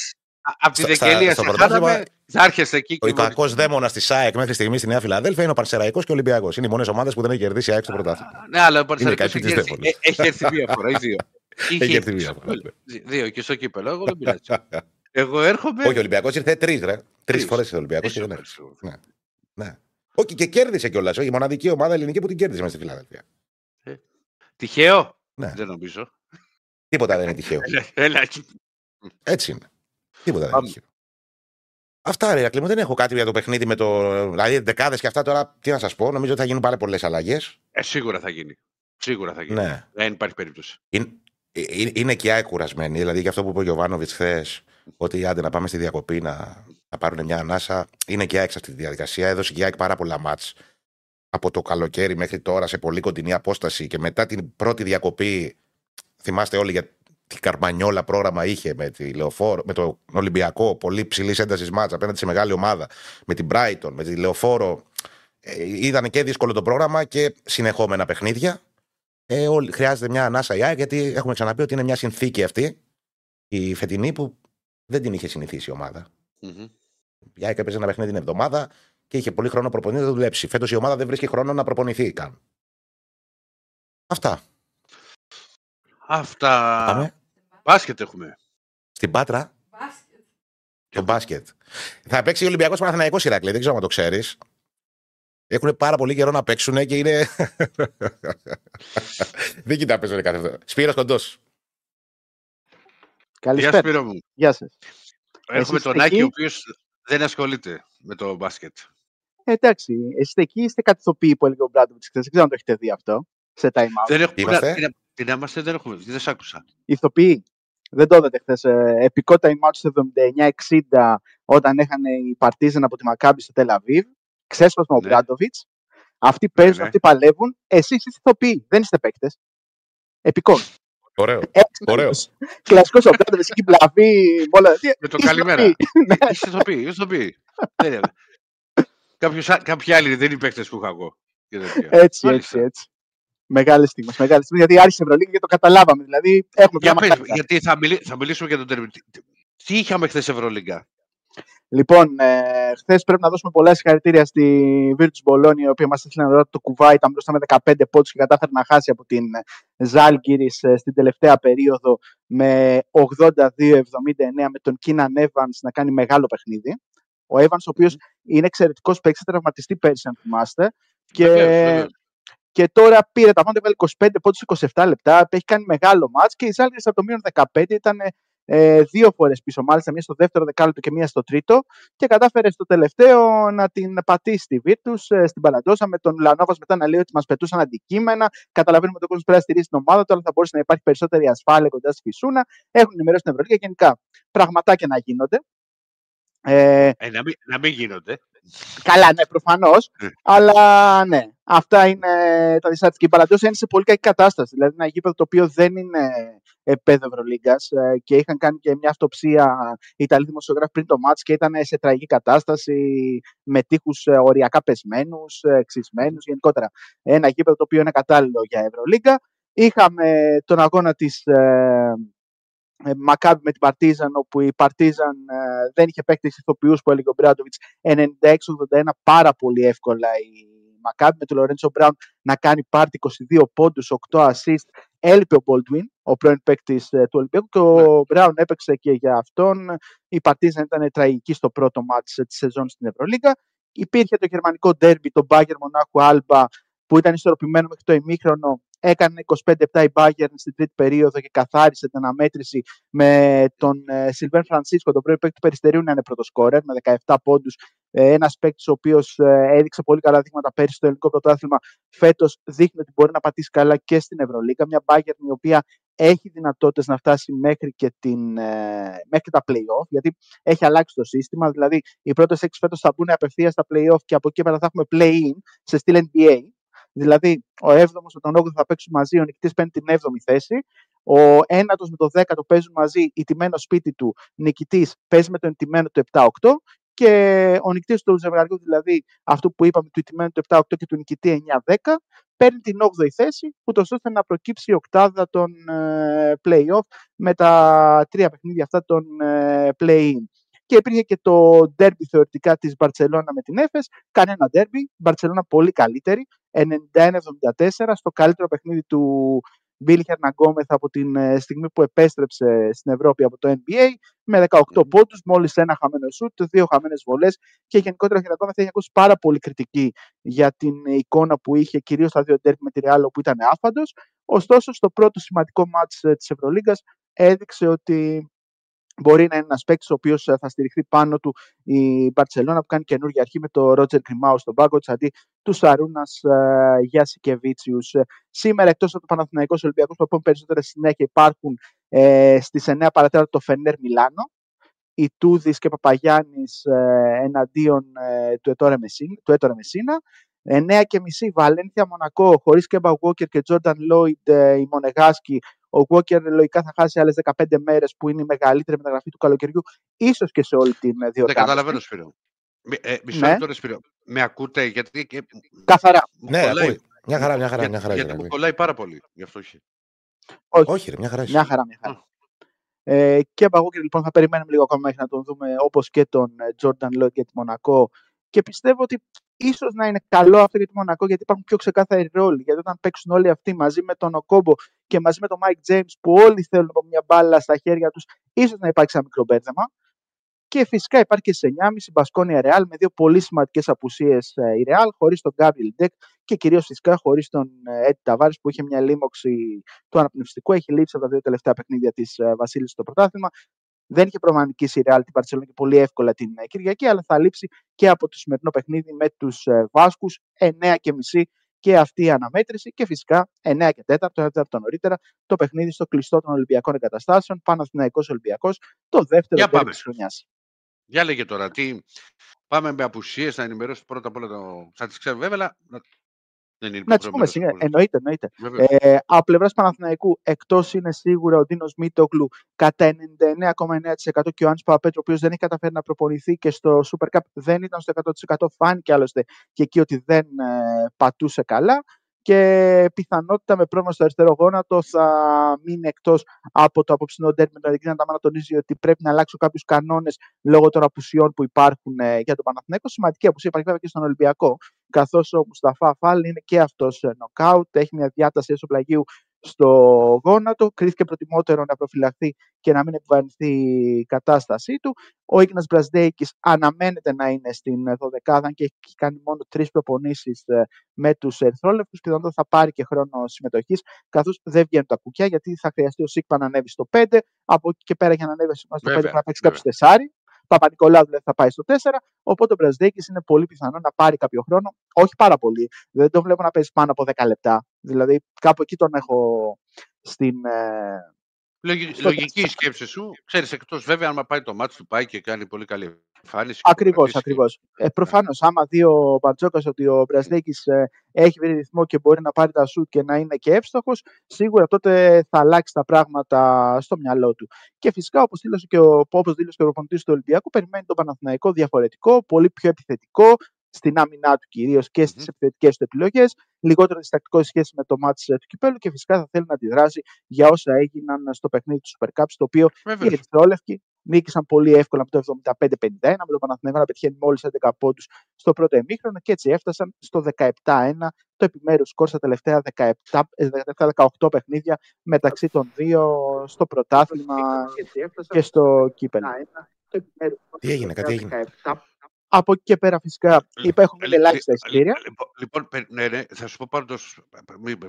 από τη Δεκελία σε χάναμε, θα έρχεσαι εκεί. Ο κακό δαίμονας της ΣΑΕΚ μέχρι στιγμής στη Νέα Φιλαδέλφια είναι ο Παρσεραϊκός και ο Ολυμπιακός. Είναι οι μόνες ομάδες που δεν έχει κερδίσει ΑΕΚ στο πρωτάθλημα. Ναι, αλλά ο Παρσεραϊκός έχει έρθει μία φορά ή δύο. Έχει έρθει μία φορά. Ναι. Δύο και στο κύπελο. Εγώ δεν πειράζει. [laughs] Εγώ έρχομαι. Όχι, ο Ολυμπιακός ήρθε τρεις, ρε. Τρεις φορές ήρθε ο Ολυμπιακός και δεν έρθει. Ναι. ναι. Όχι, και κέρδισε κιόλας. Όχι, η μοναδική ομάδα ελληνική που την κέρδισε μέσα στη Φιλαδέλφια. Ε, τυχαίο; Ναι. Δεν νομίζω. Τίποτα δεν είναι τυχαίο. Έτσι είναι. Τίποτα δεν έχει. Αυτά ρε Ρακλή, δεν έχω κάτι για το παιχνίδι με το. Δηλαδή, δεκάδες και αυτά τώρα, τι να σας πω, νομίζω ότι θα γίνουν πάρα πολλές αλλαγές. Ε, σίγουρα θα γίνει. Σίγουρα θα γίνει. Ναι. Δεν υπάρχει περίπτωση. Είναι, είναι, είναι και οι κουρασμένοι. Δηλαδή, για αυτό που είπε ο Γιωβάνοβιτς χθες, ότι άντε να πάμε στη διακοπή να, να πάρουν μια ανάσα. Είναι και η σε αυτή τη διαδικασία. Έδωσε και η πάρα πολλά μάτς από το καλοκαίρι μέχρι τώρα σε πολύ κοντινή απόσταση και μετά την πρώτη διακοπή. Θυμάστε όλοι για τι καρμανιόλα πρόγραμμα είχε με, τη Λεωφόρο, με το Ολυμπιακό, πολύ ψηλής έντασης μάτσα απέναντι σε μεγάλη ομάδα, με την Brighton, με τη Λεωφόρο. Ε, ήταν και δύσκολο το πρόγραμμα και συνεχόμενα παιχνίδια. Ε, χρειάζεται μια ανάσα η γιατί έχουμε ξαναπεί ότι είναι μια συνθήκη αυτή η φετινή που δεν την είχε συνηθίσει η ομάδα. Mm-hmm. Η ΑΕΚ έπαιζε ένα παιχνίδι την εβδομάδα και είχε πολύ χρόνο προπονητής να το δουλέψει. Φέτος η ομάδα δεν βρίσκει χρόνο να προπονηθεί καν. Αυτά. Αυτά. Πάμε. Μπάσκετ έχουμε. Στην Πάτρα. Μπάσκετ. Το μπάσκετ. Θα παίξει ο Ολυμπιακός Παναθανιακό Ηράκλειο, δεν ξέρω αν το ξέρεις. Έχουν πάρα πολύ καιρό να παίξουν και είναι. [laughs] δεν κοιτά παίζουν κάθε αυτό. Σπύρος κοντός. Καλησπέρα. Γεια, μου. Γεια σας. Έχουμε τον Άκη, ο οποίος δεν ασχολείται με το μπάσκετ. Ε, εντάξει, εσείς εκεί είστε καθηθοποιοί που έλεγε ο Μπράντοβιτς Δεν ξέρω αν το έχετε δει αυτό. Σε time out. Δεν έχουμε. Τι να είμαστε, δεν έχουμε δει, δεν σ' άκουσα. Ηθοποιοί. Δεν το είδατε χθες. Ε, επικό time out στο 79-60 όταν είχαν οι Παρτίζαν από τη Μακάμπη στο Τελαβίβ. Ξέσπασμα ο ναι. Μπράντοβιτ. Αυτοί παίζουν, ναι, ναι. αυτοί παλεύουν. Εσείς είστε ηθοποιοί. Δεν είστε παίκτες. Επικό. Ωραίο. [laughs] Ωραίο. Κλασικός ο Μπράντοβιτ εκεί πλαβή. Με το καλημέρα. Είστε ηθοποιοί. Ηθοποιοί. Κάποιοι άλλοι δεν είναι παίκτες που είχα εγώ. Έτσι, έτσι, έτσι. Μεγάλη στιγμή. Μεγάλη στιγμή γιατί άρχισε η Ευρωλίγα και το καταλάβαμε. Δηλαδή, έχουμε για πες, γιατί θα, μιλή, θα μιλήσουμε για τον τερματισμό. Τι είχαμε χθες Ευρωλίγα. Λοιπόν, ε, χθες πρέπει να δώσουμε πολλά συγχαρητήρια στη Virtus Bologna, η οποία μας έστειλε να το κουβά, ήταν μπροστά με 15 πόντους και κατάφερε να χάσει από την Ζάλγκυρη ε, στην τελευταία περίοδο με 82-79 με τον Κίναν Evans να κάνει μεγάλο παιχνίδι. Ο Evans, ο οποίος είναι εξαιρετικός παίκτης, τραυματιστεί πέρυσι, αν θυμάστε. Και Και τώρα πήρε τα πάντα, 25 πόντους 27 λεπτά. Έχει κάνει μεγάλο μάτς και οι Ζάλγκε από το μείον 15 ήταν ε, δύο φορές πίσω, μάλιστα μία στο δεύτερο δεκάλεπτο και μία στο τρίτο. Και κατάφερε στο τελευταίο να την πατήσει στη Βίρτου, ε, στην Παλαντόσα, με τον Λανόβα μετά να λέει ότι μας πετούσαν αντικείμενα. Καταλαβαίνουμε ότι ο κόσμος πρέπει να στηρίζει την ομάδα του, αλλά θα μπορούσε να υπάρχει περισσότερη ασφάλεια κοντά στη Φυσούνα. Έχουν ενημερώσει την Ευρωλίγα γενικά πραγματάκια να γίνονται. Ε, ε, να, μην, να μην γίνονται. Καλά, ναι, προφανώς. Ε. αλλά ναι, αυτά είναι τα δυσάρτητα. Και η είναι σε πολύ κακή κατάσταση. Δηλαδή, ένα γήπεδο το οποίο δεν είναι επέδευρο Ευρωλίγκα ε, και είχαν κάνει και μια αυτοψία οι Ιταλοί δημοσιογράφοι πριν το μάτς και ήταν σε τραγική κατάσταση με τείχους ε, οριακά πεσμένους, ξυσμένους γενικότερα. Ένα γήπεδο το οποίο είναι κατάλληλο για Ευρωλίγκα. Είχαμε τον αγώνα της ε, Μακάμπι με την Παρτίζαν, όπου η Παρτίζαν ε, δεν είχε παίκτη ηθοποιούς που έλεγε ο Μπράντοβιτς 96-81 πάρα πολύ εύκολα η Μακάμπι με τον Λορέντσο Μπράουν να κάνει πάρτι 22 πόντους, 8 assist. Έλειπε ο Baldwin, ο πρώην παίκτης ε, του Ολυμπιακού, και ο Μπράουν ναι. έπαιξε και για αυτόν. Η Παρτίζαν ήταν τραγική στο πρώτο μάτς της σεζόν στην Ευρωλίγα. Υπήρχε το γερμανικό ντέρμπι, το Μπάγκερ Μονάχου Άλμπα, που ήταν ισορροπημένο μέχρι το ημίχρονο Έκανε 25 λεπτά η Bayern στην τρίτη περίοδο και καθάρισε την αναμέτρηση με τον Σιλβέν Φρανσίσκο, τον πρώην παίκτη του Περιστερίου, να είναι πρώτο σκόρερ με 17 πόντους. Ε, Ένας παίκτης ο οποίος ε, έδειξε πολύ καλά δείγματα πέρυσι στο ελληνικό πρωτάθλημα. Φέτος δείχνει ότι μπορεί να πατήσει καλά και στην Ευρωλίκα. Μια Bayern η οποία έχει δυνατότητες να φτάσει μέχρι και, την, ε, μέχρι τα play-off, γιατί έχει αλλάξει το σύστημα. Δηλαδή, οι πρώτες έξι φέτος θα μπουν απευθείας στα play-off και από εκεί πέρα θα έχουμε play-in σε στυλ NBA. Δηλαδή, ο 7ο με τον 8ο θα παίξουν μαζί, ο νικητής παίρνει την 7η θέση. Ο 1ο με το 10ο παίζουν μαζί, ηττημένο σπίτι του νικητής παίζει με τον ηττημένο του 7-8 και ο νικητής του ζευγαριού, δηλαδή αυτό που είπαμε, του ηττημένου του 7-8 και του νικητή 9-10, παίρνει την 8η θέση, ούτως ώστε να προκύψει η οκτάδα των uh, play-off με τα τρία παιχνίδια αυτά των uh, play-in και υπήρχε και το ντέρμπι θεωρητικά της Μπαρτσελώνα με την Έφες. Κανένα ντέρμπι, Μπαρτσελώνα πολύ καλύτερη, 91-74 στο καλύτερο παιχνίδι του Μπίλι Χερναγκόμεθ από την ε, στιγμή που επέστρεψε στην Ευρώπη από το NBA με 18 mm. πόντους, μόλις ένα χαμένο σούτ, δύο χαμένες βολές και γενικότερα ο Χερναγκόμεθ έχει ακούσει πάρα πολύ κριτική για την εικόνα που είχε κυρίως στα δύο ντέρμπι με τη Ρεάλο που ήταν άφαντος. Ωστόσο στο πρώτο σημαντικό μάτς ε, της Ευρωλίγκας έδειξε ότι Μπορεί να είναι ένας παίκτης ο οποίος ε, θα στηριχθεί πάνω του η Μπαρσελόνα που κάνει καινούργια αρχή με το Ρότζερ Κρυμάου στον πάγκο της αντί του Σαρούνας ε, Γιάσικεβίτσιου. Ε, σήμερα εκτός από το Παναθηναϊκός Ολυμπιακός που πούμε περισσότερα συνέχεια υπάρχουν ε, στις 9 παρατέρα το Φενέρ Μιλάνο. Η Τούδης και Παπαγιάννης ε, εναντίον ε, του Έτορε Μεσίνα. 9 και μισή Βαλένθια Μονακό χωρίς Κέμπα Walker και Τζόρνταν Λόιντ η Μονεγάσκι ο Walker λογικά θα χάσει άλλες 15 μέρες που είναι η μεγαλύτερη μεταγραφή του καλοκαιριού, ίσως και σε όλη την διοργάνωση. Δεν καταλαβαίνω, Σπύρο. Ε, μισό ναι. λεπτό, Σπύρο. Με ακούτε, γιατί. Καθαρά. Ναι, κολλάει. Μια χαρά, μια χαρά. Μια χαρά γιατί μου κολλάει πάρα πολύ. Γι' αυτό όχι. Όχι, όχι ρε, μια χαρά. Μια χαρά, μια χαρά. Ε, και από Walker λοιπόν θα περιμένουμε λίγο ακόμα μέχρι να τον δούμε όπως και τον Jordan Lloyd και τη Μονακό και πιστεύω ότι ίσως να είναι καλό αυτό για τη Μονακό γιατί υπάρχουν πιο ξεκάθαροι ρόλοι. Γιατί όταν παίξουν όλοι αυτοί μαζί με τον Οκόμπο και μαζί με τον Μάικ James που όλοι θέλουν από μια μπάλα στα χέρια τους, ίσως να υπάρξει ένα μικρό μπέρδεμα. Και φυσικά υπάρχει και σε 9,5 Μπασκόνια Ρεάλ με δύο πολύ σημαντικές απουσίες ε, η Ρεάλ, χωρίς τον Γκάμπιλ Ντεκ και κυρίως φυσικά χωρίς τον Έτι ε, Ταβάρη που είχε μια λίμωξη του αναπνευστικού. Έχει λείψει από τα δύο τελευταία παιχνίδια της ε, Βασίλης στο πρωτάθλημα. Δεν είχε προμανική η Real την Παρσελόνη και πολύ εύκολα την ε, Κυριακή, αλλά θα λείψει και από το σημερινό παιχνίδι με τους ε, Βάσκους 9 και μισή και αυτή η αναμέτρηση και φυσικά 9 και 4, το 4 νωρίτερα, το παιχνίδι στο κλειστό των Ολυμπιακών Εγκαταστάσεων, Παναθηναϊκός Ολυμπιακός, το δεύτερο Για της χρονιάς. Για λέγε τώρα, τι... πάμε με απουσίες να ενημερώσει πρώτα απ' όλα το... Θα τις ξέρω βέβαια, δεν είναι να τις πούμε σίγουρα. Εννοείται, εννοείται. Ε, από πλευράς Παναθηναϊκού, εκτός είναι σίγουρα ο Ντίνος Μίτογλου κατά 99,9% και ο Άννη Παπαπέτρου, ο οποίος δεν έχει καταφέρει να προπονηθεί και στο Super Cup δεν ήταν στο 100%. Φάνηκε άλλωστε και εκεί ότι δεν ε, πατούσε καλά και πιθανότητα με πρόβλημα στο αριστερό γόνατο θα μείνει εκτός από το απόψινό ντέρ με τον Αντικρίνο να τονίζει ότι πρέπει να αλλάξουν κάποιους κανόνες λόγω των απουσιών που υπάρχουν ε, για τον Παναθηναίκο. Σημαντική απουσία υπάρχει βέβαια και στον Ολυμπιακό, καθώς ο Μουσταφά Φάλ είναι και αυτός νοκάουτ, έχει μια διάταση έσω πλαγίου στο γόνατο. Κρίθηκε προτιμότερο να προφυλαχθεί και να μην επιβαρυνθεί η κατάστασή του. Ο Ίγνας Μπρασδέικης αναμένεται να είναι στην 12 και έχει κάνει μόνο τρεις προπονήσεις ε, με τους Ερυθρόλεπτου. Πιθανότατα θα πάρει και χρόνο συμμετοχής, καθώς δεν βγαίνουν τα κουκιά, γιατί θα χρειαστεί ο Σίκπα να ανέβει στο 5. Από εκεί και πέρα για να ανέβει στο 5 πρέπει να παίξει κάποιος τεσάρι. Παπα-Νικολάου δηλαδή θα πάει στο 4. Οπότε ο Μπραζδέκη είναι πολύ πιθανό να πάρει κάποιο χρόνο. Όχι πάρα πολύ. Δεν το βλέπω να παίζει πάνω από 10 λεπτά. Δηλαδή κάπου εκεί τον έχω στην. Ε, λογική σκέψη σου. Ξέρεις εκτός βέβαια, αν πάει το μάτι του πάει και κάνει πολύ καλή εμφάνιση. Ακριβώς, ακριβώς. Ε, Προφανώς, άμα δει ο Μπαρτζόκα ότι ο Μπραζδέκης ε, έχει βρει ρυθμό και μπορεί να πάρει τα σου και να είναι και εύστοχος, σίγουρα τότε θα αλλάξει τα πράγματα στο μυαλό του. Και φυσικά, όπως δήλωσε και ο, όπως δήλωσε και ο προπονητής του Ολυμπιακού, περιμένει τον Παναθηναϊκό διαφορετικό, πολύ πιο επιθετικό, στην άμυνά του κυρίως και στις mm-hmm. επιθετικές του επιλογές, λιγότερο διστακτικό σχέση με το μάτι του κυπέλου και φυσικά θα θέλει να αντιδράσει για όσα έγιναν στο παιχνίδι του Super Cup, στο οποίο οι Ερυθρόλευκοι νίκησαν πολύ εύκολα με το 75-51, με το Παναθηναϊκό να πετυχαίνει μόλις 11 πόντου στο πρώτο εμίχρονο και έτσι έφτασαν στο 17-1 το επιμέρους σκορ στα τελευταία 17, 18 ε, παιχνίδια μεταξύ των δύο στο πρωτάθλημα και στο κύπελο. Τι έγινε, κάτι έγινε. Από εκεί και πέρα, φυσικά, υπάρχουν ελάχιστα εισιτήρια. Λοιπόν, ναι, ναι, θα σου πω πάντως,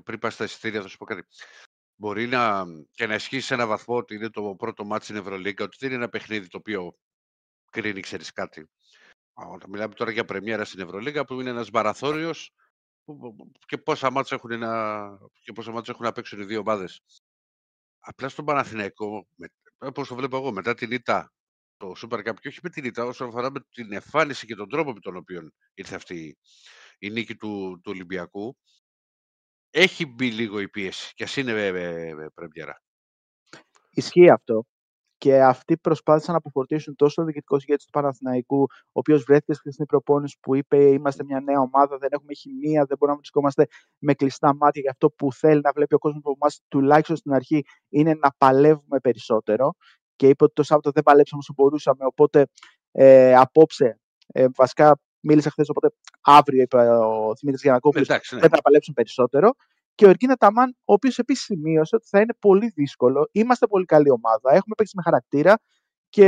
πριν πας στα εισιτήρια, θα σου πω κάτι. Μπορεί να, και να ισχύει σε ένα βαθμό ότι είναι το πρώτο μάτι στην Ευρωλίγκα, ότι δεν είναι ένα παιχνίδι το οποίο κρίνει, ξέρεις κάτι. Όταν μιλάμε τώρα για πρεμιέρα στην Ευρωλίγκα, που είναι ένας μαραθώριο και πόσα μάτια έχουν, να, και πόσα μάτια έχουν να παίξουν οι δύο ομάδες. Απλά στον Παναθηναϊκό, όπως το βλέπω εγώ, μετά την ήττα το Super Cup και όχι με την ήττα, όσον αφορά με την εμφάνιση και τον τρόπο με τον οποίο ήρθε αυτή η νίκη του, του Ολυμπιακού, έχει μπει λίγο η πίεση και ας είναι πρεμιέρα. Ισχύει αυτό. Και αυτοί προσπάθησαν να αποφορτήσουν τόσο ο διοικητικό ηγέτη του Παναθηναϊκού, ο οποίος βρέθηκε στη χθεσινή προπόνηση που είπε: Είμαστε μια νέα ομάδα, δεν έχουμε χημεία, δεν μπορούμε να βρισκόμαστε με κλειστά μάτια. Γι' αυτό που θέλει να βλέπει ο κόσμος από εμάς, τουλάχιστον στην αρχή, είναι να παλεύουμε περισσότερο και είπε ότι το Σάββατο δεν παλέψαμε όσο μπορούσαμε, οπότε ε, απόψε, ε, βασικά μίλησα χθες, οπότε αύριο είπε ο Δημήτρης Γιανακόπουλος, ναι. πρέπει να παλέψουν περισσότερο. Και ο Ερκίνα Ταμάν, ο οποίος επίσης σημείωσε ότι θα είναι πολύ δύσκολο. Είμαστε πολύ καλή ομάδα, έχουμε παίξει με χαρακτήρα και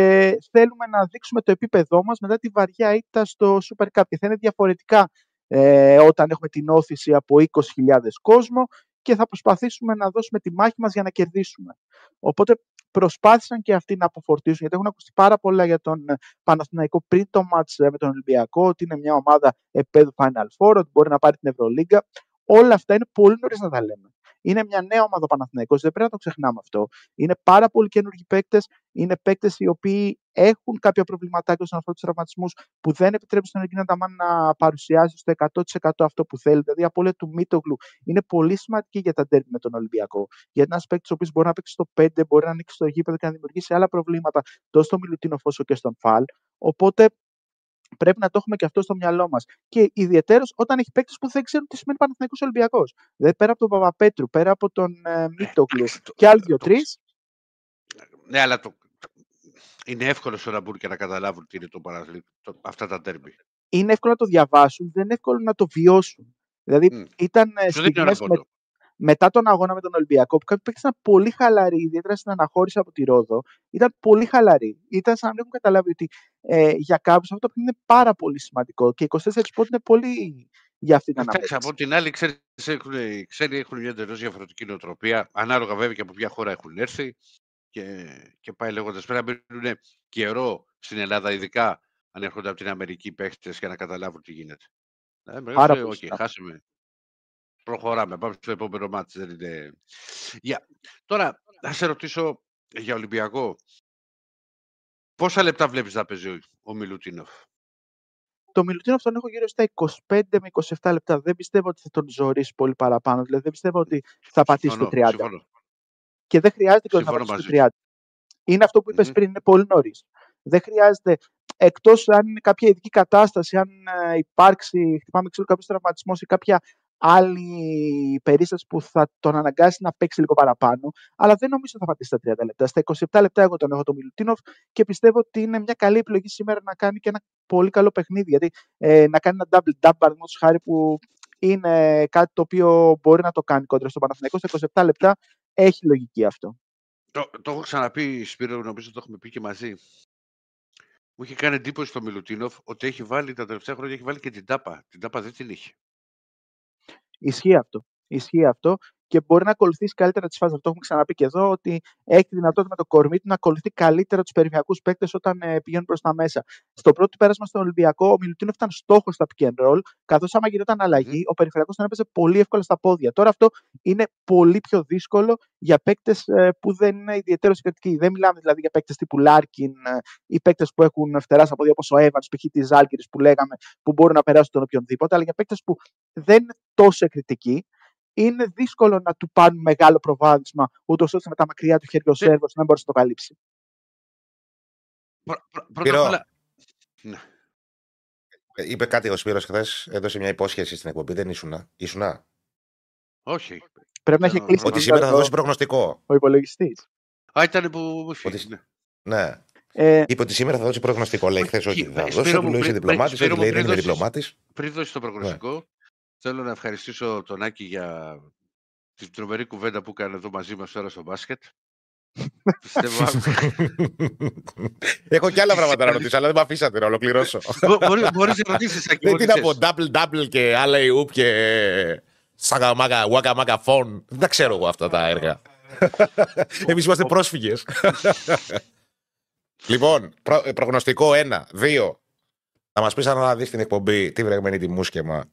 θέλουμε να δείξουμε το επίπεδό μας μετά τη βαριά ήττα στο Super Cup. Και θα είναι διαφορετικά ε, όταν έχουμε την όθηση από 20.000 κόσμο και θα προσπαθήσουμε να δώσουμε τη μάχη μας για να κερδίσουμε. Οπότε προσπάθησαν και αυτοί να αποφορτήσουν, γιατί έχουν ακουστεί πάρα πολλά για τον ε, Παναθηναϊκό πριν το μάτς ε, με τον Ολυμπιακό, ότι είναι μια ομάδα επέδου Final Four, ότι μπορεί να πάρει την Ευρωλίγκα. Όλα αυτά είναι πολύ νωρίς να τα λέμε. Είναι μια νέα ομάδα ο Παναθηναϊκός, δεν πρέπει να το ξεχνάμε αυτό. Είναι πάρα πολύ καινούργιοι παίκτες. Είναι παίκτες οι οποίοι έχουν κάποια προβληματάκια όσον αφορά τους τραυματισμούς που δεν επιτρέπουν στον Ελληνικό Ταμάν να παρουσιάσει στο 100% αυτό που θέλει. Δηλαδή, η απώλεια του Μίτογλου είναι πολύ σημαντική για τα ντέρμπι με τον Ολυμπιακό. Γιατί ένας παίκτης ο οποίος μπορεί να παίξει στο 5, μπορεί να ανοίξει το γήπεδο και να δημιουργήσει άλλα προβλήματα τόσο στο Μιλουτίνο όσο και στον Φαλ. Οπότε πρέπει να το έχουμε και αυτό στο μυαλό μας. Και ιδιαίτερα όταν έχει παίκτες που δεν ξέρουν τι σημαίνει Παναθηναϊκός Ολυμπιακός. Δηλαδή πέρα από τον Παπαπέτρου, πέρα από τον ε, Μίτογλου και άλλοι δύο-τρεις. Ναι, αλλά το, είναι εύκολο στο Ραμπούρ και να καταλάβουν τι είναι το το, αυτά τα ντέρμπι. Είναι εύκολο να το διαβάσουν, δεν είναι εύκολο να το βιώσουν. Δηλαδή mm. ήταν στιγμές με, μετά τον αγώνα με τον Ολυμπιακό, που κάποιοι παίξαν πολύ χαλαροί, ιδιαίτερα στην αναχώρηση από τη Ρόδο, ήταν πολύ χαλαροί. Ήταν σαν να έχουν καταλάβει ότι ε, για κάποιους αυτό το είναι πάρα πολύ σημαντικό και 24 πόντοι είναι πολύ για αυτή την ανάπτυξη. Από την άλλη, ξέρεις, έχουν, ξέρει, έχουν μια εντελώς διαφορετική νοοτροπία, ανάλογα βέβαια και από ποια χώρα έχουν έρθει και, και πάει λέγοντας. Πρέπει να μείνουν καιρό στην Ελλάδα, ειδικά αν έρχονται από την Αμερική παίχτε για να καταλάβουν τι γίνεται. Ε, Άρα, okay, χάσαμε. Προχωράμε. Πάμε στο επόμενο μάτι. Δεν είναι... Yeah. Τώρα, να σε ρωτήσω για Ολυμπιακό. Πόσα λεπτά βλέπεις να παίζει ο Μιλουτίνοφ; Το Μιλουτίνοφ τον έχω γύρω στα 25 με 27 λεπτά. Δεν πιστεύω ότι θα τον ζωρίσει πολύ παραπάνω. Δηλαδή δεν πιστεύω ότι θα πατήσει το 30. Συμφωνώ. Και δεν χρειάζεται και να πατήσει το 30. Είναι αυτό που είπες mm-hmm. πριν, είναι πολύ νωρίς. Δεν χρειάζεται, εκτός αν είναι κάποια ειδική κατάσταση, αν ε, υπάρξει, χτυπάμε ξέρω, κάποιος τραυματισμός ή κάποια άλλη περίσταση που θα τον αναγκάσει να παίξει λίγο παραπάνω. Αλλά δεν νομίζω ότι θα πατήσει τα 30 λεπτά. Στα 27 λεπτά εγώ τον έχω τον Μιλουτίνοφ και πιστεύω ότι είναι μια καλή επιλογή σήμερα να κάνει και ένα πολύ καλό παιχνίδι. Γιατί ε, να κάνει ένα double double, παραδείγματος χάρη που είναι κάτι το οποίο μπορεί να το κάνει κόντρα στο Παναθηναϊκό. Σε 27 λεπτά έχει λογική αυτό. Το, το έχω ξαναπεί, Σπύρο, νομίζω το έχουμε πει και μαζί. Μου είχε κάνει εντύπωση στο Μιλουτίνοφ ότι έχει βάλει τα τελευταία χρόνια έχει βάλει και την τάπα. Την τάπα δεν την είχε. Ισχύει αυτό. Ισχύει αυτό και μπορεί να ακολουθήσει καλύτερα τις φάσεις. Αυτό έχουμε ξαναπεί και εδώ, ότι έχει τη δυνατότητα με το κορμί του να ακολουθεί καλύτερα τους περιφερειακούς παίκτες όταν ε, πηγαίνουν προς τα μέσα. Στο πρώτο πέρασμα στον Ολυμπιακό, ο Μιλουτίνο ήταν στόχος στα pick and roll, καθώς άμα γινόταν αλλαγή, mm. ο περιφερειακός τον έπαιζε πολύ εύκολα στα πόδια. Τώρα αυτό είναι πολύ πιο δύσκολο για παίκτες ε, που δεν είναι ιδιαίτερο συγκρατικοί. Δεν μιλάμε δηλαδή για παίκτες τύπου Λάρκιν ε, ή παίκτες που έχουν φτερά στα πόδια όπως ο Evans, π.χ. της Ζάλκηρη που λέγαμε, που μπορούν να περάσουν τον οποιονδήποτε, αλλά για παίκτες που δεν είναι τόσο εκρητικοί είναι δύσκολο να του πάρουν μεγάλο προβάδισμα, ούτως ώστε με τα μακριά του χέρια ο Σέρβος να μπορεί να το καλύψει. Πρώτα απ' όλα. Ναι. Είπε κάτι ο Σπύρος χθες, έδωσε μια υπόσχεση στην εκπομπή. Δεν ήσουνα. Ήσουνα; Όχι. Πρέπει να έχει κλείσει. Ότι σήμερα θα δώσει προγνωστικό. Ο υπολογιστής. Α, ήταν που ότι... Ναι. ναι. Ε... Είπε ότι σήμερα θα δώσει προγνωστικό. Λέει χθες όχι. Θα δώσει που λέει διπλωμάτης. Λέει δεν είναι διπλωμάτης. Πριν δώσει το προγνωστικό, Θέλω να ευχαριστήσω τον Άκη για την τρομερή κουβέντα που έκανε εδώ μαζί μας τώρα στο μπάσκετ. Έχω και άλλα πράγματα να ρωτήσω, αλλά δεν με αφήσατε να ολοκληρώσω. Μπορείς να ρωτήσεις, Άκη. Δεν είναι από double-double και άλλα ουπ και σαγαμάκα, waka φων. Δεν τα ξέρω εγώ αυτά τα έργα. Εμείς είμαστε πρόσφυγες. λοιπόν, προγνωστικό ένα, δύο. Θα μας πεις αν θα δεις την εκπομπή τι βρεγμένη τη μουσκεμα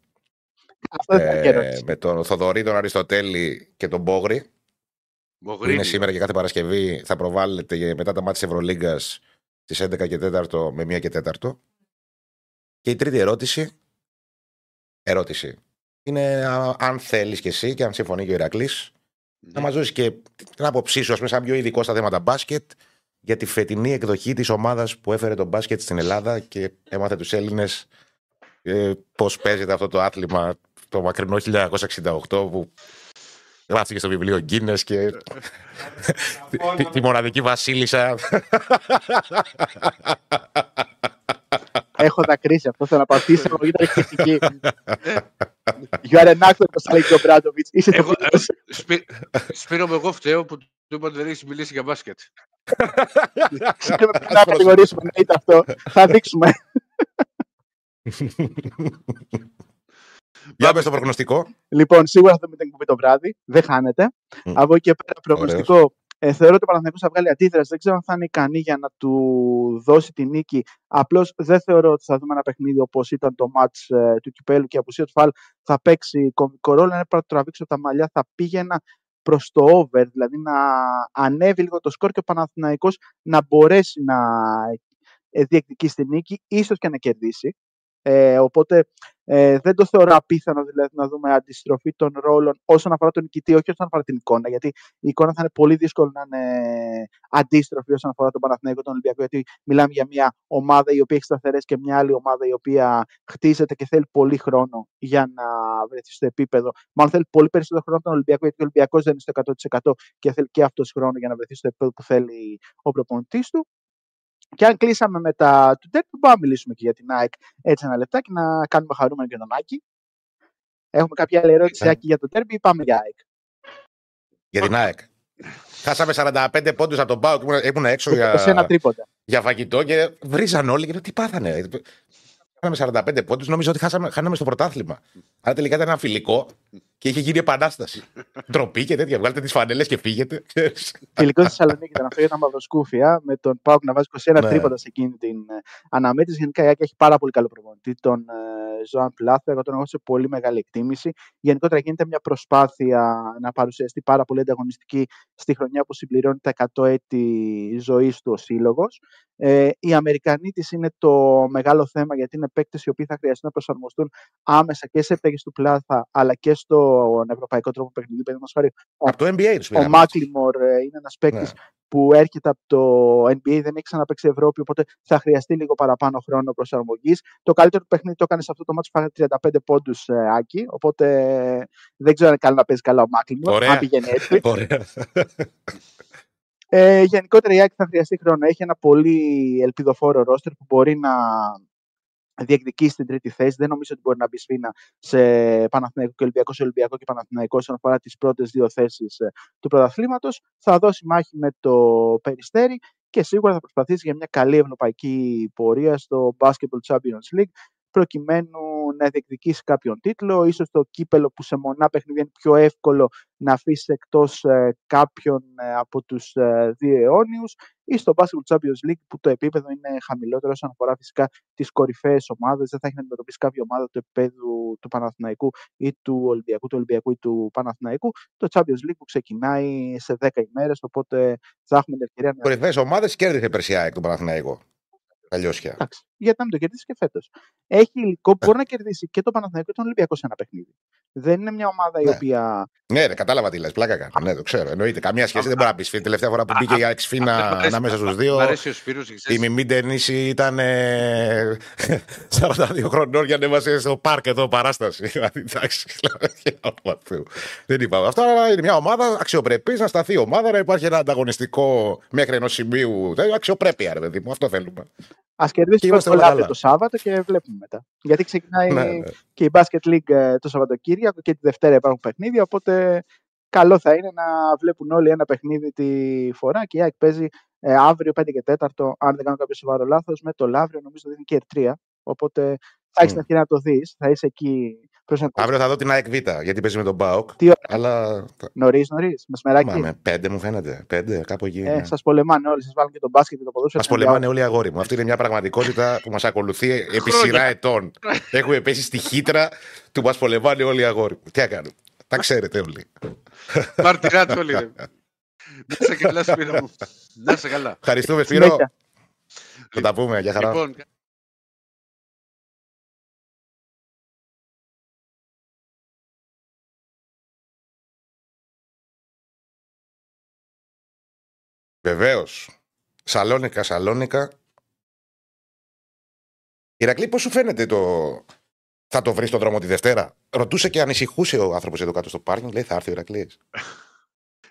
ε, με τον Θοδωρή, τον Αριστοτέλη και τον Μπόγρη. Μπογρίνη. Είναι σήμερα και κάθε Παρασκευή. Θα προβάλλεται μετά τα μάτια της Ευρωλίγκας στις 11 και 4 με 1 και 4. Και η τρίτη ερώτηση. Ερώτηση. Είναι αν θέλεις και εσύ και αν συμφωνεί και ο Ηρακλής, ναι. να μας δώσεις και την άποψή σου, ας πούμε, σαν πιο ειδικό στα θέματα μπάσκετ, για τη φετινή εκδοχή της ομάδας που έφερε τον μπάσκετ στην Ελλάδα και έμαθε τους Έλληνες ε, πώς παίζεται αυτό το άθλημα το μακρινό 1968 που γράφτηκε στο βιβλίο Γκίνες και [laughs] τη, μοναδική βασίλισσα. Έχω τα κρίση αυτό, θέλω να πατήσω, ήταν εκπληκτική. You are an actor, όπως λέγει ο Μπράντοβιτς. Είσαι το Σπύρο με εγώ φταίω που του είπα ότι δεν έχεις μιλήσει για μπάσκετ. Ξέρουμε πριν να κατηγορήσουμε να είτε αυτό. Θα δείξουμε. [laughs] Για πες το προγνωστικό. Λοιπόν, σίγουρα θα δούμε την εκπομπή το βράδυ. Δεν χάνεται. Mm. Από εκεί και πέρα, προγνωστικό. Ε, θεωρώ ότι ο Παναθηναϊκός θα βγάλει αντίδραση. Δεν ξέρω αν θα είναι ικανή για να του δώσει τη νίκη. Απλώς δεν θεωρώ ότι θα δούμε ένα παιχνίδι όπως ήταν το match ε, του Κυπέλου και η απουσία του Φαλ θα παίξει κομβικό ρόλο. Αν έπρεπε να τραβήξω τα μαλλιά, θα πήγαινα προς το over, δηλαδή να ανέβει λίγο το σκορ και ο Παναθηναϊκός να μπορέσει να ε, διεκδικήσει τη νίκη, ίσως και να κερδίσει. Ε, οπότε ε, δεν το θεωρώ απίθανο δηλαδή, να δούμε αντιστροφή των ρόλων όσον αφορά τον νικητή, όχι όσον αφορά την εικόνα. Γιατί η εικόνα θα είναι πολύ δύσκολο να είναι αντίστροφη όσον αφορά τον Παναθηναϊκό τον Ολυμπιακό. Γιατί μιλάμε για μια ομάδα η οποία έχει σταθερές και μια άλλη ομάδα η οποία χτίζεται και θέλει πολύ χρόνο για να βρεθεί στο επίπεδο. Μάλλον θέλει πολύ περισσότερο χρόνο από τον Ολυμπιακό, γιατί ο Ολυμπιακός δεν είναι στο 100% και θέλει και αυτός χρόνο για να βρεθεί στο επίπεδο που θέλει ο προπονητής του. Και αν κλείσαμε με τα του Derby, μπορούμε να μιλήσουμε και για την ΑΕΚ έτσι ένα λεπτάκι να κάνουμε χαρούμενο και τον Άκη. Έχουμε κάποια άλλη ερώτηση ναι. Άκη για το Derby ή πάμε για ΑΕΚ; Για την ΑΕΚ. Χάσαμε 45 πόντους από τον Πάο και ήμουν έξω για, για φαγητό και βρίζαν όλοι και τι πάθανε; Χάσαμε 45 πόντους, νόμιζα ότι χάσαμε, χάναμε στο πρωτάθλημα. Αλλά τελικά ήταν ένα φιλικό και είχε γίνει επανάσταση. [laughs] Τροπή και τέτοια. Βγάλετε τις φανέλες και φύγετε. Φιλικό στη Θεσσαλονίκη ήταν αυτό για τα μαυροσκούφια με τον Πάουκ να βάζει 21 ναι. τρίποντα σε εκείνη την ε, αναμέτρηση. Γενικά η Άκη έχει πάρα πολύ καλό προπονητή. Τον ε, Ζωάν Πλάθο, εγώ τον έχω σε πολύ μεγάλη εκτίμηση. Γενικότερα γίνεται μια προσπάθεια να παρουσιαστεί πάρα πολύ ανταγωνιστική στη χρονιά που συμπληρώνει τα 100 έτη ζωής του ο σύλλογος. Ε, οι Αμερικανοί της είναι το μεγάλο θέμα γιατί είναι παίκτες οι οποίοι θα χρειαστεί να προσαρμοστούν άμεσα και σε παίκτε του Πλάθα αλλά και στον ευρωπαϊκό τρόπο παιχνιδιού. Από το NBA τους Ο Μάκλιμορ ε, είναι ένας παίκτης ναι. που έρχεται από το NBA, δεν έχει ξαναπέξει Ευρώπη, οπότε θα χρειαστεί λίγο παραπάνω χρόνο προσαρμογής. Το καλύτερο του παιχνίδι το έκανε σε αυτό το μάτσο, φάγανε 35 πόντους ε, άκη, οπότε δεν ξέρω αν είναι καλό να παίζει καλά ο Μάκλιμορ. Αν πηγαίνει έτσι. [laughs] Ε, γενικότερα η Άκη θα χρειαστεί χρόνο. Έχει ένα πολύ ελπιδοφόρο ρόστερ που μπορεί να διεκδικήσει την τρίτη θέση. Δεν νομίζω ότι μπορεί να μπει σφίνα σε Παναθηναϊκό και Ολυμπιακό, σε Ολυμπιακό και Παναθηναϊκό όσον αφορά τις πρώτες δύο θέσεις ε, του πρωταθλήματος. Θα δώσει μάχη με το Περιστέρι και σίγουρα θα προσπαθήσει για μια καλή ευρωπαϊκή πορεία στο Basketball Champions League προκειμένου να διεκδικήσει κάποιον τίτλο, ίσως το κύπελο που σε μονά παιχνίδια είναι πιο εύκολο να αφήσει εκτός ε, κάποιον ε, από τους ε, δύο αιώνιους ή στο Basketball Champions League που το επίπεδο είναι χαμηλότερο όσον αφορά φυσικά τις κορυφαίες ομάδες, δεν θα έχει να αντιμετωπίσει κάποια ομάδα του επίπεδου του Παναθηναϊκού ή του Ολυμπιακού, του Ολυμπιακού ή του Παναθηναϊκού. Το Champions League που ξεκινάει σε 10 ημέρες, οπότε θα έχουμε την ευκαιρία να... Κορυφαίες ομάδες κέρδισε περσιά εκ του Παναθηναϊκού. Αλλιώσια. Εντάξει. Γιατί να μην το κερδίσει και φέτος. Έχει υλικό που μπορεί να κερδίσει και το Παναθηναϊκό και τον Ολυμπιακό σε ένα παιχνίδι. Δεν είναι μια ομάδα ναι. η οποία. Ναι, ναι, κατάλαβα τι λες. Πλάκα κάνω. Ναι, το ξέρω. Εννοείται. Καμία σχέση δεν μπορεί να πεις. Την τελευταία φορά που μπήκε η Αξφίνα ανάμεσα στους δύο. Η Μιμή Ντενίση ήταν 42 χρονών για να ανέβασε στο πάρκ εδώ παράσταση. [laughs] Δηλαδή, εντάξει. Δεν είπα αυτό, αλλά είναι μια ομάδα αξιοπρεπής να σταθεί η ομάδα, να υπάρχει ένα ανταγωνιστικό μέχρι ενός σημείου. Αξιοπρέπεια, ρε παιδί μου. Αυτό θέλουμε. Α κερδίσει το Λάβιο το Σάββατο και βλέπουμε μετά. Γιατί ξεκινάει ναι, ναι. Και η Basket League ε, το Σαββατοκύριακο και τη Δευτέρα υπάρχουν παιχνίδια. Οπότε καλό θα είναι να βλέπουν όλοι ένα παιχνίδι τη φορά. Και η ΑΕΚ παίζει ε, αύριο 5 και 4, αν δεν κάνω κάποιο σοβαρό λάθος, με το Λαύριο, νομίζω ότι είναι και ερτρία. Οπότε θα έχεις mm. την ευκαιρία να το δεις. Θα είσαι εκεί Αύριο θα δω την ΑΕΚ Β, γιατί παίζει με τον Μπάουκ. Τι αλλά... Νωρίς, νωρίς. Μεσμεράκι. με πέντε μου φαίνεται. Πέντε, κάπου εκεί. Ε, ναι. Σας πολεμάνε όλοι. Σας βάλουν και τον μπάσκετ και το ποδόσφαιρο. Μας πολεμάνε όλοι αγόρι μου. Αυτή είναι μια πραγματικότητα που μας ακολουθεί επί σειρά ετών. Έχουμε πέσει στη χύτρα του μας πολεμάνε όλοι αγόρι μου. Τι έκανε. Τα ξέρετε όλοι. Μαρτυράτε όλοι. Να σε καλά, Σπύρο μου. Να σε καλά. Ευχαριστούμε, Σπύρο. Θα τα πούμε. Για χαρά. Βεβαίως. Σαλόνικα, Σαλόνικα. Ηρακλή, πώς σου φαίνεται το. Θα το βρεις στον δρόμο τη Δευτέρα; Ρωτούσε και ανησυχούσε ο άνθρωπος εδώ κάτω στο πάρκινγκ. Λέει, θα έρθει ο Ηρακλής. [laughs]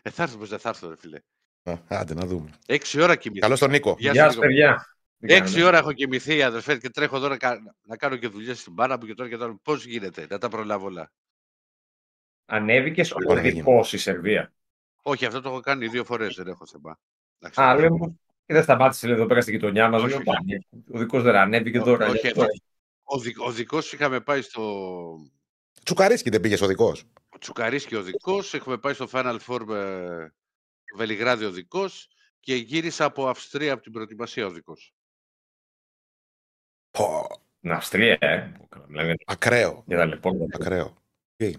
Ε, θα έρθει, δεν θα έρθει, ρε φίλε. άντε να δούμε. Έξι ώρα κοιμηθεί. Καλώς τον Νίκο. Γεια σας, παιδιά. Έξι ώρα έχω κοιμηθεί, αδερφέ, και τρέχω εδώ να, να κάνω και δουλειές στην μπάρα μου και τώρα και τώρα. Πώς γίνεται, να τα προλάβω όλα. Ανέβηκες οδικό η Σερβία. Όχι, αυτό το έχω κάνει δύο φορές, δεν έχω θέμα. Α, λέω, και δεν σταμάτησε εδώ πέρα στην γειτονιά μας. Ο δικός δεν ανέβηκε τώρα. Όχι, ο, ο δικός είχαμε πάει στο. Τσουκαρίσκι δεν πήγες ο δικός; Τσουκαρίσκι ο δικός. Έχουμε πάει στο Final Four με Βελιγράδι ο δικός και γύρισα από Αυστρία από την προετοιμασία ο δικός. Στην Αυστρία, ε. Ακραίο. Για τα λεπόμενα. Ακραίο. Τι;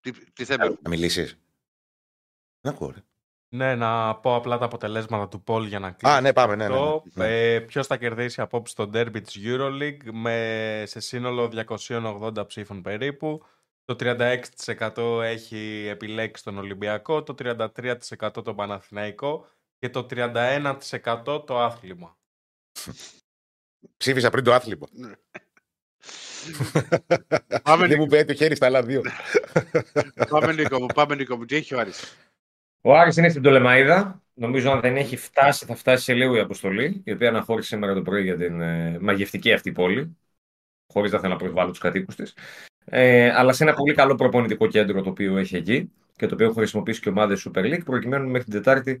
Τι, τι θέλει. Να μιλήσεις. Να ακούω, ναι, να πω απλά τα αποτελέσματα του Πολ για να κλείσω. Α, ναι, πάμε, ναι, ναι, ναι. Ε, ποιος θα κερδίσει απόψε το derby της EuroLeague με, σε σύνολο 280 ψήφων περίπου. Το 36% έχει επιλέξει τον Ολυμπιακό, το 33% το Παναθηναϊκό και το 31% το άθλημα. Ψήφισα πριν το άθλημα. Ναι. Δεν μου πέτει το χέρι στα άλλα δύο. πάμε Νίκο μου, πάμε Νίκο μου. Τι έχει ο Άρης; Ο Άρης είναι στην Τολεμαίδα. Νομίζω αν δεν έχει φτάσει, θα φτάσει σε λίγο η αποστολή, η οποία αναχώρησε σήμερα το πρωί για την ε, μαγευτική αυτή πόλη, χωρίς να θέλω να προσβάλλω τους κατοίκους της. Ε, αλλά σε ένα πολύ καλό προπονητικό κέντρο το οποίο έχει εκεί και το οποίο έχω χρησιμοποιήσει και ομάδες Super League, προκειμένου μέχρι την Τετάρτη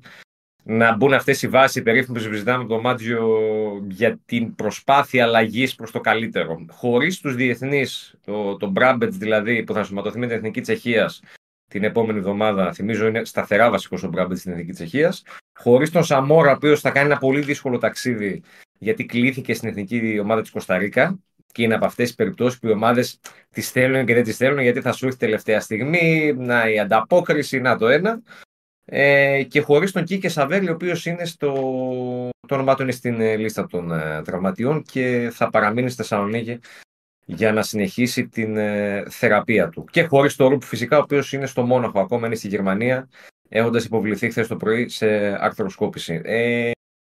να μπουν αυτές οι βάσεις περίφημες που συζητάμε με τον Μάτζιο για την προσπάθεια αλλαγής προς το καλύτερο. Χωρίς τους διεθνείς, το, το Μπράμπετς δηλαδή, που θα σωματωθεί με την Εθνική Τσεχίας την επόμενη εβδομάδα. Θυμίζω είναι σταθερά βασικός ο Μπράμπετ στην Εθνική Τσεχίας. Χωρίς τον Σαμόρα, ο οποίος θα κάνει ένα πολύ δύσκολο ταξίδι, γιατί κλήθηκε στην εθνική ομάδα της Κωνσταντίνα. Και είναι από αυτές τις περιπτώσεις που οι ομάδες τις θέλουν και δεν τις θέλουν, γιατί θα σου έρθει τελευταία στιγμή, να η ανταπόκριση, να το ένα. Ε, και χωρίς τον Κίκε Σαβέλη, ο οποίος είναι στο. Το όνομά του είναι στην ε, λίστα των ε, τραυματιών και θα παραμείνει στη Θεσσαλονίκη για να συνεχίσει την ε, θεραπεία του. Και χωρίς το Ρουπ φυσικά, ο οποίος είναι στο Μόναχο ακόμα, είναι στη Γερμανία, έχοντας υποβληθεί χθες το πρωί σε αρθροσκόπηση. Ε,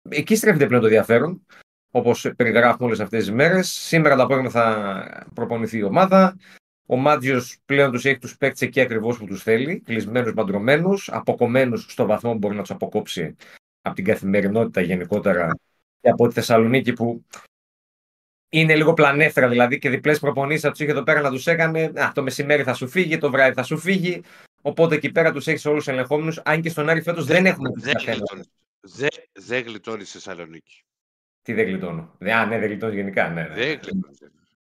εκεί στρέφεται πλέον το ενδιαφέρον, όπως περιγράφουμε όλες αυτές τις μέρες. Σήμερα το απόγευμα θα προπονηθεί η ομάδα. Ο Μάτζιος πλέον τους έχει τους παίκτες εκεί ακριβώς που τους θέλει, κλεισμένους, μαντρωμένους, αποκομμένους στο βαθμό που μπορεί να τους αποκόψει από την καθημερινότητα γενικότερα και από τη Θεσσαλονίκη που είναι λίγο πλανέφερα δηλαδή και διπλές προπονήσεις θα τους είχε εδώ πέρα να τους έκανε. Α, το μεσημέρι θα σου φύγει, το βράδυ θα σου φύγει. Οπότε εκεί πέρα τους έχεις όλους ελεγχόμενους. Αν και στον Άρη φέτος δεν, δεν έχουμε Δεν δε γλιτώνεις στη Θεσσαλονίκη. Τι δεν γλιτώνω. Α, ναι, δεν γλιτώνεις γενικά. Ναι, ναι. Δεν γλιτώνεις.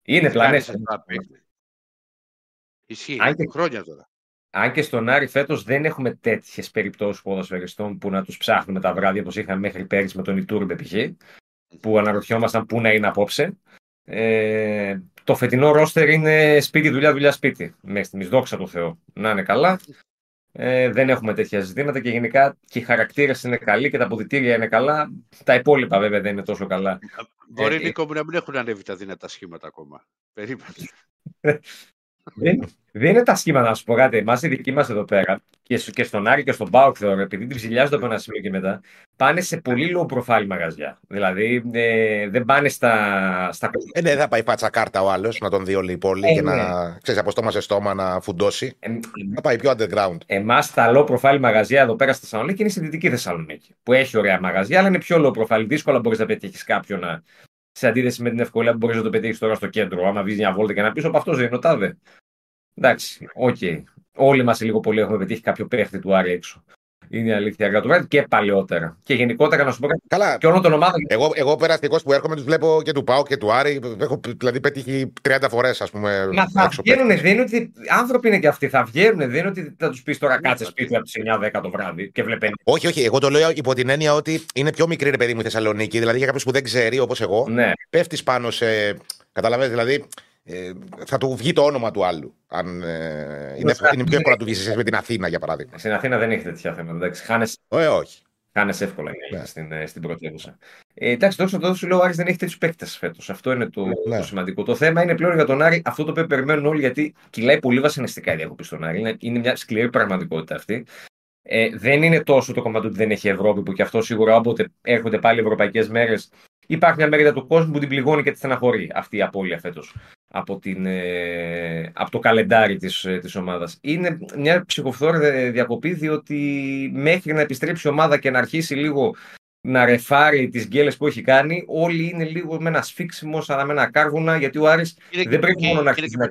Είναι πλανέφερα. Ισχύει. Αν και... χρόνια τώρα. Αν και στον Άρη φέτος δεν έχουμε τέτοιες περιπτώσεις ποδοσφαιριστών που να τους ψάχνουμε τα βράδια όπως είχαμε μέχρι πέρυσι με τον Ιτούρμπε π.χ. που αναρωτιόμασταν πού να είναι απόψε. Ε, το φετινό ρόστερ είναι σπίτι, δουλειά, δουλειά, σπίτι. Μέχρι στιγμής, δόξα τω Θεώ. Να είναι καλά. Ε, δεν έχουμε τέτοια ζητήματα και γενικά και οι χαρακτήρες είναι καλοί και τα αποδητήρια είναι καλά. Τα υπόλοιπα βέβαια δεν είναι τόσο καλά. Μπορεί, ε, Νίκο μου, να μην έχουν ανέβει τα δυνατά σχήματα ακόμα. Περίμενε. [laughs] δεν, δεν είναι τα σχήματα, να σου πω κάτι. Εμάς οι δικοί μας εδώ πέρα και, και στον Άρη και στον Πάουκ θεωρώ, επειδή την ψηλιάζονται από ένα σημείο και μετά, πάνε σε πολύ low profile μαγαζιά. Δηλαδή ε, δεν πάνε στα. στα... Ε, ναι, δεν θα πάει πάτσα κάρτα ο άλλος να τον δει όλη η πόλη ε, και ναι. να ξέρεις από στόμα σε στόμα να φουντώσει. Ε, θα πάει πιο underground. Εμάς τα low profile μαγαζιά εδώ πέρα στη Θεσσαλονίκη είναι στη Δυτική Θεσσαλονίκη. Που έχει ωραία μαγαζιά, αλλά είναι πιο low profile. Δύσκολα μπορείς να πετύχεις κάποιον να, σε αντίθεση με την ευκολία που μπορείς να το πετύχεις τώρα στο κέντρο. Άμα βγεις μια βόλτα και να πεις α, αυτός δεν είναι ο τάδε. Εντάξει, OK. Okay. Όλοι μας λίγο πολύ έχουμε πετύχει κάποιο παίχτη του Άρη έξω. Είναι η αλήθεια για το βράδυ και παλαιότερα. Και γενικότερα να σου πω κάτι. Καλά. Και όλων των ομάδων. Εγώ, εγώ περαστικός που έρχομαι, τους βλέπω και του ΠΑΟΚ και του Άρη. Έχω δηλαδή πετύχει 30 φορές, ας πούμε. Μα θα βγαίνουν, δεν είναι ότι. Άνθρωποι είναι και αυτοί. Θα βγαίνουν, δεν είναι ότι θα τους πεις τώρα ναι, κάτσε σπίτι από τις 9-10 το βράδυ και βλέπουν. Όχι, όχι. Εγώ το λέω υπό την έννοια ότι είναι πιο μικρή ρε παιδί μου η Θεσσαλονίκη. Δηλαδή για κάποιο που δεν ξέρει όπως εγώ, ναι. πέφτεις πάνω σε. Καταλαβαίνετε, δηλαδή ε, θα του βγει το όνομα του άλλου. Αν, ε, είναι, είναι πιο εύκολο να του βγεις σε με την Αθήνα, για παράδειγμα. Στην Αθήνα δεν έχει τέτοια θέματα. Εντάξει, χάνεσαι, ε, όχι. Χάνεσαι εύκολα ναι. στην, ε, στην πρωτεύουσα. Ε, εντάξει, τόσο το σου λέω ο Άρης δεν έχει τέτοιους παίκτες φέτος. Αυτό είναι το, ναι. το, σημαντικό. Το θέμα είναι πλέον για τον Άρη αυτό το οποίο περιμένουν όλοι γιατί κυλάει πολύ βασανιστικά η διακοπή στον Άρη. Είναι, είναι μια σκληρή πραγματικότητα αυτή. Ε, δεν είναι τόσο το κομμάτι ότι δεν έχει Ευρώπη που και αυτό σίγουρα όποτε έρχονται πάλι ευρωπαϊκές μέρες υπάρχει μια μερίδα του κόσμου που την πληγώνει και τη στεναχωρεί αυτή η απώλεια φέτος από, την, ε, από το καλεντάρι της, ε, της ομάδας. Είναι μια ψυχοφθόρη διακοπή διότι μέχρι να επιστρέψει η ομάδα και να αρχίσει λίγο να ρεφάρει τις γκέλες που έχει κάνει όλοι είναι λίγο με ένα σφίξιμο σαν με ένα κάργουνα γιατί ο Άρης δεν πρέπει μόνο να αρχίσει να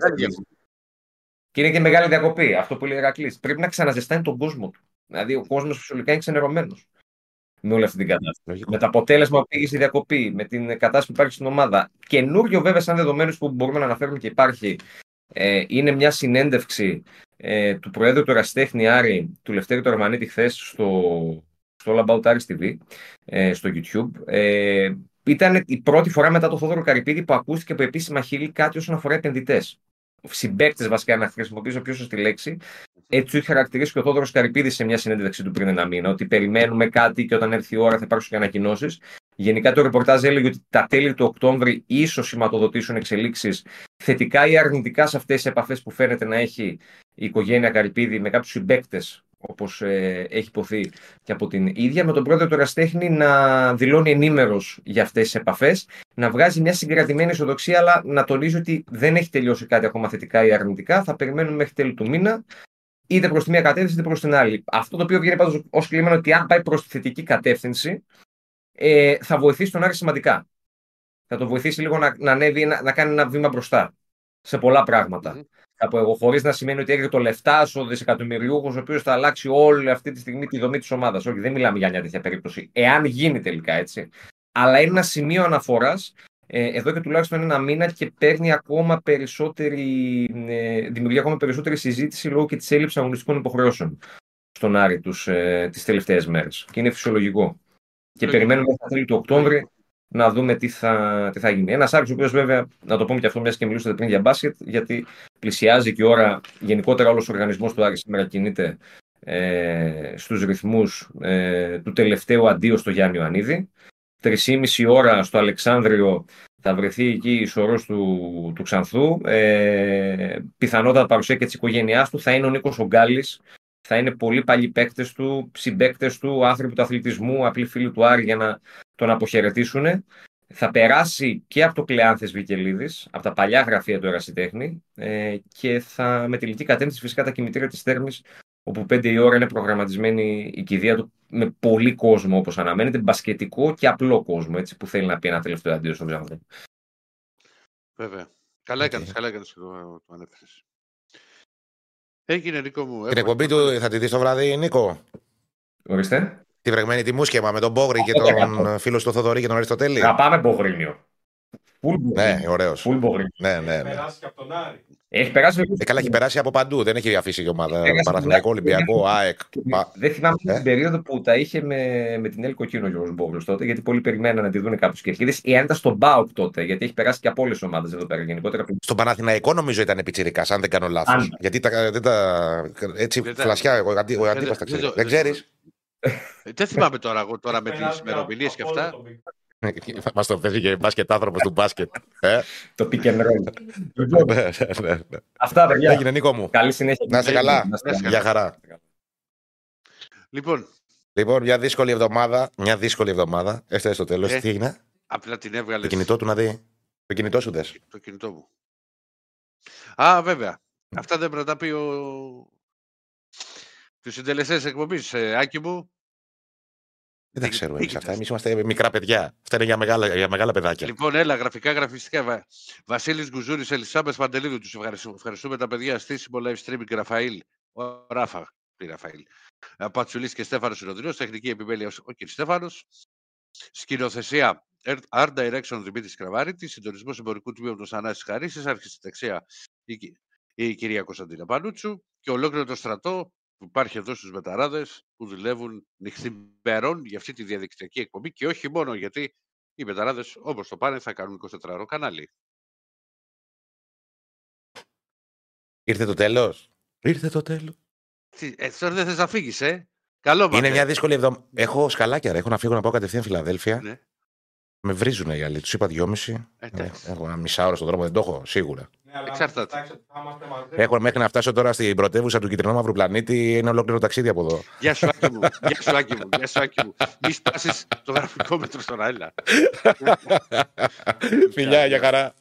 και είναι και μεγάλη διακοπή. Αυτό που λέει ο Ερακλής. Πρέπει να ξαναζεστάνει τον κόσμο του. Δηλαδή ο κόσμος φυσικά είναι ξενερωμένος με όλη αυτή την κατάσταση. Με το αποτέλεσμα που πήγε στη διακοπή, με την κατάσταση που υπάρχει στην ομάδα. Καινούριο βέβαια, σαν δεδομένους που μπορούμε να αναφέρουμε και υπάρχει, ε, είναι μια συνέντευξη ε, του Προέδρου του Εραστέχνη Άρη, του Λευτέρη του Αρμανίτη, χθες στο, στο All About Aris TV, ε, στο YouTube. Ε, ήταν η πρώτη φορά μετά το Θόδωρο Καρυπίδη που ακούστηκε από επίσημα χείλη κάτι όσον αφορά επενδυτές. Συμπαίκτες, βασικά, να χρησιμοποιήσω πιο σωστή λέξη, έτσι είχε χαρακτηρίσει και ο Θόδωρος Καρυπίδης σε μια συνέντευξη του πριν ένα μήνα, ότι περιμένουμε κάτι και όταν έρθει η ώρα θα υπάρξουν και ανακοινώσεις. Γενικά το ρεπορτάζ έλεγε ότι τα τέλη του Οκτώβρη ίσως σηματοδοτήσουν εξελίξεις θετικά ή αρνητικά σε αυτές τις επαφές που φαίνεται να έχει η οικογένεια Καρυπίδη με κάποιους συμπαίκτες, όπως ε, έχει υποθεί και από την ίδια, με τον πρόεδρο του Εραστέχνη να δηλώνει ενήμερος για αυτές τις επαφές, να βγάζει μια συγκρατημένη ισοδοξία, αλλά να τονίζει ότι δεν έχει τελειώσει κάτι ακόμα θετικά ή αρνητικά. Θα περιμένουμε μέχρι τέλη του μήνα είτε προς τη μία κατεύθυνση είτε προς την άλλη. Αυτό το οποίο βγαίνει πάντως ως κλίμα είναι ότι αν πάει προς τη θετική κατεύθυνση, ε, θα βοηθήσει τον Άρη σημαντικά. Θα τον βοηθήσει λίγο να, να ανέβει, να, να κάνει ένα βήμα μπροστά σε πολλά πράγματα. Mm-hmm. Θα πω εγώ, χωρί να σημαίνει ότι έρχεται το λεφτάς ο δισεκατομμυριούχος, ο οποίος θα αλλάξει όλη αυτή τη στιγμή τη δομή της ομάδας. Όχι, δεν μιλάμε για μια τέτοια περίπτωση. Εάν γίνει τελικά έτσι. Αλλά είναι ένα σημείο αναφοράς ε, εδώ και τουλάχιστον ένα μήνα και παίρνει ακόμα περισσότερη, ε, δημιουργεί ακόμα περισσότερη συζήτηση λόγω και της έλλειψης αγωνιστικών υποχρεώσεων στον Άρη τους, ε, τις τελευταίες μέρες. Και είναι φυσιολογικό. Και περιμένουμε στα τέλη του Οκτώβρη να δούμε τι θα, τι θα γίνει. Ένας Άρης ο οποίος βέβαια, να το πούμε και αυτό, μιας και μιλούσατε πριν για μπάσκετ, γιατί πλησιάζει και η ώρα, γενικότερα όλος ο οργανισμός του Άρη σήμερα κινείται ε, στους ρυθμούς ε, του τελευταίου αντίου στο Γιάννη Ιωαννίδη. 3,5 ώρα στο Αλεξάνδριο θα βρεθεί εκεί η σωρός του, του Ξανθού. Ε, πιθανότατα παρουσία και της οικογένειάς του θα είναι ο Νίκος Ογκάλης. Θα είναι πολλοί παλιοί παίκτες του, συμπαίκτες του, άνθρωποι του αθλητισμού, απλοί φίλοι του Άρη για να τον αποχαιρετήσουν. Θα περάσει και από το Κλεάνθε Βικελίδης, από τα παλιά γραφεία του Ερασιτέχνη ε, και θα με τελική κατεύθυνση φυσικά τα κημητήρια της Θέρμης όπου πέντε η ώρα είναι προγραμματισμένη η κηδεία του με πολύ κόσμο όπως αναμένεται, μπασκετικό και απλό κόσμο, έτσι, που θέλει να πει ένα τελευταίο αντίο στον Ξανθό. Βέβαια. Καλά έκανες, καλά έκανες και το, το ανέφερες. Έγινε, Νίκο μου. Την εκπομπή του θα τη δεις το βράδυ, Νίκο. Ορίστε. Τη βρεγμένη τη μουσκεμα με τον Μπόγρη και τον φίλο του Θοδωρή και τον Αριστοτέλη. Να πάμε Μπογρίνιο. Ναι, ωραίος. Φουλ Μπογρίνιο. Ναι, ναι, Έχει ναι. περάσει και από τον Άρη. Έχει περάσει Ε, καλά, έχει περάσει από παντού. Δεν έχει αφήσει η ομάδα. Έχει Παναθηναϊκό, περάσει. Ολυμπιακό, ΑΕΚ. Πα- Δεν θυμάμαι Ε; την περίοδο που τα είχε με, με την Έλκο Κίνο ο Γιώργος Μπόγλου τότε, γιατί πολλοί περιμέναν να τη δουν κάποιου κερκίδε. Ή αν ήταν στον Μπάουκ τότε, γιατί έχει περάσει και από όλες τις ομάδες εδώ πέρα γενικότερα. Στον Παναθηναϊκό νομίζω ήταν πιτσιρικά, αν δεν κάνω λάθος. Αν. Γιατί τα, δεν τα. Έτσι, Δεν τα- φλασιά, εγώ αντι- ο δεν- αντίπα τα δεν ξέρει. το- Δεν δεν- ξέρεις. Ε, Δεν θυμάμαι τώρα, εγώ τώρα με Έχει τις περάσει ημερομηνίες και από όλο αυτά. το Big Μας το παίζει και μπάσκετ άνθρωπο του μπάσκετ. Ε, Το pick and roll. Λοιπόν, ναι, ναι, ναι, ναι. Αυτά παιδιά. Έγινε Νίκο μου. Καλή συνέχεια. Να είστε καλά. Να είστε καλά. Γεια χαρά. Λοιπόν, Λοιπόν, μια δύσκολη εβδομάδα. Μια δύσκολη εβδομάδα. Έφτασε στο τέλος. Ε, Τι έγινε; απλά την έβγαλες Το κινητό του να δει. Το κινητό σου δε. το κινητό μου. Α, βέβαια. Αυτά δεν πρέπει να τα πει ο... τους συντελεστές εκπομπής. Ε, Άκη μου, Δεν τα Τι- ξέρουμε τι εμεί αυτά. κοιτάς; Εμείς είμαστε μικρά παιδιά. Αυτά είναι για μεγάλα, για μεγάλα παιδάκια. Λοιπόν, έλα, γραφικά, γραφιστικά. Βα... Βασίλης Γκουζούρης, Ελισάμπε Παντελίδου. Τους ευχαριστούμε, ευχαριστούμε τα παιδιά. Στήσιμο live streaming, Ραφαήλ. Ο Ράφα. Τι Ραφαήλ. Ε, Πατσουλής και Στέφανος Συνοδρινό. Τεχνική επιμέλεια ο κ. Στέφανος. Σκηνοθεσία Art Direction Δημήτρης Κραβάριτη. Συντονισμός εμπορικού τμήματος Ανάση Χαρίσης. Αρχιστεξία η, κυ- η κυρία Κωνσταντίνα Πανούτσου. Και ολόκληρο το στρατό που υπάρχει εδώ στους μεταράδες που δουλεύουν νυχθημερών για αυτή τη διαδικτυακή εκπομπή και όχι μόνο γιατί οι μεταράδες όπως το πάνε θα κάνουν 24 ώρο κανάλι. Ήρθε το τέλος; Ήρθε το τέλος. Τι, ε, τώρα δεν θες να φύγεις, ε; Καλό Είναι μάθε. μια δύσκολη εβδομάδα. Έχω σκαλάκια, ρε. Έχω να φύγω να πάω κατευθείαν Φιλαδέλφια. Ναι. Με βρίζουν οι άλλοι. Τους είπα δυόμιση. Ε, εντάξει. Έχω ένα μισάωρο στον δρόμο, δεν το έχω σίγουρα. Ναι, αλλά Εξαρτάται. κοιτάξτε ότι θα είμαστε μαζί. Έχω μέχρι να φτάσω τώρα στην πρωτεύουσα του κυτρινόμαυρου πλανήτη. Είναι ολόκληρο ταξίδι από εδώ. Γεια σου Άκη μου, γεια σου Άκη μου, γεια σου Άκη μου. Μη σπάσεις το γραφικό μέτρο στον Άιλα. [laughs] Φιλιά, για χαρά.